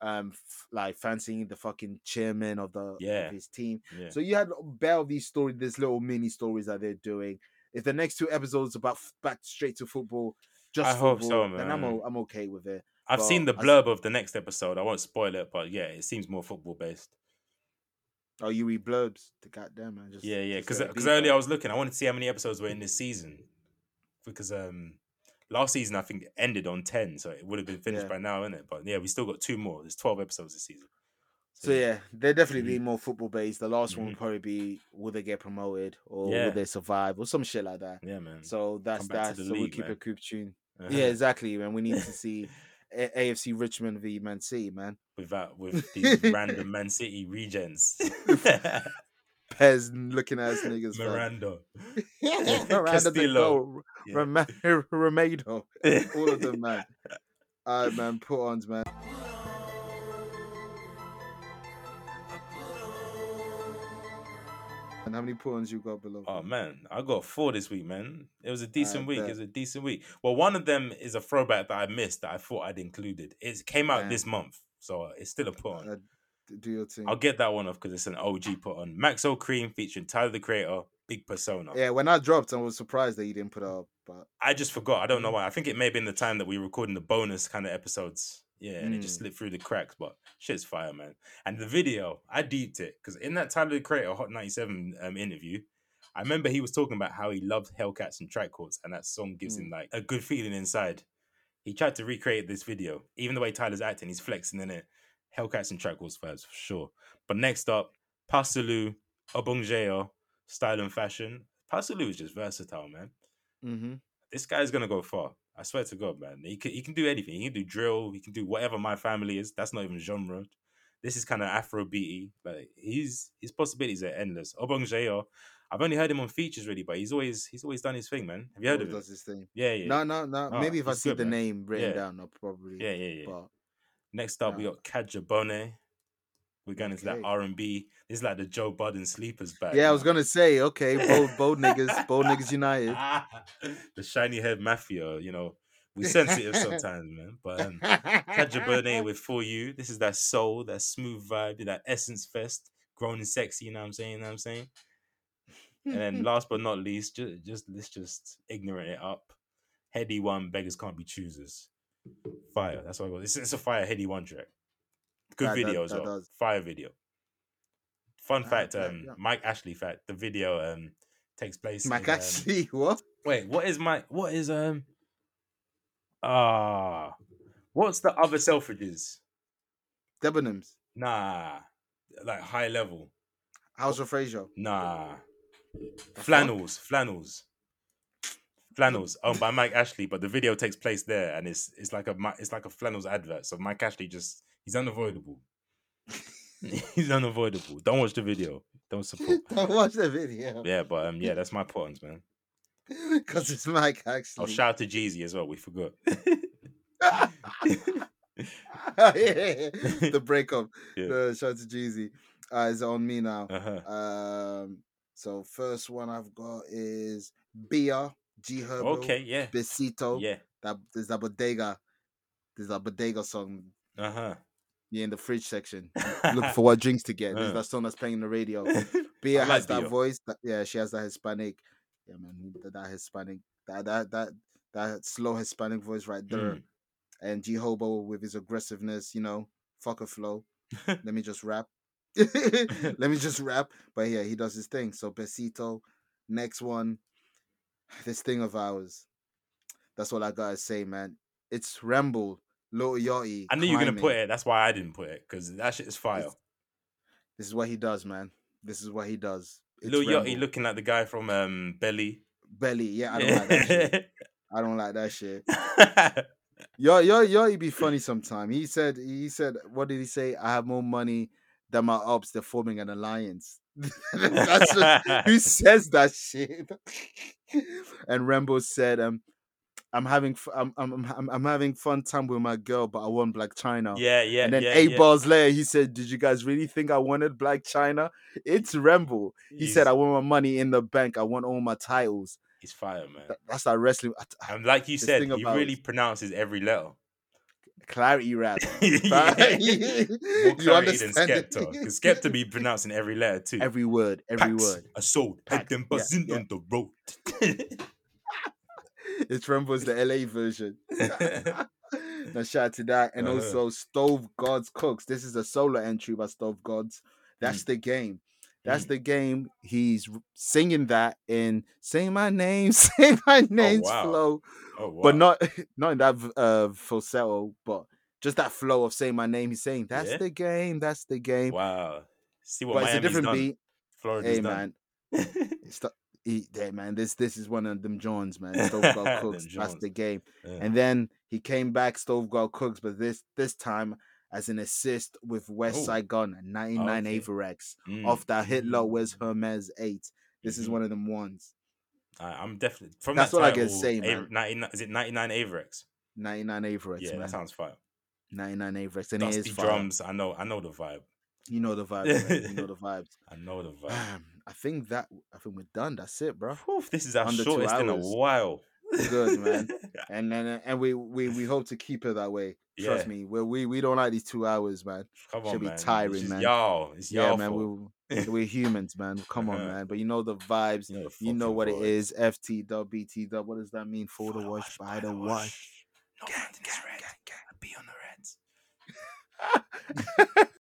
um, f- like fancying the fucking chairman of the Yeah. of his team. yeah. So you had bare of these stories, these little mini stories that they're doing. If the next two episodes about f- back straight to football, just I hope so, football, then I'm man. o- I'm okay with it. I've seen the but I blurb of the next episode. I won't spoil it, but yeah, it seems more football based. Oh, you read blurbs? The goddamn man. Just, Yeah, yeah. Because because earlier. I was looking, I wanted to see how many episodes were in this season. Because um last season I think ended on ten, so it would have been finished Yeah. by now, isn't it? But yeah, we still got two more. There's twelve episodes this season. So yeah, they're definitely Mhm. being more football based. The last one Mhm. will probably be will they get promoted or Yeah. will they survive or some shit like that. Yeah, man. So that's that. So we'll keep man. a coop tune. Uh-huh. Yeah, exactly, man. We need to [laughs] see A- AFC Richmond v Man City, man. Without with [laughs] these random Man City regens. [laughs] Pez looking ass niggas. Miranda. [laughs] [laughs] Miranda the Castillo. Yeah. Ramado. [laughs] All of them, man. All right, man. Put ons, man. And how many put ons you got below? Oh man, I got four this week, man. It was a decent week. It was a decent week. Well, one of them is a throwback that I missed that I thought I'd included. It came out Damn. this month, so uh, it's still a put on. Do your thing. I'll get that one off because it's an OG put on. Maxo Kream featuring Tyler the Creator, Big Persona. Yeah, when I dropped, I was surprised that you didn't put it up. But I just forgot. I don't know Mm. why. I think it may have been the time that we were recording the bonus kind of episodes. Yeah, and it just Mm. slipped through the cracks. But shit's fire, man. And the video, I deeped it because in that Tyler the Creator Hot 97 um, interview, I remember he was talking about how he loved Hellcats and track courts, and that song gives Mm. him like a good feeling inside. He tried to recreate this video, even the way Tyler's acting, he's flexing in it. Hellcats and track courts vibes for sure. But next up, Pasalu, Obongjayar, Style and Fashion. Pa Salieu is just versatile, man mm-hmm. this guy's gonna go far. I swear to God, man. He can he can do anything. He can do drill. He can do whatever my family is. That's not even genre. This is kind of Afro beaty. Like he's his possibilities are endless. Obongjayar, I've only heard him on features really, but he's always he's always done his thing, man. Have you heard Always of him? does his thing. Yeah, yeah. No, no, no. Oh, Maybe if I see good, the man. name written Yeah. down, I'll probably. Yeah, yeah, yeah. But Next up, we got Kajabone. We're going into that R and B. This is like the Joe Budden sleepers back. yeah, I was gonna say, okay, bold, bold niggas, bold [laughs] niggas united. [laughs] the shiny head mafia. You know, we sensitive sometimes, man. But um, Kajabone with [laughs] For You. This is that soul, that smooth vibe, that essence fest, grown and sexy. You know what I'm saying? You know what I'm saying? And then last but not least, just, just let's just ignorant it up. Headie One, beggars can't be choosers. Fire. That's what I got. It's, it's a fire Headie One track. Good That- that- video as that well. does. Fire video. Fun Ah, fact, yeah, um, yeah. Mike Ashley fact. The video um takes place. Mike in, um, [laughs] what? Wait, what is Mike? what is um ah what's the other Selfridges? Debenhams, Nah. Like high level. House of Fraser. Nah. fuck? Flannels, flannels. Flannels owned by Mike Ashley, but the video takes place there and it's it's like a it's like a flannels advert. So Mike Ashley just he's unavoidable. [laughs] he's unavoidable. Don't watch the video. Don't support. [laughs] Don't watch the video Yeah, but um yeah, that's my points, man. [laughs] because it's Mike I'll shout out to Jeezy as well. We forgot. the breakup. Yeah. The shout out to Jeezy. Uh, is on me now. uh-huh. Um, so first one I've got is Bia G Herbo. Okay, yeah. Besito. Yeah. That there's a bodega. There's a bodega song. Uh-huh. Yeah, in the fridge section. Look [laughs] for what drinks to get. This is Uh. that song that's playing on the radio. [laughs] Bia I has like that voice. That, yeah, she has that Hispanic. Yeah, man, that, that Hispanic. That that that that slow Hispanic voice right there. Mm. And G Herbo with his aggressiveness, you know, fuck a flow. [laughs] Let me just rap. Let me just rap. But yeah, he does his thing. So Besito, next one, this thing of ours. That's all I gotta say, man. It's Ramble, Lil Yachty. I knew you were gonna put it. That's why I didn't put it because that shit is fire. This is what he does, man. This is what he does. It's Lil Yachty Ramble. looking like the guy from um, Belly. belly. Yeah, I don't like that shit. I don't like that shit. [laughs] Yo, yo, yo, he be funny sometime. He said, he said, what did he say? I have more money than my ops. They're forming an alliance. [laughs] That's just, who [laughs] says that shit? [laughs] and Rambo said, um, I'm having, f- I'm, I'm, I'm, I'm having fun time with my girl, but I want Blac Chyna. yeah, yeah. and then yeah, eight yeah. bars later, he said, "Did you guys really think I wanted Blac Chyna? It's Rambo." He said, "I want my money in the bank. I want all my titles." he's fire, man. That- That's like wrestling. I- I- And like you said, he about- really pronounces every letter. Clarity rap. [laughs] Yeah. [laughs] [laughs] You clarity than understand it? Skepta. Because Skepta be pronouncing every letter too. Every word, every word. A soul, them yeah, buzzing yeah. on the road. It's Rambo's the LA version. now shout out to that. And Uh-huh. also Stove Gods Cooks. This is a solo entry by Stove Gods. That's the game. That's Mm. the game. He's singing that in "Say My Name, [laughs] Say My Name's wow. flow, oh, wow. but not [laughs] not in that uh falsetto, but just that flow of "Say My Name." He's saying, "That's Yeah. the game. That's the game." Wow. See what but it's a different done. beat. Florida's Hey done. man, [laughs] the, he, hey, man, this this is one of them Johns, man. Stove God Cooks. That's the game. Yeah. And then he came back, Stove God Cooks, but this this time as an assist with West Oh. Side Gunn, 99 okay. Avirex. Mm. Off that Hitler low, Wears Hermes 8? This is Mhm. one of them ones. I'm definitely from That's that what I can say, man. 99 is it 99 Avirex? 99 Avirex, Yeah, man. that sounds fire. 99 Avirex. And it Dusty is fire. drums. I know. I know the vibe. You know the vibes, man. You know the [laughs] vibes. I know the vibe. Um, I think that I think we're done. That's it, bro. Whew, this is our Under shortest in a while. Good, man. [laughs] And then and we we we hope to keep it that way. Trust Yeah. me. We we we don't like these two hours, man. Come on, Should be man. tiring, man. Y'all, it's Yeah, y'all man. fault. We [laughs] we're humans, man. Come on, man. But you know the vibes. You know, You know what it voice. is. FT dub, BT dub. What does that mean? For, the wash, by the wash. wash. No Gang, man, gang, red. gang, gang. Be on the reds. [laughs]